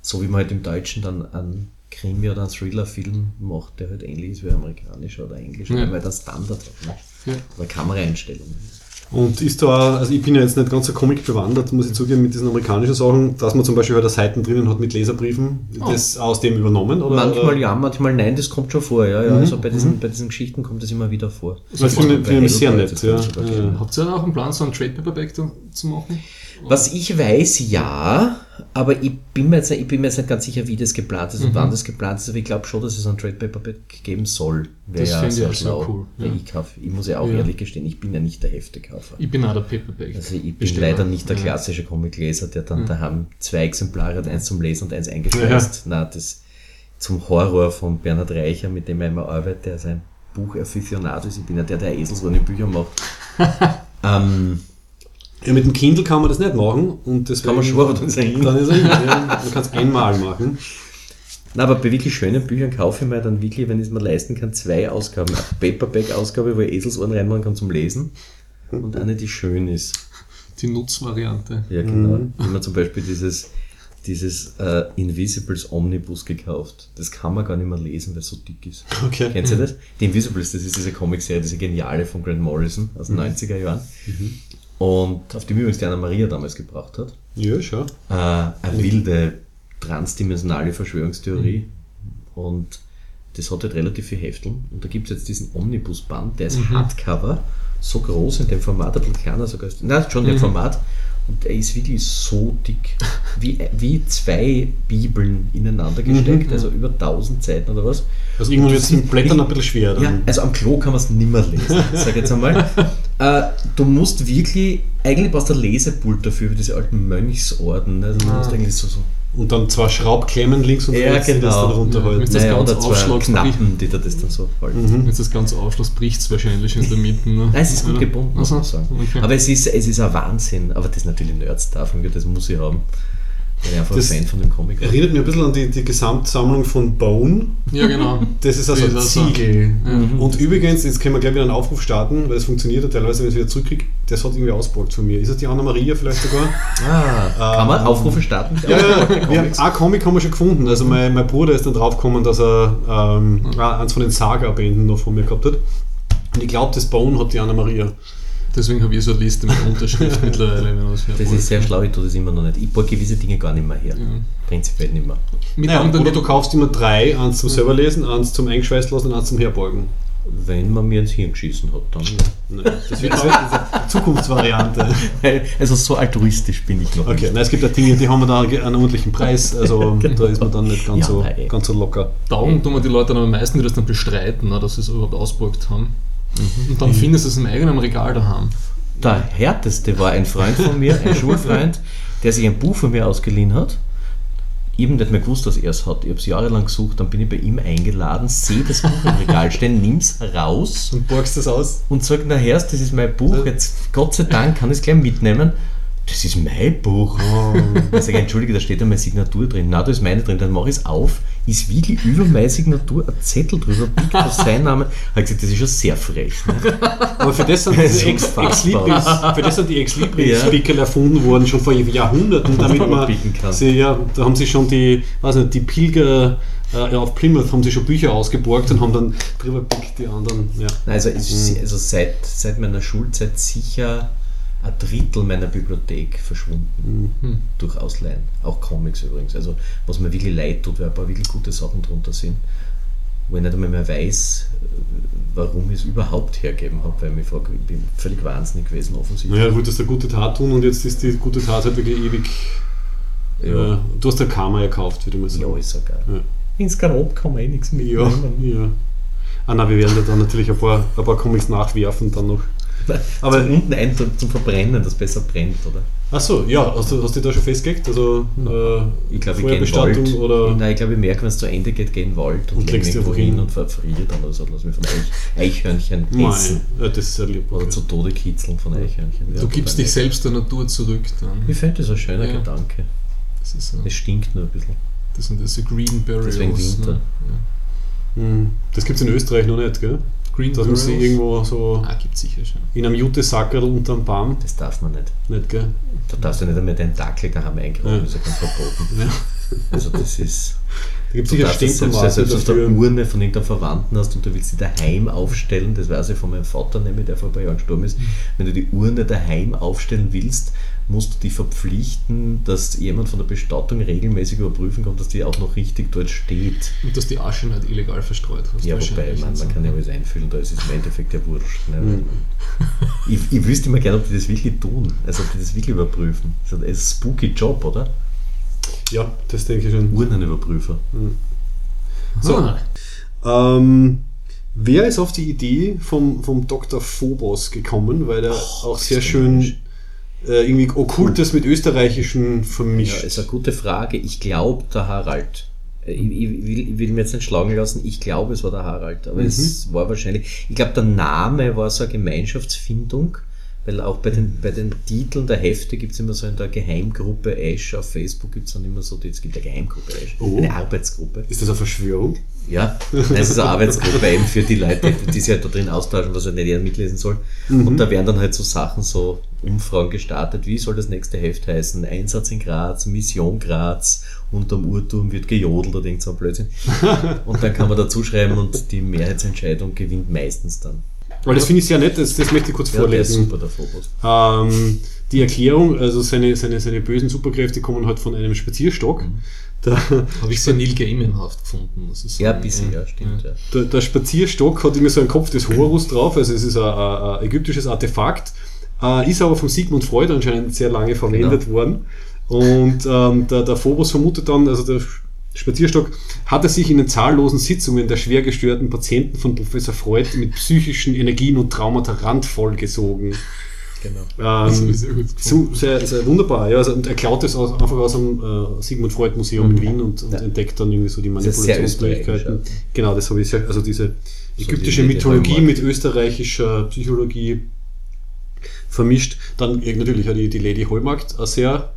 so wie man halt im Deutschen dann einen Krimi oder einen Thriller-Film macht, der halt ähnlich ist wie amerikanisch oder englisch, Ja. weil da Standard hat. Ne? Ja. Oder Kameraeinstellungen. Und ist da, auch- also ich bin ja jetzt nicht ganz so Comic bewandert, muss ich zugeben, mit diesen amerikanischen Sachen, dass man zum Beispiel halt Seiten drinnen hat mit Leserbriefen, das aus dem übernommen? Oder, manchmal ja, manchmal nein, das kommt schon vor. Ja, ja. Mhm, Also bei diesen, bei diesen Geschichten kommt das immer wieder vor. Das finde ich- sehr nett, ja. Habt ihr auch einen Plan, so einen Trade Paperback zu machen? Was ich weiß, ja, aber ich bin mir jetzt, ich bin mir jetzt nicht ganz sicher, wie das geplant ist und wann das geplant ist, aber ich glaube schon, dass es ein Trade Paperback geben soll. Wäre Das ja finde ich auch schlau. cool, ja. Ich, kauf, ich muss ja auch Ja. ehrlich gestehen, ich bin ja nicht der Heftekaufer. Ich bin auch der Paperback. Also ich bin Besteller. leider nicht der Ja. klassische Comicleser, der dann daheim zwei Exemplare hat, eins zum Lesen und eins eingeschweißt. Na, das zum Horror von Bernhard Reicher, mit dem er immer arbeitet, der sein Buch Aficionado ist. Ich bin ja der, der Eselsohren Bücher macht. ähm, Ja, mit dem Kindle kann man das nicht machen. Und deswegen, Kann man schon, aber dann ist er hin. Dann ist er hin. Ja, man kann es einmal machen. Na, aber bei wirklich schönen Büchern kaufe ich mir dann wirklich, wenn ich es mir leisten kann, zwei Ausgaben. Eine Paperback-Ausgabe, wo ich Eselsohren reinmachen kann zum Lesen und eine, die schön ist. Die Nutzvariante. Ja, genau. Ich habe mir zum Beispiel dieses, dieses äh, Invisibles Omnibus gekauft. Das kann man gar nicht mehr lesen, weil es so dick ist. Okay. Kennt ihr das? Die Invisibles, das ist diese Comicserie, diese geniale von Grant Morrison aus den 90er Jahren. Und auf die übrigens die Anna Maria damals gebracht hat. Ja, schau. Äh, eine wilde, transdimensionale Verschwörungstheorie. Und das hat halt relativ viel Hefteln. Und da gibt es jetzt diesen Omnibus-Band, der ist Hardcover, so groß in dem Format, ein bisschen kleiner sogar. Nein, schon im Format. Und der ist wirklich so dick. Wie, wie zwei Bibeln ineinander gesteckt, also über 1000 Seiten oder was. Also irgendwann wird es im Blättern ein bisschen schwer. Dann. Ja, also am Klo kann man es nimmer lesen, sag ich jetzt einmal. Äh, du musst wirklich, eigentlich brauchst du ein Lesepult dafür, wie diese alten Mönchsorden. Ne? Du musst eigentlich so, so Und dann zwei Schraubklemmen links und Ja, rechts, die das genau. dann runterhalten. Das naja, ganz oder zwei. Knappen, die da das dann so halten. Mhm. Wenn es das ganze aufschloss, bricht es wahrscheinlich in der Mitte. Ne? Nein, es ist gut gebunden, muss man sagen. Okay. Aber es ist, es ist ein Wahnsinn. Aber das ist natürlich Nerds-Stuff, das muss ich haben. Ich einfach Das ein Fan von dem Comic bin. Erinnert mich ein bisschen an die, die Gesamtsammlung von Bone. ja, genau. Das ist also ein Ziegel. Ja. Und übrigens, jetzt können wir gleich wieder einen Aufruf starten, weil es funktioniert ja teilweise, wenn ich es wieder zurückkriege. Das hat irgendwie ausgeborgt von mir. Ist es die Anna Maria vielleicht sogar? Ah, kann man Ähm, Aufrufe starten? Ja, ja, ja. Wir haben, ein Comic haben wir schon gefunden. Also mein, mein Bruder ist dann draufgekommen, dass er ähm, eins von den Saga-Bänden noch von mir gehabt hat. Und ich glaube, das Bone hat die Anna Maria. Deswegen habe ich so eine Liste mit Unterschrift mittlerweile. Das Das ist sehr schlau, ich tue das immer noch nicht. Ich baue gewisse Dinge gar nicht mehr her. Prinzipiell nicht mehr. mit Naja, oder du kaufst immer drei, eins zum selber lesen, eins zum eingeschweißt lassen und eins zum herbeugen. Wenn man mir ins Hirn geschissen hat, dann. Nein, das wird eine Zukunftsvariante. Also so altruistisch bin ich noch Okay, nicht. nein, es gibt ja Dinge, die haben wir da einen ordentlichen Preis, also da ist man dann nicht ganz, Ja, so, nein. ganz so locker. Daumen tun wir die Leute dann am meisten, die das dann bestreiten, ne, dass sie es überhaupt ausgeborgt haben. Mhm. Und dann findest du es im eigenen Regal daheim. Der härteste war ein Freund von mir, ein Schulfreund, der sich ein Buch von mir ausgeliehen hat. Eben nicht mehr gewusst, dass er es hat. Ich habe es jahrelang gesucht, dann bin ich bei ihm eingeladen, sehe das Buch im Regal stehen, nimm's heraus Und borgst das aus? und sage, na Herrst, das ist mein Buch, jetzt Gott sei Dank kann ich es gleich mitnehmen. Das ist mein Buch. Ich sage, entschuldige, da steht ja meine Signatur drin. Na, da ist meine drin. Dann mache ich es auf, ist wirklich über meine Signatur ein Zettel drüber, pickt auf seinen Namen. Habe ich gesagt, das ist schon sehr frech. Ne? Aber für das sind Das ist diese Ex, unfassbar. Ex Libris, für das sind die Ex Libris Ja. Erfunden worden, schon vor Jahrhunderten, damit man man sie, ja, da haben sie schon die, weiß nicht, die Pilger äh, auf Plymouth haben sie schon Bücher ausgeborgt und haben dann drüber pickt die anderen, ja. Also, ist, also seit, seit meiner Schulzeit sicher ein Drittel meiner Bibliothek verschwunden durch Ausleihen. Auch Comics übrigens. Also was mir wirklich leid tut, weil ein paar wirklich gute Sachen drunter sind, wo ich nicht einmal mehr weiß, warum ich es überhaupt hergeben habe, weil ich mich frage, ich bin völlig wahnsinnig gewesen offensichtlich. Naja, wolltest du eine gute Tat tun und jetzt ist die gute Tat halt wirklich ewig. Ja. Äh, du hast ja Karma gekauft, würde man sagen. Ja, ist so geil. Ja. Ins Garot kann man eh nichts Ja, mitnehmen. ja. Ah, nein, wir werden da dann natürlich ein paar, ein paar Comics nachwerfen dann noch. Aber Aber- unten ein zum, zum Verbrennen, das besser brennt, oder? Achso, ja, hast du, hast du da schon festgelegt? Also, äh, Ich glaube, ich gehe in Wald. Oder. Nein, ich glaube, ich merke, wenn es zu Ende geht, gehe in den Wald und, Und leg legst irgendwo einfach hin und verfriere dann oder so. Lass mich von Eich, Eichhörnchen Nein, essen. ja, das ist ja lieb. Oder zu Tode kitzeln von Eichhörnchen. Du Ja, gibst wobei- dich selbst der Natur zurück dann. Ich finde das ein schöner Ja. Gedanke. Das, ist so, Es stinkt nur ein bisschen. das sind diese Green Burials. Deswegen Winter. Ne? Hm, Das gibt es in Österreich noch nicht, gell? Green Dass man sie irgendwo so Ah, gibt sicher schon. in einem Jutesackerl unterm Baum, Das darf man nicht. nicht, gell? Da darfst du nicht einmal deinen Dackel daheim eingraben, Ja. das ist ja ganz verboten. Ja. Also das ist... Da gibt es Du sicher das selbst, auf der dafür. Urne von irgendeinem Verwandten hast und du willst sie daheim aufstellen, das weiß ich von meinem Vater nämlich, der vor ein paar Jahren gestorben ist, wenn du die Urne daheim aufstellen willst, musst du dich verpflichten, dass jemand von der Bestattung regelmäßig überprüfen kommt, dass die auch noch richtig dort steht. Und dass die Asche nicht illegal verstreut hast. Ja, wobei, man, man kann ja alles einfüllen, da ist es im Endeffekt ja wurscht. Ne? Mhm. Ich, ich wüsste immer gerne, ob die das wirklich tun, also ob die das wirklich überprüfen. Das ist ein spooky Job, oder? Ja, das denke ich schon. Urnenüberprüfer. So. Ah, Ähm, wer ist auf die Idee vom, vom Dr. Phobos gekommen, weil er auch das sehr schön. Äh, irgendwie Okkultes mit Österreichischen Ja, vermischt. ist eine gute Frage. Ich glaube, der Harald. Äh, Ich, ich, will, ich will mir jetzt nicht schlagen lassen, ich glaube, es war der Harald, aber es war wahrscheinlich, ich glaube, der Name war so eine Gemeinschaftsfindung, weil auch bei den, bei den Titeln der Hefte gibt es immer so in der Geheimgruppe Ash auf Facebook gibt es dann immer so, es gibt eine Geheimgruppe Ash, Oh. eine Arbeitsgruppe. ist das eine Verschwörung? Ja, das ist eine Arbeitsgruppe eben für die Leute, die sich halt da drin austauschen, was halt nicht jeder mitlesen soll. Und da werden dann halt so Sachen, so Umfragen gestartet, wie soll das nächste Heft heißen? Einsatz in Graz, Mission Graz, unterm Uhrturm wird gejodelt oder irgend so ein Blödsinn. Und dann kann man dazu schreiben und die Mehrheitsentscheidung gewinnt meistens dann. Weil das finde ich sehr nett, das, das möchte ich kurz Ja, der ist vorlesen. super, der. Ähm, die Erklärung, also seine, seine, seine bösen Superkräfte kommen halt von einem Spazierstock. Mhm. Habe ich sehr Neil Gaiman-haft gefunden. muss ich Ja, sagen. ein bisschen, ja, stimmt. Ja. der, der Spazierstock hat immer so einen Kopf des Horus drauf, also es ist ein, ein, ein ägyptisches Artefakt, äh, ist aber von Sigmund Freud anscheinend sehr lange verwendet Genau. worden. Und ähm, der, der Phobos vermutet dann, also der Spazierstock hatte sich in den zahllosen Sitzungen der schwer gestörten Patienten von Professor Freud mit psychischen Energien und Traumata randvoll gesogen. Genau. Ähm, sehr zu, sehr, sehr wunderbar, ja. Also, und er klaut es aus, einfach aus dem äh, Sigmund Freud Museum in Wien und, und Ja. entdeckt dann irgendwie so die Manipulationsmöglichkeiten. österreichisch, Genau, das habe ich sehr, also diese ägyptische die- die Mythologie mit österreichischer Psychologie vermischt. Dann äh, natürlich auch die, die Lady Hallmarkt, auch sehr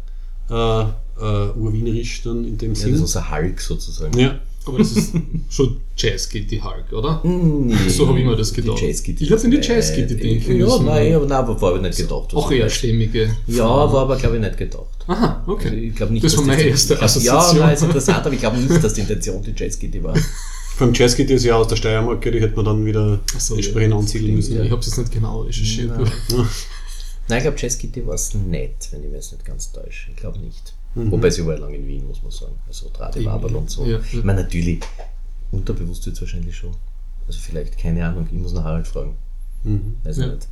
äh, äh, urwienerisch dann in dem Ja, das Sinn. ist unser Hulk sozusagen. Ja. Aber das ist schon Jazz geht die Hulk, oder? Nee, So habe ich mir das gedacht. Die Jazzgitarre. Ich hab in die Jazzgitarre denken Ja, nein, aber, nein, aber war aber nicht gedacht. Auch eher schlemmige. Ja, war aber glaube ich nicht gedacht. Aha, Also okay. ich glaube nicht, Das war dass meine die- erste ich glaub, Ja, Assoziation. nein, ist interessant, aber ich glaube nicht, dass die Intention die Jazzgitarre war. Beim Jazz geht es ja aus der Steiermark, die hätte man dann wieder so, entsprechend ja, ansiedeln müssen. Ich habe es jetzt nicht genau recherchiert. Nein. ich glaube, Jazzgitarre war es nicht, wenn ich mir jetzt nicht ganz täusche. Ich glaube nicht. Mhm. Wobei sie war ja lange in Wien, muss man sagen. Also Tradi Waberl und so. Ja. Ich meine, natürlich, unterbewusst wird es wahrscheinlich schon Also vielleicht, keine Ahnung, ich muss nach Harald fragen. Mhm. Weiß ich Ja. nicht.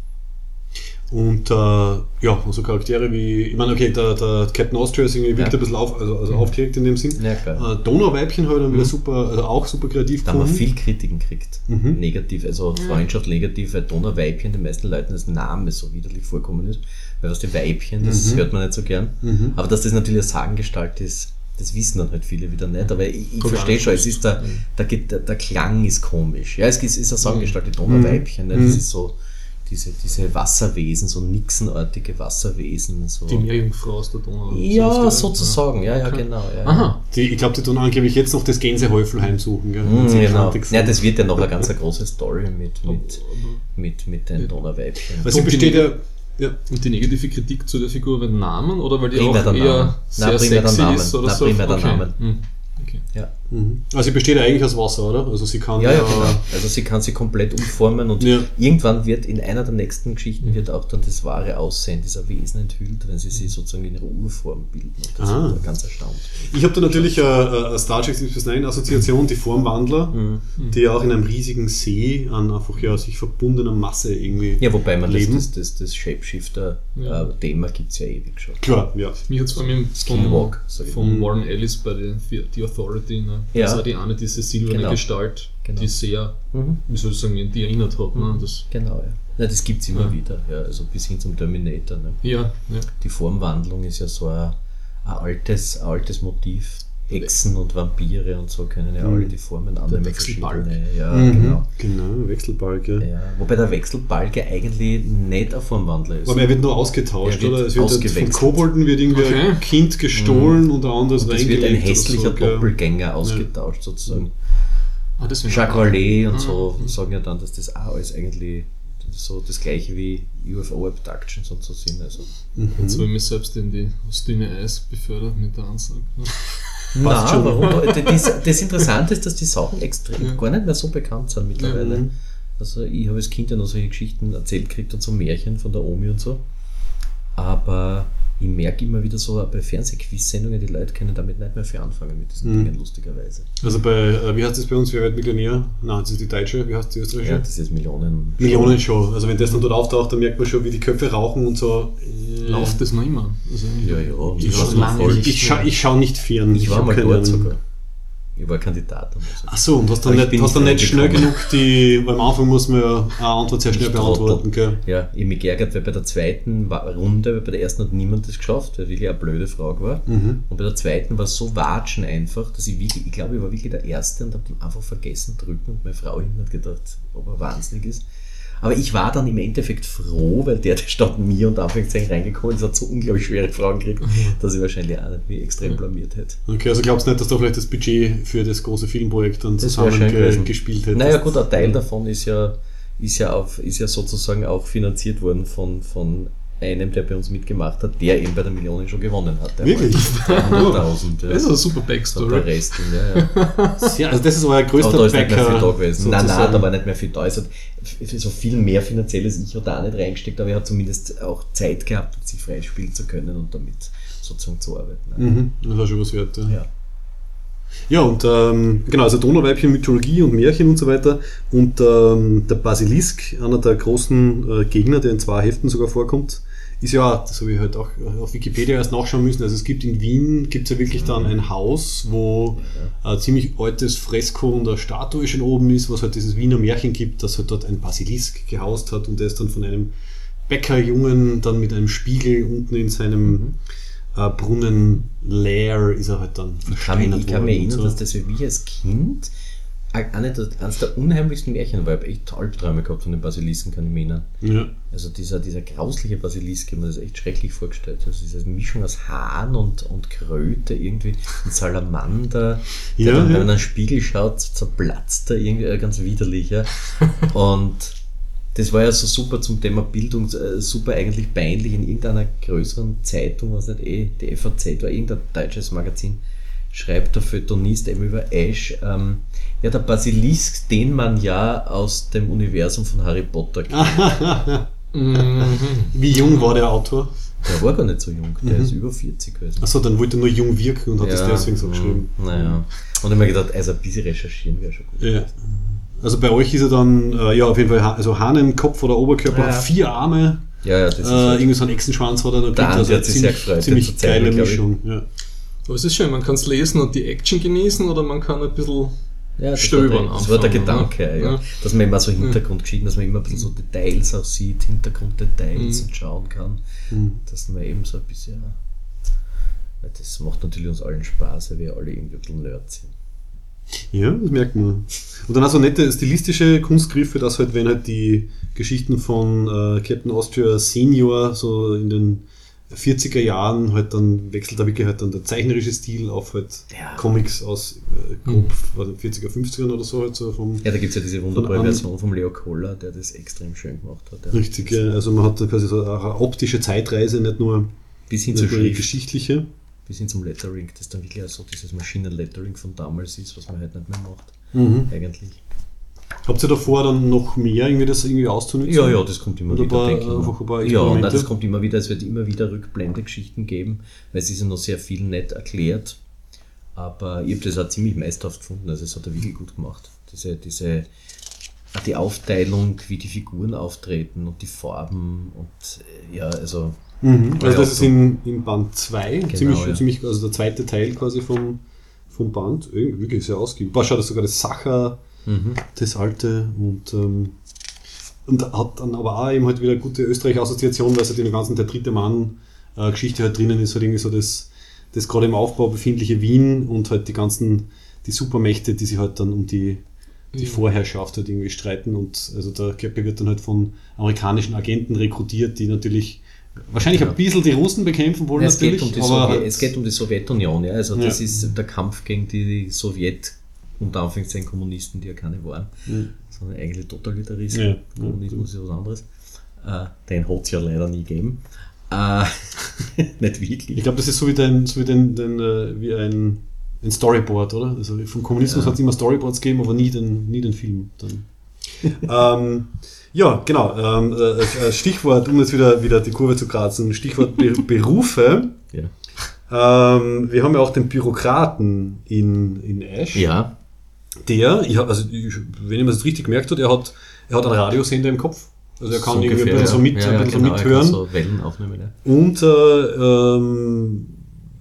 Und äh, ja, also Charaktere wie, ich meine, okay, der, der Captain Austria ist irgendwie wirkt Ja. ein bisschen auf, also, also aufgeregt in dem Sinn. Ja, klar. Äh, Donauweibchen ich dann wieder super, also auch super kreativ Da gefunden. viel Kritiken gekriegt. Mhm. Negativ, also Freundschaft negativ, weil Donauweibchen den meisten Leuten als Name so widerlich vorkommen ist. Weil aus dem Weibchen, das Mhm. hört man nicht so gern. Mhm. Aber dass das natürlich eine Sagengestalt ist, das wissen dann halt viele wieder nicht. Aber ich, ich verstehe schon, es ist der, der, der, der Klang ist komisch. Ja, es ist, es ist eine Sagengestalt, die Mhm. Donauweibchen. Ne? Mhm. Das ist so diese, diese Wasserwesen, so Nixenartige Wasserwesen. So. Die Meerjungfrau aus der Donau. ja, sowas, sozusagen, ja, ja, Okay. genau. Ja, Aha. Die, ich glaube, die tun angeblich jetzt noch das Gänsehäufel heimsuchen. Gell? Mhm, Sie genau. Ja, das wird ja noch eine ganz eine große Story mit, mit, mit, mit den Donauweibchen. Also besteht ja, ja, Und die negative Kritik zu der Figur weil Namen oder weil die Primär auch der eher Namen. sehr primär der sexy ist oder Nein, so? primär der okay. Namen. Hm. Okay. Ja. mhm. also sie besteht ja eigentlich aus Wasser, oder? Also sie kann Ja, ja, genau. Also sie kann sie komplett umformen und Ja. irgendwann wird in einer der nächsten Geschichten wird auch dann das wahre Aussehen dieser Wesen enthüllt, wenn sie sie sozusagen in ihrer Urform bilden. Und das Ah. ist ganz erstaunt. Ich habe da natürlich äh, eine Star Trek Deep Space Nine Assoziation, die Formwandler, Mhm. die ja auch in einem riesigen See an einfach ja sich verbundener Masse irgendwie. Ja, wobei man das, Leben. das, das, das Shapeshifter-Thema gibt es ja ewig schon. Klar, ja. Mich hat es vor allem Skinwalk, von, von mal. Warren Ellis bei The, The Authority. Ne? Ja. Das war die eine, diese silberne Genau. Gestalt, Genau. die sehr, Mhm. wie soll ich sagen, die erinnert hat. Ne? Das, Genau, ja. Na, das gibt es immer Ja. wieder, ja, also bis hin zum Terminator. Ne? ja, ja. Die Formwandlung ist ja so ein, ein altes, ein altes Motiv. Hexen und Vampire und so können ja Mhm. alle die Formen annehmen. Wechselbalg. verschiedene. Ja, Mhm. genau. Genau, Wechselbalg, ja. Ja, wobei der Wechselbalg ja eigentlich nicht ein Formwandler ist. Aber er wird nur ausgetauscht, Er wird oder? Es wird von ausgewechselt. Kobolden wird irgendwie Okay. ein Kind gestohlen und ein anderes und es wird ein hässlicher so? Doppelgänger ausgetauscht, sozusagen. Ah, Jacques Vallée und so sagen ja dann, dass das auch alles eigentlich so das gleiche wie UFO-Abductions und so sind. Also. Jetzt habe ich mich selbst in die, das dünne Eis befördert mit der Ansage. Na, schon. warum? Das, das Interessante ist, dass die Sachen extrem Ja. gar nicht mehr so bekannt sind mittlerweile. Mhm. Also ich habe als Kind ja noch solche Geschichten erzählt gekriegt und so Märchen von der Omi und so. Aber ich merke immer wieder so bei Fernsehquiz-Sendungen, die Leute können damit nicht mehr viel anfangen mit diesen Mhm. Dingen, lustigerweise. Also bei, äh, wie heißt das bei uns, Wer wird Millionär? Nein, das ist die deutsche, wie heißt die österreichische? Ja, dieses Millionen. Millionen Show. Also wenn das dann dort auftaucht, dann merkt man schon, wie die Köpfe rauchen und so. Läuft das noch immer? Also, Ja, ja. Ich, ich, schau, lange nicht. ich, schau, ich schau nicht fern. ich war mal dort sogar. Ich war Kandidat. und so. Ach so, und hast dann ich nicht, hast dann nicht schnell genug die, weil am Anfang muss man ja eine Antwort sehr schnell Ich beantworten, gell? Ja, ich mich geärgert, weil bei der zweiten Runde, weil bei der ersten hat niemand das geschafft, weil wirklich eine blöde Frage war. Mhm. Und bei der zweiten war es so watschen einfach, dass ich wirklich, ich glaube, ich war wirklich der Erste und habe den einfach vergessen drücken und meine Frau hinten hat gedacht, ob er wahnsinnig ist. Aber ich war dann im Endeffekt froh, weil der, der statt mir und Anführungszeichen reingekommen ist, hat so unglaublich schwere Fragen gekriegt, dass ich wahrscheinlich auch nicht mich extrem blamiert hätte. Okay, also glaubst du nicht, dass du vielleicht das Budget für das große Filmprojekt dann Das wär schön zusammen gewesen. gespielt hättest? Naja gut, ein Teil davon ist ja, ist ja, auf, ist ja sozusagen auch finanziert worden von, von einem, der bei uns mitgemacht hat, der eben bei der Millionen schon gewonnen hat. Wirklich? mal 300.000. Ja. Das ist eine super Und der Backstory. Rest, ja, ja. Ja, also das ist euer Aber größter da ist nicht mehr viel da gewesen. Nein, nein, da war nicht mehr viel da. Es hat f- so viel mehr finanzielles ich hat da nicht reingesteckt, aber er hat zumindest auch Zeit gehabt, um sich freispielen zu können und damit sozusagen zu arbeiten. Mhm, das war schon was wert. Ja. Ja. Ja, und ähm, genau, also Donauweibchen, Mythologie und Märchen und so weiter. Und ähm, der Basilisk, einer der großen äh, Gegner, der in zwei Heften sogar vorkommt, ist ja, das habe ich halt auch auf Wikipedia erst nachschauen müssen. Also es gibt in Wien, gibt es ja wirklich dann ein Haus, wo ein ziemlich altes Fresko und eine Statue schon oben ist, was halt dieses Wiener Märchen gibt, dass halt dort ein Basilisk gehaust hat und der ist dann von einem Bäckerjungen dann mit einem Spiegel unten in seinem äh, Brunnen leer ist er halt dann Ich kann, mich, ich kann mich worden und erinnern, so. dass das für mich als Kind eines der unheimlichsten Märchen war. Ich habe echt Albträume gehabt von den Basilisken, kann ich mich erinnern. Ja. Also dieser, dieser grausliche Basilisk, ich habe mir das echt schrecklich vorgestellt. Also diese Mischung aus Hahn und, und Kröte, irgendwie ein Salamander, der Ja, dann, ja. wenn man in einen Spiegel schaut, zerplatzt er irgendwie äh, ganz widerlich. Ja. Und das war ja so super zum Thema Bildung, äh, super eigentlich peinlich in irgendeiner größeren Zeitung, was nicht eh, die FAZ oder irgendein deutsches Magazin, schreibt der Feuilletonist eben über Ash, ähm, ja, der Basilisk, den man ja aus dem Universum von Harry Potter kennt. Mhm. Wie jung war der Autor? Der war gar nicht so jung, der Mhm. ist über 40 gewesen. Achso, dann wollte er nur jung wirken und hat das deswegen so geschrieben. Naja. Und ich hab mir gedacht, also ein bisschen recherchieren wäre schon gut. Ja. Also bei euch ist er dann, äh, ja, auf jeden Fall, also Hahnenkopf oder Oberkörper, Ja. vier Arme, Ja, ja, das ist äh, halt- irgendwie so ein Echsenschwanz hat er noch Der gekriegt, Andi hat sich sehr ziemlich, gefreut, ziemlich geile. Mischung. Ja. Aber es ist schön, man kann es lesen und die Action genießen oder man kann ein bisschen Ja, das Stöbern war der, das war der anfangen, Gedanke, ne? ja. Ja. dass man immer so Hintergrundgeschichten, dass man immer ein bisschen so Details auch sieht, Hintergrunddetails Mhm. und schauen kann, Mhm. dass man eben so ein bisschen, weil das macht natürlich uns allen Spaß, weil wir alle irgendwie ein bisschen Nerds sind. Ja, das merkt man. Und dann auch so nette stilistische Kunstgriffe, dass halt, wenn halt die Geschichten von äh, Captain Austria Senior so in den 40er Jahren halt dann wechselt da wirklich halt dann der zeichnerische Stil auf halt Ja. Comics aus äh, grob was, 40er, 50ern oder so halt so vom Ja, da gibt es ja diese wunderbare Von Version vom Leo Kohler, der das extrem schön gemacht hat. Ja. richtig, ja. also man hat da quasi so eine optische Zeitreise, nicht nur, Bis hin zur geschichtliche. bis hin zum Lettering, das dann wirklich auch so dieses Maschinenlettering von damals ist, was man halt nicht mehr macht, Mhm. eigentlich. Habt ihr davor dann noch mehr irgendwie das irgendwie auszunutzen? Ja, ja, das kommt immer Oder wieder, paar- denke ich. einfach ein paar. Ja, nein, das kommt immer wieder. Es wird immer wieder Rückblendegeschichten geben, weil es ist ja noch sehr viel nett erklärt. Aber ich habe das auch ziemlich meisterhaft gefunden. Also, es hat er wirklich gut gemacht. Diese, diese, die Aufteilung, wie die Figuren auftreten und die Farben und äh, ja, also. Mhm. Also das ist in, in Band 2, Genau, ziemlich, ja. ziemlich, also der zweite Teil quasi vom, vom Band, wirklich sehr ausgiebig. Boah, schau, das sogar das Sacher, Mhm. das alte und, ähm, und hat dann aber auch eben halt wieder eine gute Österreich-Assoziation, weil es halt in der ganzen Der dritte Mann-Geschichte halt drinnen ist, halt irgendwie so das, das gerade im Aufbau befindliche Wien und halt die ganzen, die Supermächte, die sich halt dann um die, die Ja. Vorherrschaft halt irgendwie streiten und also der Kirke wird dann halt von amerikanischen Agenten rekrutiert, die natürlich wahrscheinlich Ja. ein bisschen die Russen bekämpfen wollen Es geht, natürlich, um die aber Sowjet, halt- es geht um die Sowjetunion, ja. Also das Ja. ist der Kampf gegen die Sowjet, unter Anführungszeichen Kommunisten, die ja keine waren, Mhm. sondern eigentlich Totalitarismus. Ja. Kommunismus ist was anderes. Äh, den hat es ja leider nie gegeben. Äh, nicht wirklich. Ich glaube, das ist so wie, dein, so wie, den, den, äh, wie ein, ein Storyboard, oder? Also vom Kommunismus Ja. hat es immer Storyboards gegeben, aber nie den, nie den Film. Dann. ähm, ja, genau. Ähm, äh, äh, Stichwort, um jetzt wieder, wieder die Kurve zu kratzen, Stichwort Be Berufe. Ja. Ähm, wir haben ja auch den Bürokraten in, in Ash. ja, Der, ich also ich, wenn ich mir das richtig gemerkt hat, er hat, er hat einen Radiosender im Kopf. Also er kann so irgendwie ein ungefähr, bisschen so, mit, ja, ein bisschen genau, mithören. So Wellen aufnehmen, ja. Und äh, ähm,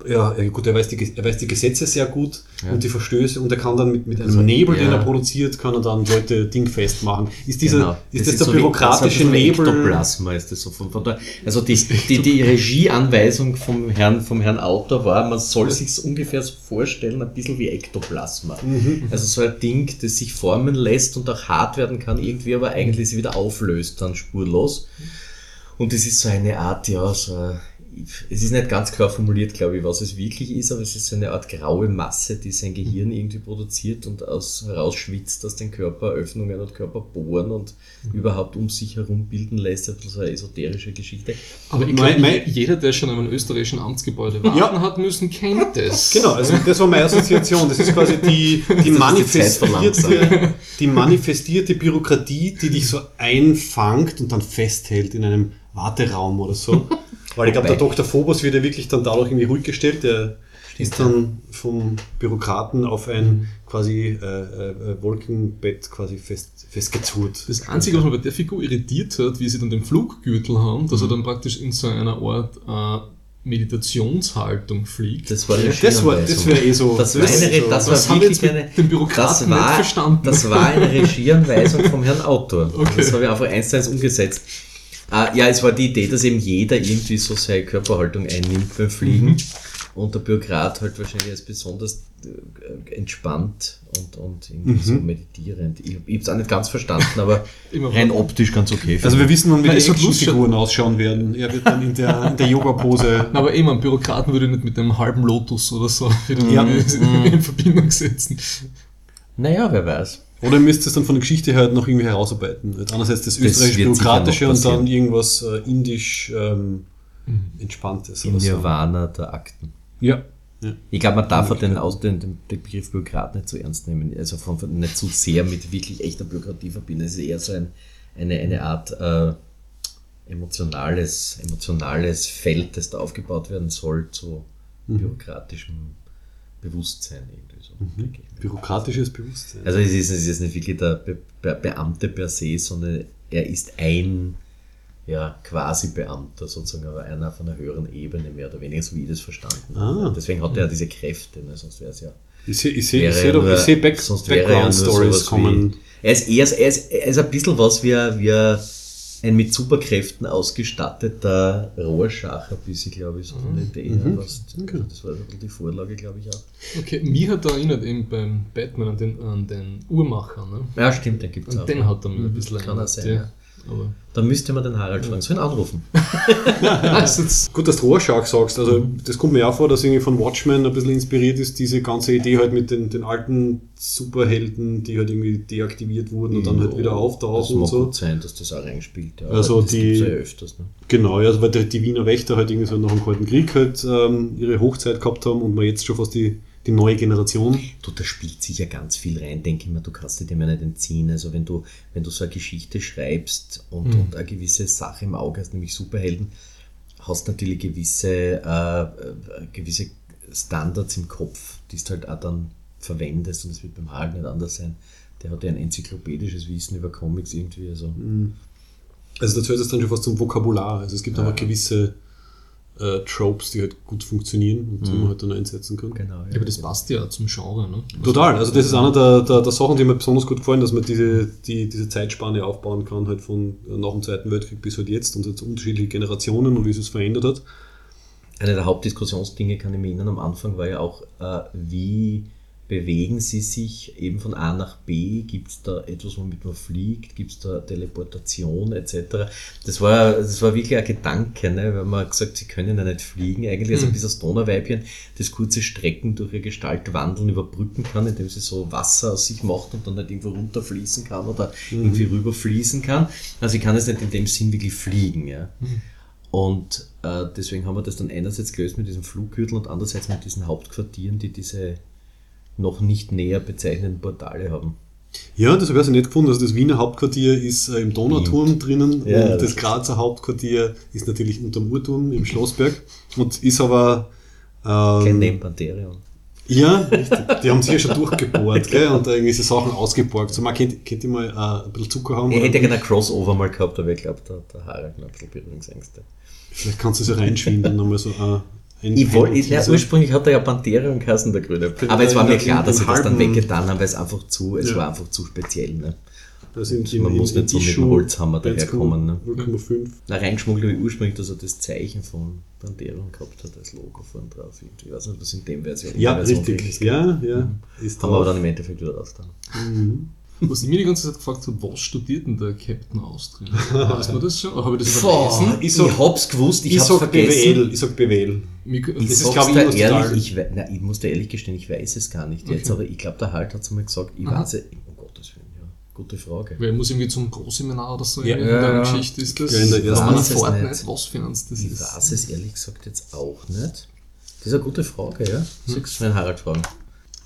ja, gut, er weiß, die, er weiß die Gesetze sehr gut Ja. und die Verstöße und er kann dann mit, mit einem Also, Nebel, den ja. er produziert, kann er dann Leute dingfest machen. Ist, dieser, Genau. ist das, ist der so wie- bürokratische das wie Nebel? Ektoplasma ist das so von, von der, also die, die, die Regieanweisung vom Herrn, vom Herrn Autor war, man soll sich ungefähr so vorstellen, ein bisschen wie Ektoplasma. Mhm. Also so ein Ding, das sich formen lässt und auch hart werden kann irgendwie, aber eigentlich sich wieder auflöst dann spurlos. Und das ist so eine Art, ja, so es ist nicht ganz klar formuliert, glaube ich, was es wirklich ist, aber es ist so eine Art graue Masse, die sein Gehirn irgendwie produziert und aus, herausschwitzt aus den Körperöffnungen und Körperbohren und überhaupt um sich herum bilden lässt. So eine esoterische Geschichte. Aber ich Mein- glaube, mein- jeder, der schon am österreichischen Amtsgebäude warten Ja. hat müssen, kennt das. Genau, also das war meine Assoziation. Das ist quasi die, die, manifestierte, die manifestierte Bürokratie, die dich so einfangt und dann festhält in einem Warteraum oder so. Weil ich glaube, der Dr. Phobos wird ja wirklich dann dadurch irgendwie ruhig gestellt. Der ist dann vom Bürokraten auf ein quasi äh, äh, Wolkenbett quasi fest, festgezurrt. Das Einzige, was mich bei der Figur irritiert hat, wie sie dann den Fluggürtel haben, dass er dann praktisch in so einer Art äh, Meditationshaltung fliegt. Das war eine das war- das wäre eh so- Das war das eine, das war das wirklich eine, dem Bürokraten das war, nicht verstanden. Das war eine Regieanweisung vom Herrn Autor. Okay. Das habe ich einfach eins zu eins umgesetzt. Ah, ja, es war die Idee, dass eben jeder irgendwie so seine Körperhaltung einnimmt beim Fliegen. Und der Bürokrat halt wahrscheinlich als besonders äh, entspannt und, und irgendwie so meditierend. Ich, ich habe es auch nicht ganz verstanden, aber Immer rein optisch ganz okay. Also wir wissen nun, wie Nein, die Actionfiguren ausschauen werden. Er wird dann in der, in der Yoga-Pose Aber eben, einen Bürokraten würde ich nicht mit einem halben Lotus oder so Ja. in Verbindung setzen. naja, wer weiß. Oder ihr müsst es dann von der Geschichte her noch irgendwie herausarbeiten. Einerseits das österreichisch wird sicher bürokratische noch und dann irgendwas äh, indisch ähm, entspanntes Im oder so. Nirvana der Akten. Ja. ja. Ich glaube, man darf den, Aus- den, den Begriff Bürokrat nicht so ernst nehmen, also von, von, nicht zu sehr mit wirklich echter Bürokratie verbinden. Es ist eher so ein, eine, eine Art äh, emotionales, emotionales Feld, das da aufgebaut werden soll zu bürokratischem Bewusstsein so. Mhm. Bürokratisches Bewusstsein. Also es ist, es ist nicht wirklich der Be Be Beamte per se, sondern er ist ein ja, quasi Beamter sozusagen, aber einer von einer höheren Ebene mehr oder weniger, so wie ich das verstanden habe. Ah. Deswegen hat er ja diese Kräfte, ne? sonst wäre es ja ich sehe ich seh, ich seh nur- ich Back, Background-Stories kommen. Wie, er, ist eher, er, ist, er ist ein bisschen was wie, wie ein- mit Superkräften ausgestatteter Rohrschach, ein bisschen, glaube ich, so der Idee her. fast. Mhm. Okay. Das war die Vorlage, glaube ich, auch. Okay, mich hat er erinnert eben beim Batman an den, an den Uhrmacher, ne? Ja, stimmt, den gibt es Und auch. den hat er mir ein bisschen Kann er erinnert, sein, ja. Aber Da müsste man den Harald fragen. Soll ihn anrufen? Gut, dass du Rorschach sagst. Also, das kommt mir auch vor, dass irgendwie von Watchmen ein bisschen inspiriert ist, diese ganze Idee halt mit den, den alten Superhelden, die halt irgendwie deaktiviert wurden und dann halt wieder Das auftauchen und so. gut sein, dass das auch reinspielt. Ja. Also das die- ja öfters. Ne? Genau, also weil die, die Wiener Wächter halt irgendwie so nach dem Kalten Krieg halt ähm, ihre Hochzeit gehabt haben und man jetzt schon fast die, die neue Generation. Du, da spielt sicher ganz viel rein, denke ich mir, du kannst dir dem ja nicht entziehen. Also wenn du, wenn du so eine Geschichte schreibst und, Mhm. und eine gewisse Sache im Auge hast, nämlich Superhelden, hast natürlich gewisse, äh, äh, gewisse Standards im Kopf, die du halt auch dann verwendest und es wird beim Harald nicht anders sein. Der hat ja ein enzyklopädisches Wissen über Comics irgendwie, also Also dazu ist es dann schon fast zum Vokabular. Also es gibt einfach gewisse äh, Tropes, die halt gut funktionieren und die man halt dann einsetzen kann. genau. ja, aber das passt ja zum Genre, ne? Total, also das ist einer der, der, der Sachen, die mir besonders gut gefallen, dass man diese, die, diese Zeitspanne aufbauen kann, halt von nach dem Zweiten Weltkrieg bis halt jetzt und jetzt unterschiedliche Generationen und wie es es verändert hat. Eine der Hauptdiskussionsdinge kann ich mir erinnern, am Anfang war ja auch, äh, wie bewegen sie sich eben von A nach B? Gibt es da etwas, womit man fliegt? Gibt es da Teleportation etc.? Das war, das war wirklich ein Gedanke, ne? weil man gesagt sie können ja nicht fliegen. Eigentlich also dieses Donnerweibchen, das kurze Strecken durch ihre Gestalt wandeln, überbrücken kann, indem sie so Wasser aus sich macht und dann nicht irgendwo runterfließen kann oder irgendwie rüberfließen kann. Also sie kann es nicht in dem Sinn wirklich fliegen. Ja? Und äh, deswegen haben wir das dann einerseits gelöst mit diesem Fluggürtel und andererseits mit diesen Hauptquartieren, die diese noch nicht näher bezeichneten Portale haben. Ja, das habe ich also nicht gefunden. Also das Wiener Hauptquartier ist äh, im Donauturm drinnen Ja, und das das Grazer Hauptquartier ist natürlich unterm Uhrturm im Schlossberg und ist aber ähm, Kein Name Pantherion. Ja, richtig. Die haben sicher schon durchgebohrt gell, und da irgendwie so Sachen ausgeborgt. So, man könnte, könnte ich mal äh, ein bisschen Zucker haben. Ich hätte gerne ein Crossover mal gehabt, aber ich glaube, der, der Harald hat ein bisschen Berührungsängste. Vielleicht kannst du so reinschwinden, nochmal so äh, Ich wollte, ja, ursprünglich hat er ja Pantherion geheißen, der Grüne. Aber es war mir klar, dass im sie das dann weggetan haben, weil es einfach zu, es Ja. war einfach zu speziell. Ne? Also in, Man muss nicht so mit dem Holzhammer daherkommen, ne? 0,5. Na, reingeschmuggelt habe ich ursprünglich, dass er das Zeichen von Pantherion gehabt hat als Logo vorne drauf. Ich weiß nicht, was in dem Version Ja, richtig. Ja, ja. Ist Haben wir aber dann im Endeffekt wieder rausgetan. Was ich mir die ganze Zeit gefragt habe, was studiert denn der Captain Austria? Weiß man das schon? Habe ich das überlesen? ich, Ich hab's gewusst, ich, Ich hab's vergessen. BWL. Ich sag BWL. Ich Das ist, sag's glaub ich, ehrlich, ich, we- na, ich muss dir ehrlich gestehen, ich weiß es gar nicht jetzt, aber ich glaube, der Halt hat es mal gesagt, ich Aha. weiß es, um Gottes Willen, ja, gute Frage. Weil muss irgendwie zum Großseminar oder so Ja. in Ja, der ja. Geschichte ist das. Ja, in der Wenn ersten- man nicht. was für eins das Ich ist. weiß es ehrlich gesagt jetzt auch nicht. Das ist eine gute Frage, ja. Sagst du meinen Harald fragen.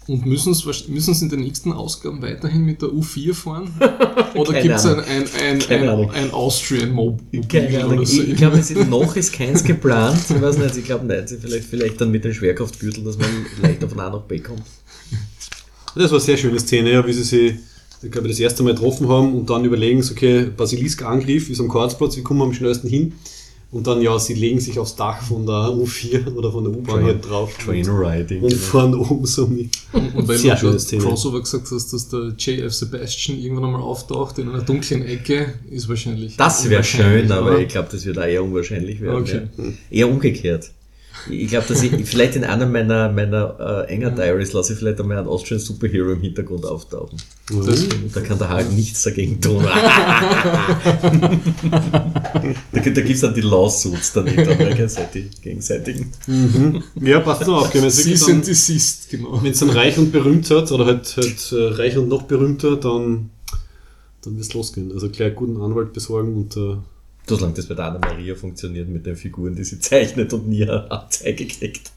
Und müssen es in den nächsten Ausgaben weiterhin mit der U4 fahren? Oder gibt es ein, ein, ein, ein, ein Austrian Mobil Keine Ahnung. Ich, ich glaube, es ist, noch ist keins geplant. Ich weiß nicht, ich glaube nicht. Vielleicht, vielleicht dann mit dem Schwerkraftgürtel, dass man leichter von A nach B kommt. Das war eine sehr schöne Szene, ja, wie sie sich, ich glaube, das erste Mal getroffen haben und dann überlegen, okay, Basilisk-Angriff ist am Karlsplatz, wie kommen wir am schnellsten hin? Und dann, ja, sie legen sich aufs Dach von der U4 oder von der U-Bahn hier drauf Train Riding. und genau. fahren oben so mit. Und, und weil Sehr du schon. Crossover gesagt hast, dass der JF Sebastian irgendwann einmal auftaucht in einer dunklen Ecke, ist wahrscheinlich. Das wäre schön, aber oder? ich glaube, das wird auch eher unwahrscheinlich werden. Okay. Ja. Eher umgekehrt. Ich glaube, dass ich vielleicht in einer meiner, meiner äh, enger Diaries lasse ich vielleicht einmal einen Austrian Superhero im Hintergrund auftauchen. Das, Da kann der Harald nichts dagegen tun. da da gibt es dann die Lawsuits dann hinter gegenseitig, gegenseitigen. Ja, passt noch auf, wenn es Cease and Desist, genau. wenn es dann reich und berühmt hat, oder halt, halt äh, reich und noch berühmter, dann, dann wird es losgehen. Also gleich einen guten Anwalt besorgen und äh, Solange das bei der Anna Maria funktioniert mit den Figuren, die sie zeichnet und nie eine Anzeige kriegt.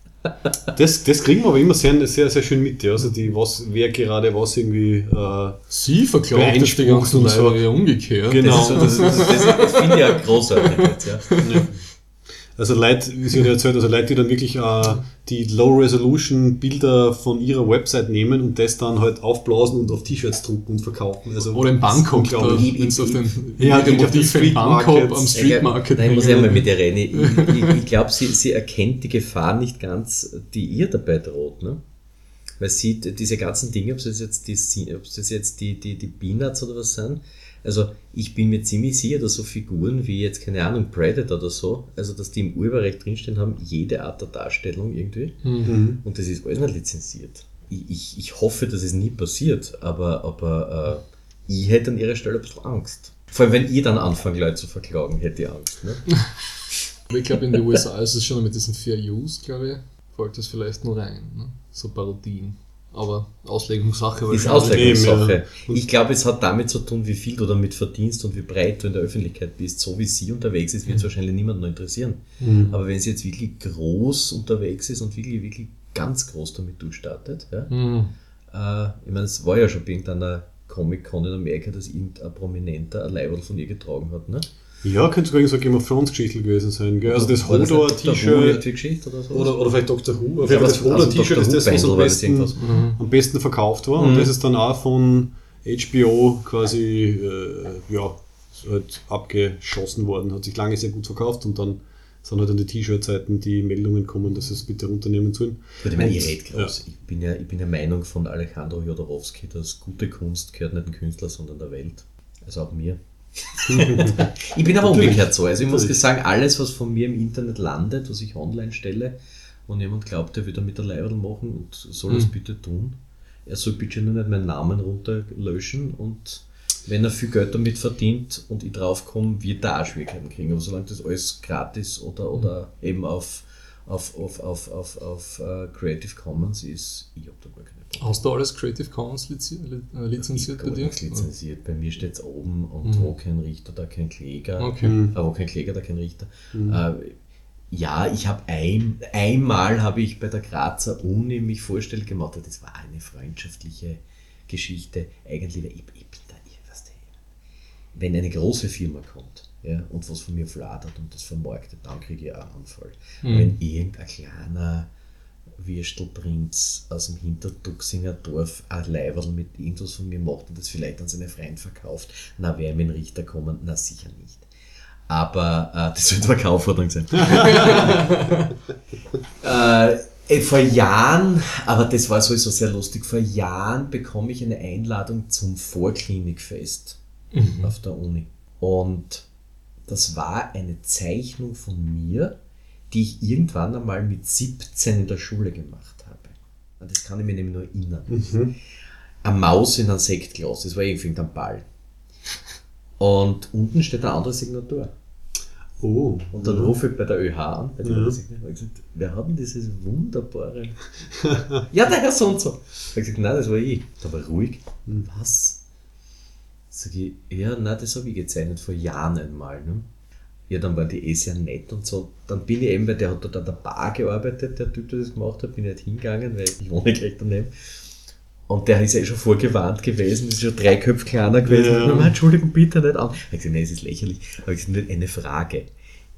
das, das kriegen wir aber immer sehr, sehr, sehr schön mit. Ja. Also die, was, wer gerade was irgendwie äh, Sie verklagt jetzt die ganzen und so. ja umgekehrt. Genau. Das, ist, so- das, das, ist, das finde ich ja großartig jetzt, ja. Also Leute, wie Sie ja erzählt, also Leute, die dann wirklich äh, die Low-Resolution-Bilder von ihrer Website nehmen und das dann halt aufblasen und auf T-Shirts drucken und verkaufen. Also, Oder im Bangkok, das da, unglaublich. wenn du auf den Ja, den in Bangkok Markets. am Street Market Nein, ich muss ja hängen. mal mit ihr reden. Ich, ich, ich glaube, sie, sie erkennt die Gefahr nicht ganz, die ihr dabei droht. Ne? Weil sie diese ganzen Dinge, ob es jetzt die, ob es jetzt die, die, die Peanuts oder was sind, also ich bin mir ziemlich sicher, dass so Figuren wie jetzt, keine Ahnung, Predator oder so, also dass die im Urheberrecht drinstehen haben, jede Art der Darstellung irgendwie. Mhm. Und das ist alles nicht lizenziert. Ich, ich, ich hoffe, dass es nie passiert, aber, aber äh, ich hätte an ihrer Stelle ein bisschen Angst. Vor allem, wenn ich dann anfange, Leute zu verklagen, hätte ich Angst. Ne? Ich glaube, in den USA ist es schon mit diesen Fair Use, glaube ich, folgt das vielleicht nur rein. Ne? So Parodien. Aber Auslegungssache Ist. Auslegungssache. ja. Ich glaube, es hat damit zu tun, wie viel du damit verdienst und wie breit du in der Öffentlichkeit bist. So wie sie unterwegs ist, wird es wahrscheinlich niemanden noch interessieren. Aber wenn sie jetzt wirklich groß unterwegs ist und wirklich, wirklich ganz groß damit durchstartet, ja, Hm. äh, ich meine, es war ja schon bei irgendeiner Comic-Con in Amerika, dass irgendein Prominenter ein Leiberl von ihr getragen hat. Ne? Ja, könnte sogar so Game of Thrones Geschichte gewesen sein. Gell? Also das War nicht Hodor Dr. Who T-Shirt irgendwie Geschichte oder so? oder, oder vielleicht Dr. Who. Auf Ja, das Hodor also ist das, was am oder besten, am besten verkauft war. Und Mhm. das ist dann auch von HBO quasi äh, ja, halt abgeschossen worden. Hat sich lange sehr gut verkauft und dann sind halt an die T-Shirt-Seiten die Meldungen kommen, dass sie es bitte runternehmen sollen. Ich meine, Und, ich rede groß. Ich bin ja, ich bin der Meinung von Alejandro Jodorowsky, dass gute Kunst gehört nicht dem Künstler, sondern der Welt. Also auch mir. Ich bin aber umgekehrt so. Also ich muss sagen, alles, was von mir im Internet landet, was ich online stelle, und jemand glaubt, der will damit ein Leiberl machen und soll das Mhm. bitte tun. Er soll bitte nur nicht meinen Namen runterlöschen und wenn er viel Geld damit verdient und ich draufkomme, wird er auch Schwierigkeiten kriegen. Aber solange das alles gratis oder, oder eben auf, auf, auf, auf, auf, auf äh, Creative Commons ist, ich habe da gar keine Probleme. Hast du alles Creative Commons lizi li- äh, lizenziert Ich bei dir? nichts lizenziert. Bei mir steht es oben und Mhm. wo kein Richter, da kein Kläger. Okay. Mhm. Äh, wo kein Kläger, da kein Richter. Äh, ja, ich habe ein, einmal habe ich bei der Grazer Uni mich vorstellig gemacht. Das war eine freundschaftliche Geschichte. Eigentlich, ich, ich bin da, du, wenn eine große Firma kommt ja, und was von mir fladert und das vermarktet, dann kriege ich auch einen Anfall. Mhm. Wenn irgendein kleiner Würstelprinz aus dem Hinterduxinger Dorf ein Leiberl mit irgendwas von mir macht und das vielleicht an seine Freunde verkauft, na, wäre mir ein Richter kommen? Na, sicher nicht. Aber äh, das wird keine Aufforderung sein. äh, äh, vor Jahren, aber das war sowieso sehr lustig, vor Jahren bekomme ich eine Einladung zum Vorklinikfest Mhm. auf der Uni. Und das war eine Zeichnung von mir, die ich irgendwann einmal mit 17 in der Schule gemacht habe. Und das kann ich mir nämlich nur erinnern. Mhm. Eine Maus in einem Sektglas, das war irgendwie ein Ball. Und unten steht eine andere Signatur. Oh. Und dann rufe ich bei der ÖH an, bei der Ja. Signatur, gesagt, wer hat denn dieses wunderbare? ja, der Herr so und so. Ich habe gesagt, nein, das war ich. Da war ruhig. Was? Sag ich, ja, nein, das habe ich gezeichnet vor Jahren einmal. Ne? Ja, dann war die eh sehr nett und so. Dann bin ich eben, weil der hat dort an der Bar gearbeitet, der Typ, der das gemacht hat, bin ich nicht hingegangen, weil ich wohne gleich daneben. Und der ist ja eh schon vorgewarnt gewesen, ist schon drei Köpfe kleiner gewesen. Ja. Ja. Entschuldigung, bitte nicht an. Ich habe gesagt, nein, es ist lächerlich. Aber ich gesagt, eine Frage.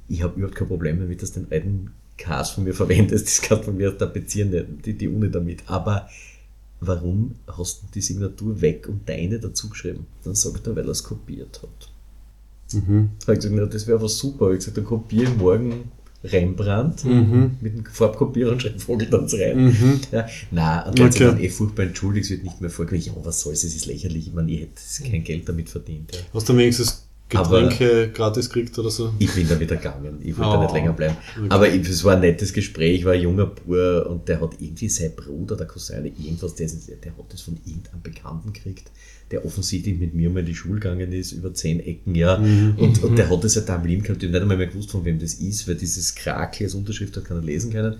Ich habe überhaupt kein Problem damit, dass du den alten Cast von mir verwendest. Das kannst du von mir tapezieren, die, die Uni damit. Aber warum hast du die Signatur weg und deine dazu geschrieben? Dann sagt er, weil er es kopiert hat. Mhm. Da habe ich gesagt, na, das wäre aber super. Ich gesagt, dann kopiere ich morgen Rembrandt Mhm. mit dem Farbkopierer und schreibe Vogeltanz rein. Mhm. Ja, nein, und sich Okay. dann eh furchtbar entschuldigt, es wird nicht mehr vorkommen. Ja, was soll's, es ist lächerlich. Ich meine, ich hätte kein Geld damit verdient. Ja. Hast du wenigstens Getränke gratis gekriegt oder so? Ich bin da wieder gegangen, ich wollte Oh. da nicht länger bleiben. Okay. Aber es war ein nettes Gespräch, war ein junger Bur und der hat irgendwie sein Bruder, der Cousin, irgendwas, der, der hat das von irgendeinem Bekannten gekriegt, der offensichtlich mit mir mal in die Schule gegangen ist, über zehn Ecken, ja. Mhm. Und, und der hat das halt da am Leben gehabt, ich habe nicht einmal mehr gewusst, von wem das ist, weil dieses Krakel als Unterschrift hat keiner lesen können.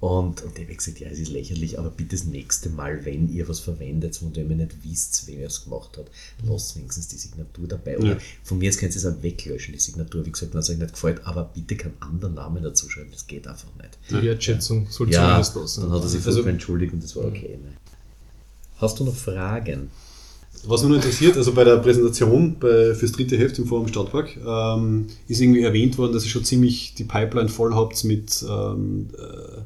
Und, und der hat gesagt, ja, es ist lächerlich, aber bitte das nächste Mal, wenn ihr was verwendet, von dem ihr nicht wisst, wer es gemacht hat, lasst wenigstens die Signatur dabei. Oder Ja. von mir aus könnt ihr es auch weglöschen, die Signatur. Wie gesagt, wenn es euch nicht gefällt, aber bitte keinen anderen Namen dazu schreiben, das geht einfach nicht. Die Wertschätzung soll Ja, zumindest da sein. dann hat er sich Also- entschuldigt und das war okay. Ne? Hast du noch Fragen? was mich nur interessiert, also bei der Präsentation bei, fürs dritte Heft im Forum Stadtpark ähm, ist irgendwie erwähnt worden, dass ihr schon ziemlich die Pipeline voll habt mit ähm, äh,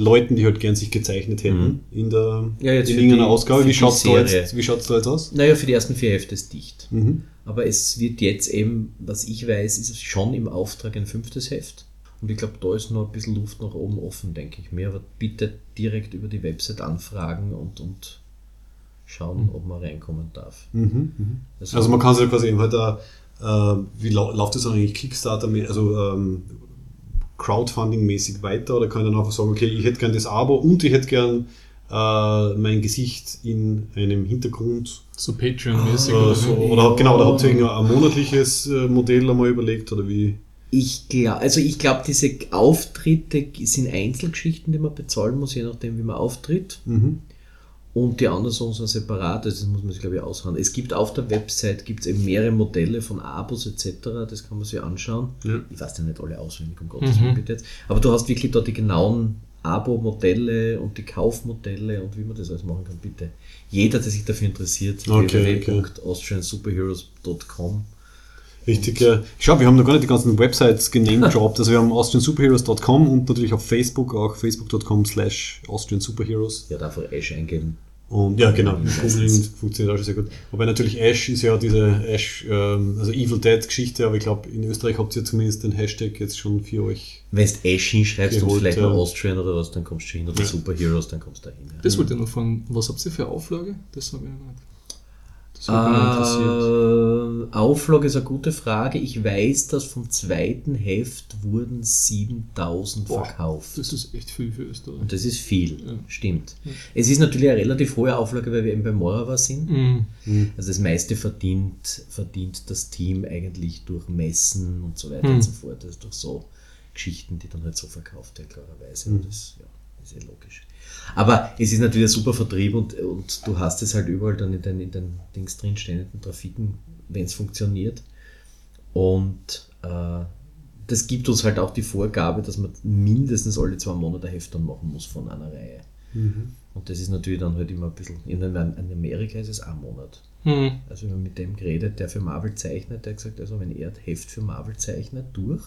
Leuten, die halt gern sich gezeichnet hätten in der Ja, jetzt in irgendeiner die- Ausgabe. Wie schaut es da, jetzt- wie schaut's da jetzt aus? Naja, für die ersten vier Hefte ist dicht. Mhm. Aber es wird jetzt eben, was ich weiß, ist es schon im Auftrag ein fünftes Heft. Und ich glaube, da ist noch ein bisschen Luft nach oben offen, denke ich mir. Aber bitte direkt über die Website anfragen und, und schauen, ob man reinkommen darf. Mhm. Mhm. Also- Also man kann sich quasi eben halt äh, wie lau läuft das eigentlich Kickstarter, also ähm, Crowdfunding-mäßig weiter oder kann ich dann einfach sagen, okay, ich hätte gern das Abo und ich hätte gern äh, mein Gesicht in einem Hintergrund So Patreon-mäßig äh, oder so, oder genau, oder habt ihr ein monatliches äh, Modell einmal überlegt oder wie? Ich glaube, also ich glaube, diese Auftritte sind Einzelgeschichten, die man bezahlen muss, je nachdem, wie man auftritt. Mhm. Und die anderen Sachen sind separat, also das muss man sich, glaube ich, aushandeln. Es gibt auf der Website gibt's eben mehrere Modelle von Abos etc., das kann man sich anschauen. Ja. Ich weiß ja nicht alle auswendig, um Gottes Mhm. Willen bitte jetzt. Aber du hast wirklich dort die genauen Abo-Modelle und die Kaufmodelle und wie man das alles machen kann, bitte. Jeder, der sich dafür interessiert, Okay, www.austriansuperheroes.com Richtig, ja. Schau, wir haben noch gar nicht die ganzen Websites genamedropped. Also wir haben austriansuperheroes.com und natürlich auf Facebook auch facebook.com slash austriansuperheroes. Ja, einfach Ash eingeben. Und ja, genau, funktioniert auch schon sehr gut. Wobei natürlich Ash ist ja diese Ash, ähm, also Evil Dead Geschichte, aber ich glaube, in Österreich habt ihr zumindest den Hashtag jetzt schon für euch. Wenn du Ash hinschreibst und vielleicht ja. noch Austrian oder was, dann kommst du hin. Oder Ja. Superheroes, dann kommst du da hin. Ja. Das wollte ich noch fragen. Was habt ihr für Auflage? Das habe ich noch nicht. Interessiert. Äh, Auflage ist eine gute Frage. Ich weiß, dass vom zweiten Heft wurden 7000 Boah, verkauft. Das ist echt viel für Österreich. Und das ist viel, Ja. stimmt. Es ist natürlich eine relativ hohe Auflage, weil wir eben bei Morava sind. Mhm. Also das meiste verdient, verdient das Team eigentlich durch Messen und so weiter Hm. und so fort. Also durch so Geschichten, die dann halt so verkauft werden, klarerweise. Und das ja, ist eh logisch. Aber es ist natürlich ein super Vertrieb und, und du hast es halt überall dann in den, in den Dings drinstehen, in den Trafiken, wenn es funktioniert. Und äh, das gibt uns halt auch die Vorgabe, dass man mindestens alle zwei Monate Heft dann machen muss von einer Reihe. Und das ist natürlich dann halt immer ein bisschen, in Amerika ist es ein Monat. Mhm. Also wenn man mit dem geredet, der für Marvel zeichnet, der hat gesagt, also wenn er ein Heft für Marvel zeichnet, durch,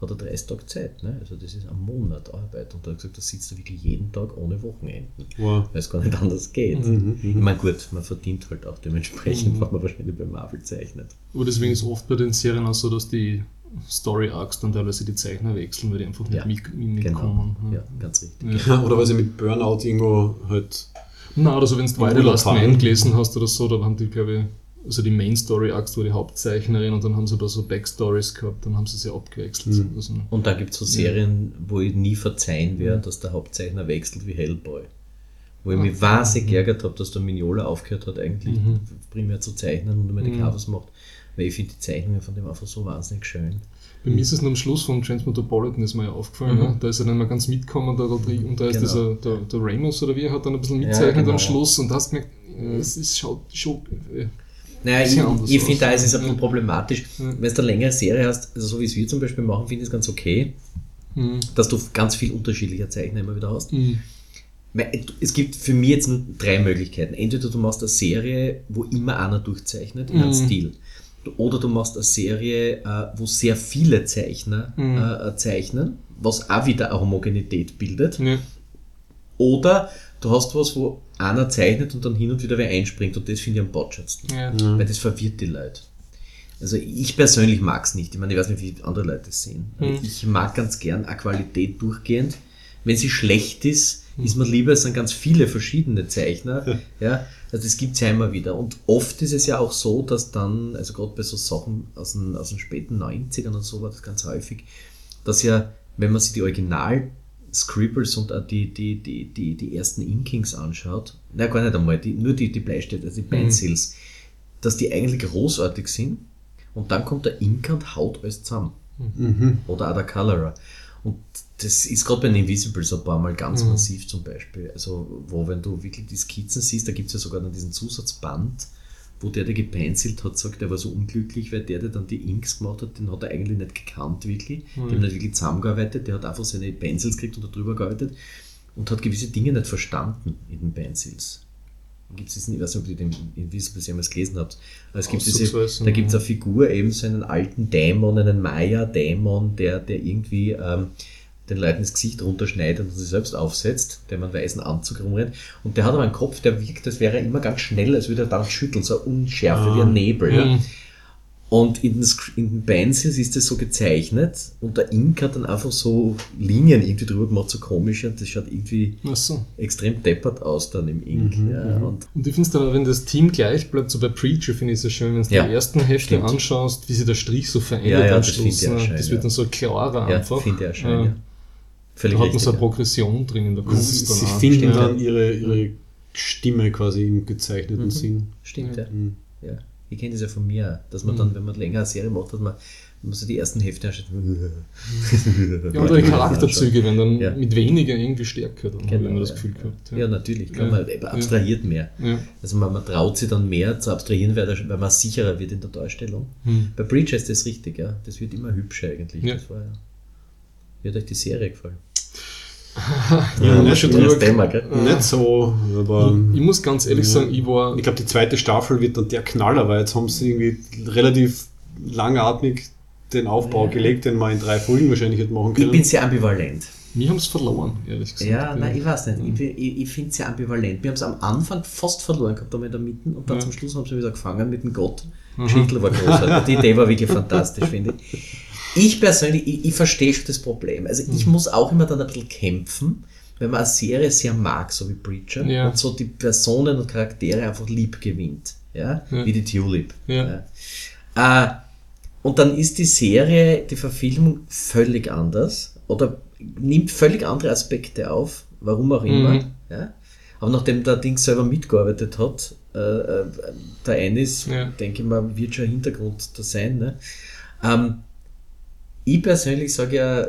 hat er 30 Tage Zeit. Ne? Also das ist ein Monat Arbeit. Und er hat gesagt, da sitzt er wirklich jeden Tag ohne Wochenenden. Wow. Weil es gar nicht anders geht. Mhm, Ich meine, gut, man verdient halt auch dementsprechend, was man wahrscheinlich bei Marvel zeichnet. Aber deswegen ist oft bei den Serien auch so, dass die Story Arcs dann teilweise die Zeichner wechseln, weil die einfach nicht Ja, mit, Genau. mitkommen. Ja, ganz richtig. Ja. Oder weil sie mit Burnout irgendwo halt. Na, oder so, wenn du Urlaub Last. Man gelesen hast oder so, da haben die, glaube ich, also die Main Story Arcs war die Hauptzeichnerin und dann haben sie da so Backstories gehabt, dann haben sie sie abgewechselt. Mhm. Also, Und da gibt es so Serien, wo ich nie verzeihen werde, dass der Hauptzeichner wechselt wie Hellboy. Wo ich mich wahnsinnig geärgert habe, dass der Mignola aufgehört hat, eigentlich Mhm. primär zu zeichnen und immer die Mhm. Covers macht. Weil ich finde die Zeichnungen von dem einfach so wahnsinnig schön. Bei mir ist es nur am Schluss von Transmetropolitan ist mir ja aufgefallen, Mhm. ja. da ist er dann mal ganz mitgekommen da, da drin und da ist Genau. dieser, der, der Ramos oder wie, er hat dann ein bisschen Ja, mitzeichnet genau. am Schluss und hast gemerkt, äh, es ist schaut schon, äh, Naja, ich, ich finde, da ist es ein bisschen problematisch. Ja. Wenn du eine längere Serie hast, also so wie es wir zum Beispiel machen, finde ich es ganz okay, mh, dass du ganz viel unterschiedliche Zeichner immer wieder hast. mh, Weil Es gibt für mich jetzt nur drei Möglichkeiten. Entweder du machst eine Serie, wo immer einer durchzeichnet in einem Mhm. Stil. Oder du machst eine Serie, äh, wo sehr viele Zeichner Mhm. äh, zeichnen, was auch wieder eine Homogenität bildet. Oder du hast was, wo einer zeichnet und dann hin und wieder wer einspringt und das finde ich am botschatsten. Ja. Ja. Weil das verwirrt die Leute. Also ich persönlich mag es nicht. Ich meine, ich weiß nicht, wie andere Leute es sehen. Mhm. Ich mag ganz gern eine Qualität durchgehend. Wenn sie schlecht ist, ist mir lieber, es sind ganz viele verschiedene Zeichner. Ja, also das gibt es ja immer wieder. Und oft ist es ja auch so, dass dann, also gerade bei so Sachen aus den, aus den späten 90ern und so war das ganz häufig, dass ja, wenn man sich die Original Scribbles und auch die, die, die, die, die ersten Inkings anschaut, na gar nicht einmal, die, nur die, die Bleistifte, also die Pencils, dass die eigentlich großartig sind und dann kommt der Inker und haut alles zusammen. Mhm. Oder auch der Colorer. Und das ist gerade bei den Invisibles ein paar Mal ganz massiv zum Beispiel. Also, wo, wenn du wirklich die Skizzen siehst, da gibt es ja sogar dann diesen Zusatzband, wo der, der gepencelt hat, sagt, er war so unglücklich, weil der, der dann die Inks gemacht hat, den hat er eigentlich nicht gekannt, wirklich. Die haben nicht wirklich zusammengearbeitet, der hat einfach seine Pencils gekriegt und darüber gearbeitet und hat gewisse Dinge nicht verstanden in den Pencils. gibt es diesen, ich weiß nicht, ob ihr den Invisibles jemals gelesen habt, aber es gibt diese, da gibt es eine Figur, eben so einen alten Dämon, einen Maya-Dämon, der, der irgendwie ähm, den Leuten das Gesicht runterschneidet und sich selbst aufsetzt, der man weißen Anzug rumrennt. Und der hat aber einen Kopf, der wirkt, als wäre er immer ganz schnell, als würde er dann schütteln, so eine Unschärfe wie ein Nebel. Mhm. Und in den, in den Pencils ist das so gezeichnet und der Ink hat dann einfach so Linien irgendwie drüber gemacht, so komisch und das schaut irgendwie so. extrem deppert aus dann im Ink. Mhm, ja, und Und ich finde es dann, wenn das Team gleich bleibt, so bei Preacher finde ich es so schön, wenn du Ja, die ersten Hefte anschaust, wie sich der Strich so verändert Ja, ja, am das Schluss. auch ne? schön, das ja. wird dann so klarer ja, einfach. finde ich auch schön. Ja. Völlig Da hat man so eine ja. Progression drin in der Kunst. sie dann auch. finden Ja. dann ihre, ihre Stimme quasi im gezeichneten Sinn. Stimmt, ja. Mhm. ja. Ich kenne das ja von mir, dass man dann, wenn man länger eine Serie macht, dass man, wenn man so die ersten Hefte anschaut. Ja, und die Charakterzüge werden dann Ja. mit weniger irgendwie stärker, dann Genau, wenn man das ja. Gefühl gehabt. Ja, natürlich, kann Ja. man abstrahiert mehr. Ja. Also man, man traut sich dann mehr zu abstrahieren, weil, man sicherer wird in der Darstellung. Hm. Bei Preacher ist das richtig, ja. Das wird immer hübscher eigentlich. Ja. Das war ja. Wie hat euch die Serie gefallen? Ja, wir nicht, schon nicht, drüber Thema, gell? nicht so, aber Ich, ich muss ganz ehrlich Ja. sagen, ich war. ich glaube, die zweite Staffel wird dann der Knaller, weil jetzt haben sie irgendwie relativ langatmig den Aufbau Ja. gelegt, den man in drei Folgen wahrscheinlich hätte machen Ich können. bin sehr ambivalent. Wir haben es verloren, ehrlich gesagt. Ja, nein, ich weiß nicht. Ich, ich, ich finde es sehr ambivalent. Wir haben es am Anfang fast verloren gehabt, aber in der Mitte und dann Ja. zum Schluss haben sie wieder gefangen mit dem Gott. Schindler war großartig. Die Idee war wirklich fantastisch, finde ich. Ich persönlich, ich, ich verstehe schon das Problem. Also ich muss auch immer dann ein bisschen kämpfen, wenn man eine Serie sehr mag, so wie Preacher, Ja. und so die Personen und Charaktere einfach lieb gewinnt. Ja? Ja. Wie die Tulip. Ja. Äh, und dann ist die Serie, die Verfilmung völlig anders oder nimmt völlig andere Aspekte auf, warum auch immer. Mhm. Ja? Aber nachdem der Ding selber mitgearbeitet hat, äh, äh, der Ennis, Ja. denke ich mal, wird schon ein Hintergrund da sein. Ne? Ähm, ich persönlich sage ja,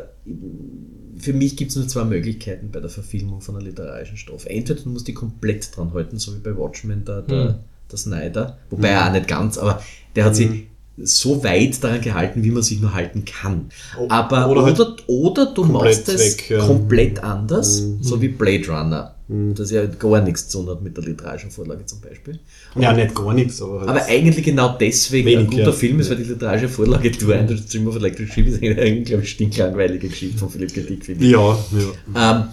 für mich gibt es nur zwei Möglichkeiten bei der Verfilmung von einer literarischen Stoff. Entweder du musst die komplett dran halten, so wie bei Watchmen der, der, Mhm. der Snyder, wobei er auch nicht ganz, aber der hat sich Mhm. So weit daran gehalten, wie man sich nur halten kann. Aber oder oder, halt oder, du machst es ja. komplett anders, Mhm. so wie Blade Runner, Mhm. das ja gar nichts zu tun hat mit der literarischen Vorlage zum Beispiel. ja, nicht gar nichts, aber halt. Aber eigentlich genau deswegen Wenig, ein guter ja. Film ist, weil die literarische Vorlage Du and the Stream of Electric Sheep ist eigentlich, glaube ich, stinklangweilige Geschichte von Philipp K. Dick, finde ich. ja, ja. Ähm,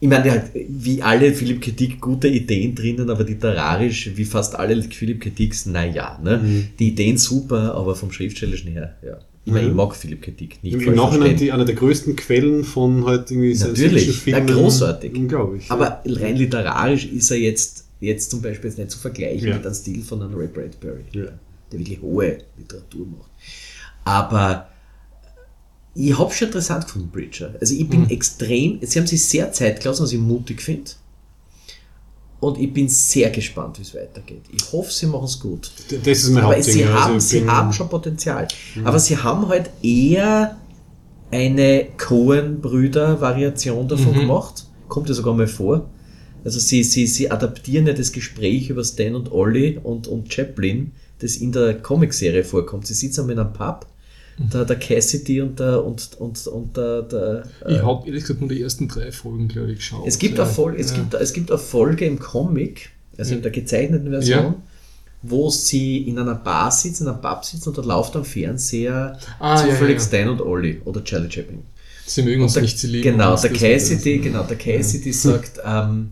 ich meine, der hat wie alle Philipp K. Dick gute Ideen drinnen, aber literarisch, wie fast alle Philipp K. Dicks, naja, ne? Mhm. Die Ideen super, aber vom Schriftstellerischen her, ja. Ich meine, Mhm. ich mag Philipp K. Dick nicht. Im Nachhinein die, eine der größten Quellen von halt irgendwie Natürlich, ja, großartig. Glaube ich. Aber rein literarisch ist er jetzt, jetzt zum Beispiel jetzt nicht zu vergleichen Ja. mit einem Stil von einem Ray Bradbury, Ja. der wirklich hohe Literatur macht. Aber ich habe schon interessant gefunden, Preacher. Also ich bin extrem, sie haben sich sehr Zeit gelassen, was ich mutig finde. Und ich bin sehr gespannt, wie es weitergeht. Ich hoffe, sie machen es gut. Das ist mein Aber Hauptding. sie, ja. haben, Also sie haben schon Potenzial. Aber sie haben halt eher eine Cohen-Brüder-Variation davon Mhm. gemacht. Kommt ja sogar mal vor. Also sie, sie, sie adaptieren ja das Gespräch über Stan und Ollie und, und Chaplin, das in der Comicserie vorkommt. Sie sitzen in einem Pub, der, der Cassidy und der, und, und, und der, der äh, Ich habe ehrlich gesagt nur die ersten drei Folgen, glaube ich, geschaut. es gibt, ja. eine Folge, es, Ja. gibt, es gibt eine Folge im Comic, also in der gezeichneten Version, Ja. wo sie in einer Bar sitzen, in einem Pub sitzen und da läuft am Fernseher Ah, zufällig. Stan und Ollie oder Charlie Chaplin. Sie mögen uns der, nicht, sie lieben Genau, uns. der. Cassidy, genau, der Cassidy sagt, ähm,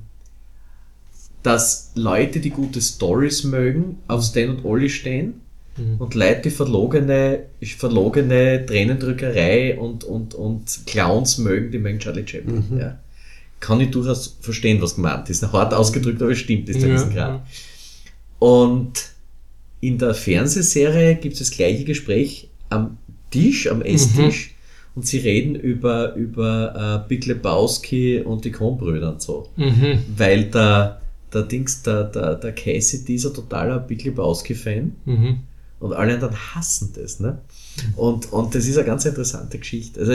dass Leute, die gute Stories mögen, auf Stan und Ollie stehen Mhm. und Leute, die verlogene, verlogene Tränendrückerei und, und, und Clowns mögen, die mögen Charlie Chaplin. Mhm. Ja. Kann ich durchaus verstehen, was gemeint ist. Hart ausgedrückt, aber es stimmt, ist ja, diesen Grad. Und in der Fernsehserie gibt es das gleiche Gespräch am Tisch, am Esstisch. Und sie reden über, über äh, Big Lebowski und die Coen-Brüder und so. Mhm. Weil der, der Dings, der, der, der ist ein totaler Big Lebowski-Fan. Mhm. Und alle anderen hassen das. Ne? Und, und das ist eine ganz interessante Geschichte. Also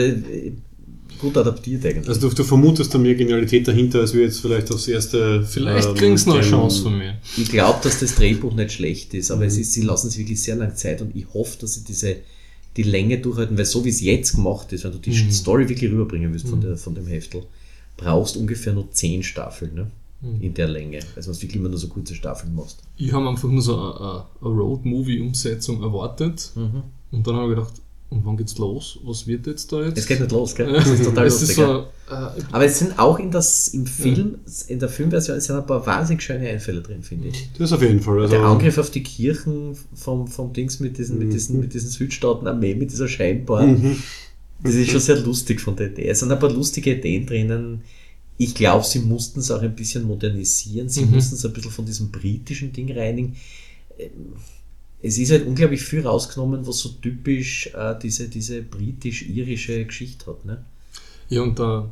gut adaptiert eigentlich. Also du, du vermutest da mehr Genialität dahinter, als wir jetzt vielleicht aufs erste. Vielleicht ähm, kriegen sie noch eine Chance von mir. Ich glaube, dass das Drehbuch nicht schlecht ist, aber Mhm. es ist, sie lassen sich wirklich sehr lange Zeit und ich hoffe, dass sie diese die Länge durchhalten, weil so wie es jetzt gemacht ist, wenn du die Mhm. Story wirklich rüberbringen willst von, der, von dem Heftel, brauchst ungefähr nur zehn Staffeln. Ne? In der Länge. Also wenn du wirklich immer nur so kurze Staffeln machst. Ich habe einfach nur so eine, eine Road-Movie-Umsetzung erwartet. Und dann habe ich gedacht, und wann geht's los? Was wird jetzt da jetzt? Es geht nicht los, gell? Das ist total es lustig. ist so, äh, Aber es sind auch in das, im Film, in der Filmversion, es sind ein paar wahnsinnig schöne Einfälle drin, finde ich. Das ist auf jeden Fall. Also, Der Angriff auf die Kirchen vom, vom Dings mit diesen, mit diesen, mit diesen Südstaaten-Armee, mit dieser Scheinbahn. Das ist schon sehr lustig von der Idee. Es sind ein paar lustige Ideen drinnen. Ich glaube, sie mussten es auch ein bisschen modernisieren. Sie mussten es ein bisschen von diesem britischen Ding reinigen. Ähm, Es ist halt unglaublich viel rausgenommen, was so typisch äh, diese, diese britisch-irische Geschichte hat. Ne? ja, und da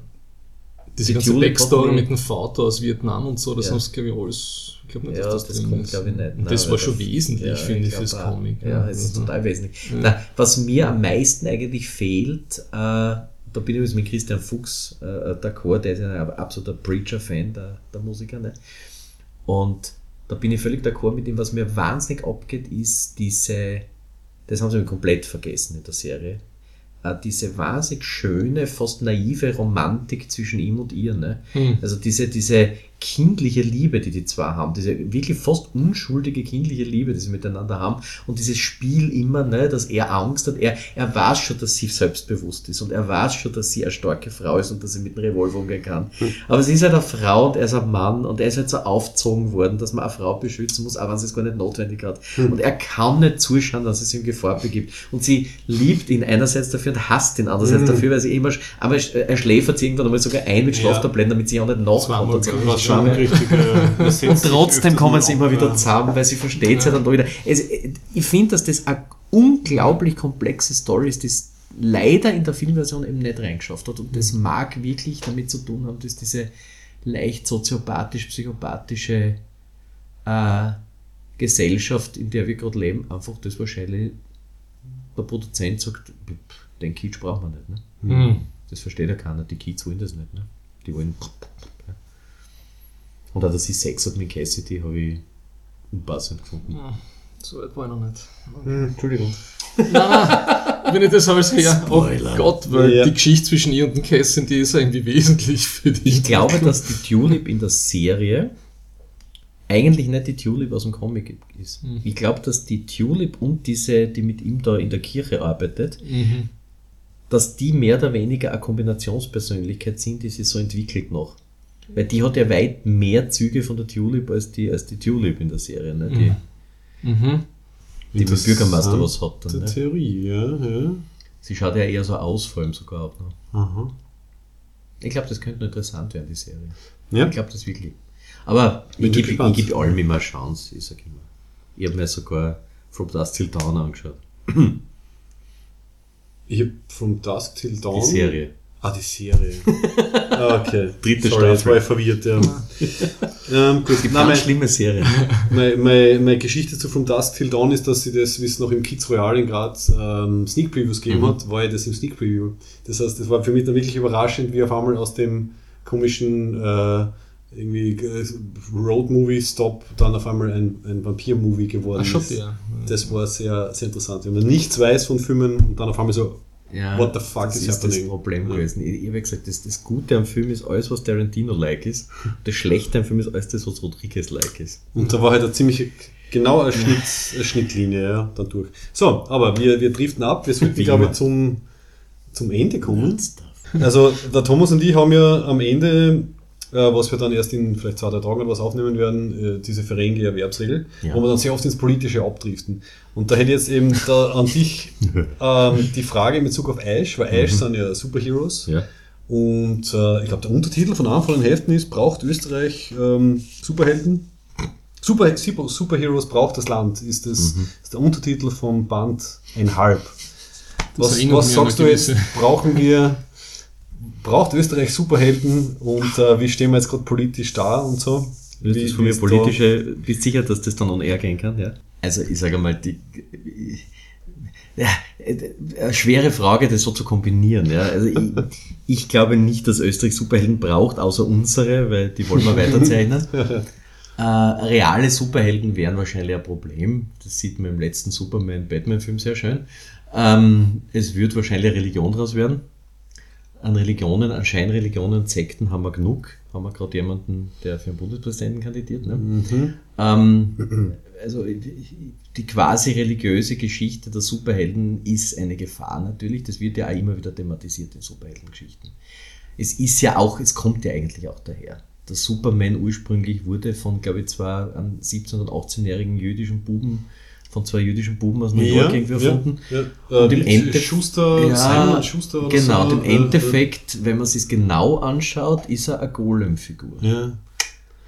diese Die ganze Tulip Backstory wir- mit dem Vater aus Vietnam und so, das Ja. haben sie, glaube ich, alles. Ich glaube nicht, Ja, dass das, das, kommt, glaube ich, nicht. Nein, das war schon wesentlich, ja, finde ich, fürs. Comic. Ja, es ist Also, total wesentlich. Na, was mir am meisten eigentlich fehlt, äh, da bin ich übrigens mit Christian Fuchs äh, d'accord, der ist ja ein absoluter Preacher-Fan der, der Musiker. Ne? Und da bin ich völlig d'accord mit ihm. Was mir wahnsinnig abgeht, ist diese, das haben sie mir komplett vergessen in der Serie, äh, diese wahnsinnig schöne, fast naive Romantik zwischen ihm und ihr. Ne? Hm. Also diese, diese kindliche Liebe, die die zwei haben, diese wirklich fast unschuldige kindliche Liebe, die sie miteinander haben. Und dieses Spiel immer, ne, dass er Angst hat, er, er weiß schon, dass sie selbstbewusst ist. Und er weiß schon, dass sie eine starke Frau ist und dass sie mit einem Revolver umgehen kann. Aber sie ist halt eine Frau und er ist ein Mann. Und er ist halt so aufgezogen worden, dass man eine Frau beschützen muss, auch wenn sie es gar nicht notwendig hat. Und er kann nicht zuschauen, dass es ihm Gefahr begibt. Und sie liebt ihn einerseits dafür und hasst ihn andererseits dafür, weil sie immer, aber er schläfert sie irgendwann einmal sogar ein mit Schlaftabletten, damit sie auch nicht nachkommt. Schon richtig. Das setzt Und trotzdem kommen sie immer wieder ja. zusammen, weil sie versteht sie dann da wieder. Also, ich finde, dass das eine unglaublich komplexe Story ist, die es leider in der Filmversion eben nicht reingeschafft hat. Und das mag wirklich damit zu tun haben, dass diese leicht soziopathisch-psychopathische äh, Gesellschaft, in der wir gerade leben, einfach das wahrscheinlich der Produzent sagt, "Pff, den Kitsch braucht man nicht. Ne? Hm. Das versteht ja keiner. Die Kids wollen das nicht. Ne? Die wollen. Und auch, dass sie Sex hat mit Cassidy, habe ich unpassend gefunden. So weit war ich noch nicht. Entschuldigung. Wenn ich das alles her, oh. Gott, weil Ja. die Geschichte zwischen ihr und dem Cassin, die ist irgendwie wesentlich für die. Ich glaube, dass die Tulip in der Serie eigentlich nicht die Tulip aus dem Comic ist. Ich glaube, dass die Tulip und diese, die mit ihm da in der Kirche arbeitet, Mhm. dass die mehr oder weniger eine Kombinationspersönlichkeit sind, die sich so entwickelt noch. Weil die hat ja weit mehr Züge von der Tulip als die, als die Tulip in der Serie, ne? die, Mhm. die mit Bürgermeister was hat. Dann, ne? Theorie, ja, ja. Sie schaut ja eher so aus, vor allem sogar auch noch. Aha. Ich glaube, das könnte interessant werden, die Serie. Ja. Ich glaube das wirklich. Aber ich Bin gebe geb allem immer eine Chance, ich sag immer. Ich habe mir sogar From Dust Till Dawn angeschaut. Ich habe From Dusk Till Dawn. Die Serie. Ah, die Serie. Ah, okay. Dritte Sorry, jetzt Staffel. war ich verwirrt, ja. ähm, gut, Es gibt ganz mein, schlimme Serien. meine, meine, meine Geschichte zu From Dusk Till Dawn ist, dass sie das, wie es noch im Kids Royal in Graz ähm, Sneak Previews gegeben Mhm. hat, war ich das im Sneak Preview. Das heißt, das war für mich dann wirklich überraschend, wie auf einmal aus dem komischen äh, irgendwie äh, Road Movie Stop dann auf einmal ein, ein Vampir Movie geworden Ach, ist. der. Das war sehr, sehr interessant. Wenn man nichts weiß von Filmen und dann auf einmal so, Ja, What the fuck das is ist das? Problem gewesen. Ich, ich habe gesagt, das, das Gute am Film ist alles, was Tarantino-like ist. Das Schlechte am Film ist alles das, was Rodriguez-like ist. Und da war halt eine ziemliche, genau eine, Schnitt, eine Schnittlinie ja, dann durch. So, aber wir, wir driften ab. Wir sollten, glaube ich, zum, zum Ende kommen. Also, der Thomas und ich haben ja am Ende, was wir dann erst in vielleicht zwei, drei Tagen oder was aufnehmen werden, äh, diese verrenge Erwerbsregel, Ja. wo wir dann sehr oft ins Politische abdriften. Und da hätte ich jetzt eben da an dich ähm, die Frage in Bezug auf Ash, weil Ash sind ja Superheroes. Ja. Und äh, ich glaube, der Untertitel von einem von den Heften ist, braucht Österreich ähm, Superhelden? Super, Super, Superheroes braucht das Land, ist, das, ist der Untertitel vom Band ein Halb. Was, was sagst du jetzt? Brauchen wir, braucht Österreich Superhelden und äh, wie stehen wir jetzt gerade politisch da und so? Das Wie- ist von mir ist da- politische, bist sicher, dass das dann on air gehen kann, ja? Also ich sage mal, die, ja, eine schwere Frage, das so zu kombinieren. Ja? Also ich, ich glaube nicht, dass Österreich Superhelden braucht, außer unsere, weil die wollen wir weiterzeichnen. äh, reale Superhelden wären wahrscheinlich ein Problem. Das sieht man im letzten Superman-Batman-Film sehr schön. Ähm, es wird wahrscheinlich eine Religion draus werden. An Religionen, an Scheinreligionen und Sekten haben wir genug. Haben wir gerade jemanden, der für den Bundespräsidenten kandidiert. Ne? Mhm. Ähm, also die quasi religiöse Geschichte der Superhelden ist eine Gefahr natürlich. Das wird ja auch immer wieder thematisiert in Superheldengeschichten. Es ist ja auch, es kommt ja eigentlich auch daher. Der Superman ursprünglich wurde von, glaube ich, zwar einem 17- und 18-jährigen jüdischen Buben von zwei jüdischen Buben aus New York irgendwie erfunden. Ja, ja. Und im Äh, Schuster, Ja, Simon Schuster oder genau, so. und im Endeffekt, wenn man es sich genau anschaut, ist er eine Golem-Figur. Äh, Ja.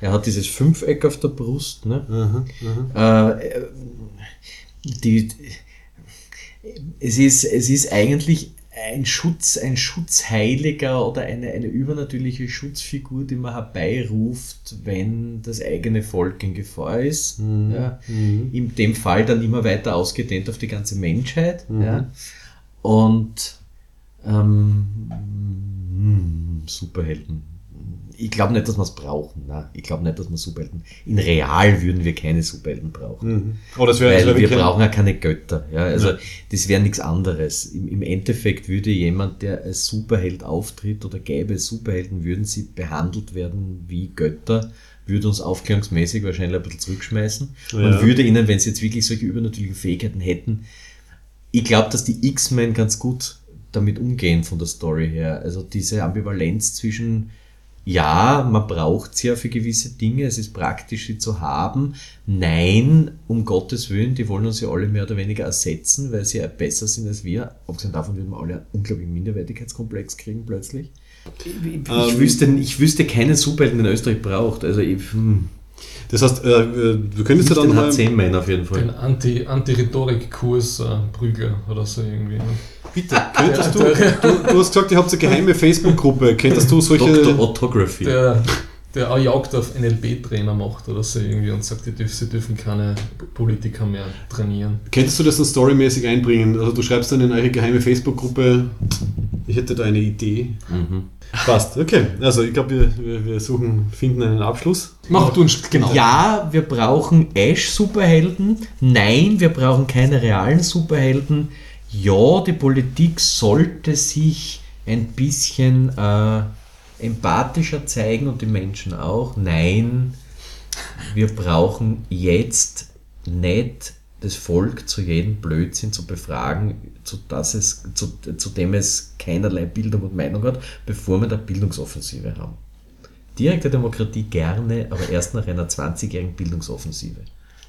Er hat dieses Fünfeck auf der Brust. Ne? Aha, aha. Äh, äh, die, es, ist, es ist eigentlich ein Schutz, ein Schutzheiliger oder eine, eine übernatürliche Schutzfigur, die man herbeiruft, wenn das eigene Volk in Gefahr ist. Ja. In dem Fall dann immer weiter ausgedehnt auf die ganze Menschheit. Ja. Und ähm, hm, Superhelden. Ich glaube nicht, dass wir es brauchen. Nein, ich glaube nicht, dass wir Superhelden. In real würden wir keine Superhelden brauchen. Mhm. Aber das das Weil wär wir brauchen ja keine Götter. Ja, also Ja. das wäre nichts anderes. Im, Im Endeffekt würde jemand, der als Superheld auftritt oder gäbe es Superhelden, würden sie behandelt werden wie Götter, würde uns aufklärungsmäßig wahrscheinlich ein bisschen zurückschmeißen. Ja. würde ihnen, wenn sie jetzt wirklich solche übernatürlichen Fähigkeiten hätten, ich glaube, dass die X-Men ganz gut damit umgehen von der Story her. Also diese Ambivalenz zwischen, ja, man braucht sie ja für gewisse Dinge, es ist praktisch, sie zu haben. Nein, um Gottes Willen, die wollen uns ja alle mehr oder weniger ersetzen, weil sie ja besser sind als wir. Abgesehen davon würden wir alle einen unglaublichen Minderwertigkeitskomplex kriegen plötzlich. Ich, Ähm, wüsste, ich wüsste keinen Superhelden, den Österreich braucht. Also ich, hm, Das heißt, äh, äh, du könntest ja nicht dann den mal, H10-Man auf jeden Den Fall. Anti- Anti-Rhetorik-Kurs äh, Prügler oder so irgendwie. Ne? Bitte, könntest du, du, du hast gesagt, ihr habt eine geheime Facebook-Gruppe, könntest du solche, Dr. Autography. Der, der auch Jagd auf NLP-Trainer macht oder so irgendwie und sagt, die dürfen, sie dürfen keine Politiker mehr trainieren. könntest du das dann storymäßig einbringen? Also du schreibst dann in eure geheime Facebook-Gruppe, ich hätte da eine Idee. Mhm. Passt, okay. Also ich glaube, wir, wir, wir suchen, finden einen Abschluss. Mach du uns genau. Ja, wir brauchen Ash-Superhelden. Nein, wir brauchen keine realen Superhelden. Ja, die Politik sollte sich ein bisschen äh, empathischer zeigen und die Menschen auch. Nein, wir brauchen jetzt nicht das Volk zu jedem Blödsinn zu befragen, zu, dass es, zu, zu dem es keinerlei Bildung und Meinung hat, bevor wir eine Bildungsoffensive haben. Direkte Demokratie gerne, aber erst nach einer 20-jährigen Bildungsoffensive.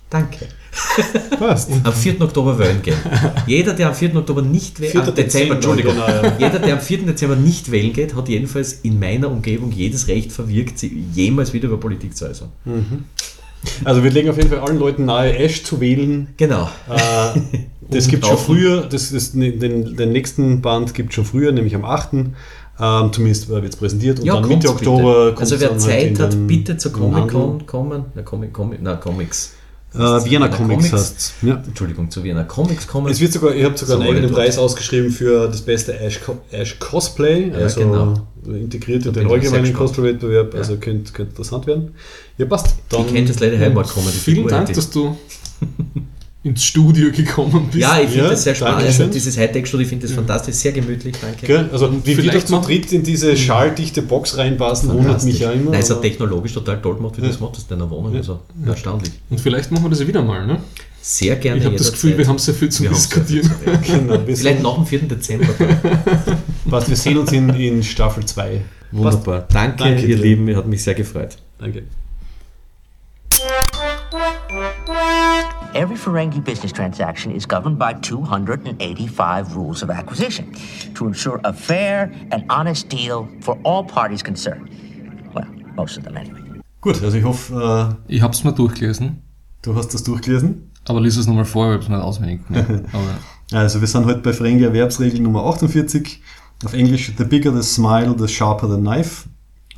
Danke. Passt. Am 4. Oktober wählen gehen. Jeder, der am 4. Oktober nicht wählen 4. am Dezember, Dezember, Entschuldigung. genau, ja. Jeder, der am 4. Dezember nicht wählen geht, hat jedenfalls in meiner Umgebung jedes Recht verwirkt, sie jemals wieder über Politik zu äußern. Also wir legen auf jeden Fall allen Leuten nahe, Ash zu wählen. Genau. Äh, das gibt schon Taufen. früher, das ist, den, den nächsten Band gibt schon früher, nämlich am 8. Ähm, zumindest wird es präsentiert und Ja, dann Mitte Oktober bitte. Also wer halt Zeit in hat, bitte zur. Comic-Con kommen. Na, Comic, Comic, na, Comics. Äh, Vienna Na, Comics heißt ja. Entschuldigung, zu Vienna Comics kommen. Es wird sogar, ihr habt sogar So, einen eigenen dort. Preis ausgeschrieben für das beste Ash, Ash Cosplay, Ja, also genau. integriert in den ich allgemeinen. Cosplay-Wettbewerb, Ja. also könnte, könnte interessant werden. Ja, passt. Wie kennt das leider Heimat kommen? Vielen Figur, Dank, dass du ins Studio gekommen bist. Ja, ich finde Ja, das sehr spannend. Also dieses Hightech-Studio, ich finde das fantastisch, sehr gemütlich, danke. Gell? Also wie wir vielleicht das zu dritt in diese schalldichte Box reinpassen, wundert mich ja immer. Nein, es hat technologisch total toll gemacht, wie du das machst, das in deiner Wohnung. Also, erstaunlich. Und vielleicht machen wir das ja wieder mal. Ne? Sehr gerne. Ich habe das Gefühl, wir jederzeit. haben sehr viel zu Wir sehr viel diskutieren. zu. Genau, wir, Vielleicht nach dem 4. Dezember. passt, wir sehen uns in, in Staffel 2. Wunderbar. Danke, Danke ihr. Lieben, hat mich sehr gefreut. Danke. Every Ferengi business transaction is governed by 285 rules of acquisition to ensure a fair and honest deal for all parties concerned. Well, most of them anyway. Gut, also ich hoffe, Ich habe es mal durchgelesen, äh, du hast das durchgelesen. aber lies es nochmal vor, weil ich es nicht auswendig Also wir sind heute bei Ferengi Erwerbsregel Nummer 48. Auf Englisch, the bigger the smile, the sharper the knife.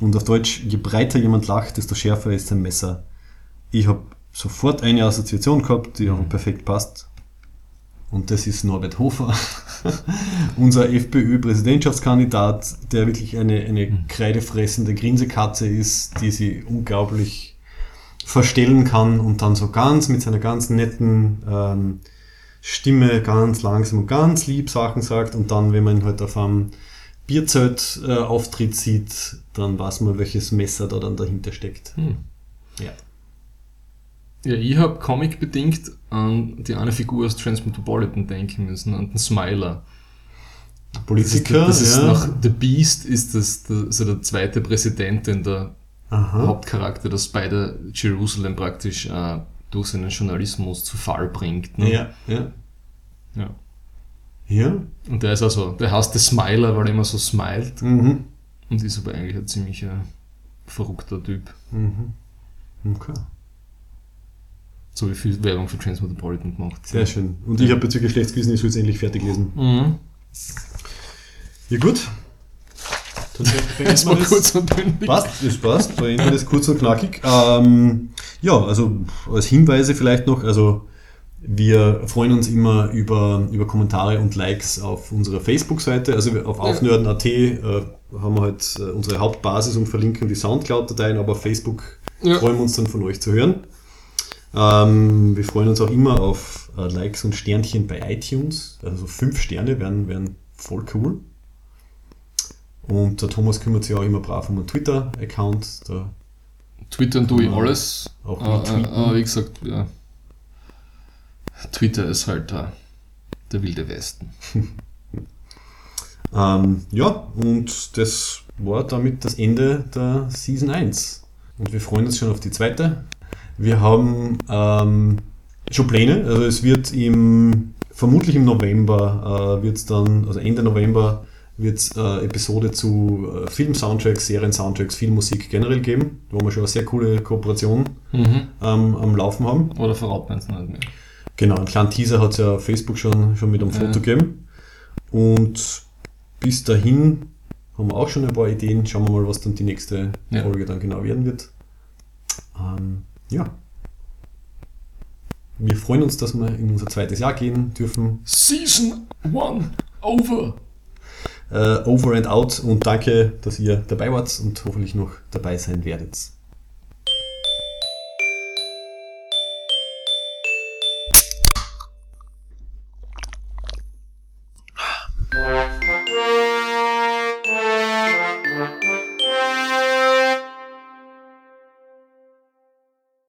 Und auf Deutsch, je breiter jemand lacht, desto schärfer ist sein Messer. Ich habe sofort eine Assoziation gehabt, die auch perfekt passt. Und das ist Norbert Hofer, unser FPÖ-Präsidentschaftskandidat, der wirklich eine, eine kreidefressende Grinsekatze ist, die sie unglaublich verstellen kann und dann so ganz mit seiner ganz netten ähm, Stimme ganz langsam und ganz lieb Sachen sagt und dann, wenn man ihn halt auf einem Bierzelt-Auftritt sieht, dann weiß man, welches Messer da dann dahinter steckt. Hm. Ja. Ja, ich habe comic-bedingt an die eine Figur aus Transmetropolitan denken müssen, an den Smiler. Politiker, Das ist, das ist ja. nach The Beast ist das der, also der zweite Präsident, den der Aha. Hauptcharakter das beide Jerusalem praktisch äh, durch seinen Journalismus zu Fall bringt. Ne? Ja, ja. Ja. Ja. Und der ist also, der heißt der Smiler, weil er immer so smilet Mhm. und ist aber eigentlich ein ziemlicher verrückter Typ. Mhm. Okay. So wie viel Werbung für Transmetropolitan gemacht. Sehr schön. Und ich habe bezüglich Geschlechtsgewissen ist jetzt endlich fertig gelesen. Mhm. Ja gut. Dann Das war kurz und bündig. Passt, das passt. Beenden das kurz und knackig. Ähm, ja, also als Hinweise vielleicht noch, also wir freuen uns immer über, über Kommentare und Likes auf unserer Facebook-Seite. Also auf aufnörden.at äh, haben wir halt äh, unsere Hauptbasis und verlinken die Soundcloud-Dateien, aber auf Facebook Ja. freuen wir uns dann von euch zu hören. Ähm, wir freuen uns auch immer auf äh, Likes und Sternchen bei iTunes. Also so fünf Sterne wären, wären voll cool. Und der Thomas kümmert sich auch immer brav um einen Twitter-Account. Da Twittern tue ich alles. Auch retweeten. äh, aber wie gesagt, ja. Twitter ist halt äh, der wilde Westen. Ähm, ja, und das war damit das Ende der Season 1. Und wir freuen uns schon auf die zweite. Wir haben ähm, schon Pläne, also es wird im, vermutlich im November, äh, wird es dann, also Ende November, wird es äh, Episode zu äh, Film-Soundtracks, Serien-Soundtracks, Filmmusik generell geben, wo wir schon eine sehr coole Kooperation ähm, am Laufen haben. Oder verraten wir es nicht mehr. Genau, einen kleinen Teaser hat es ja auf Facebook schon, schon mit einem Foto gegeben. Und bis dahin haben wir auch schon ein paar Ideen. Schauen wir mal, was dann die nächste Ja. Folge dann genau werden wird. Ähm, ja. Wir freuen uns, dass wir in unser zweites Jahr gehen dürfen. Season 1 over! Äh, over and out und danke, dass ihr dabei wart und hoffentlich noch dabei sein werdet.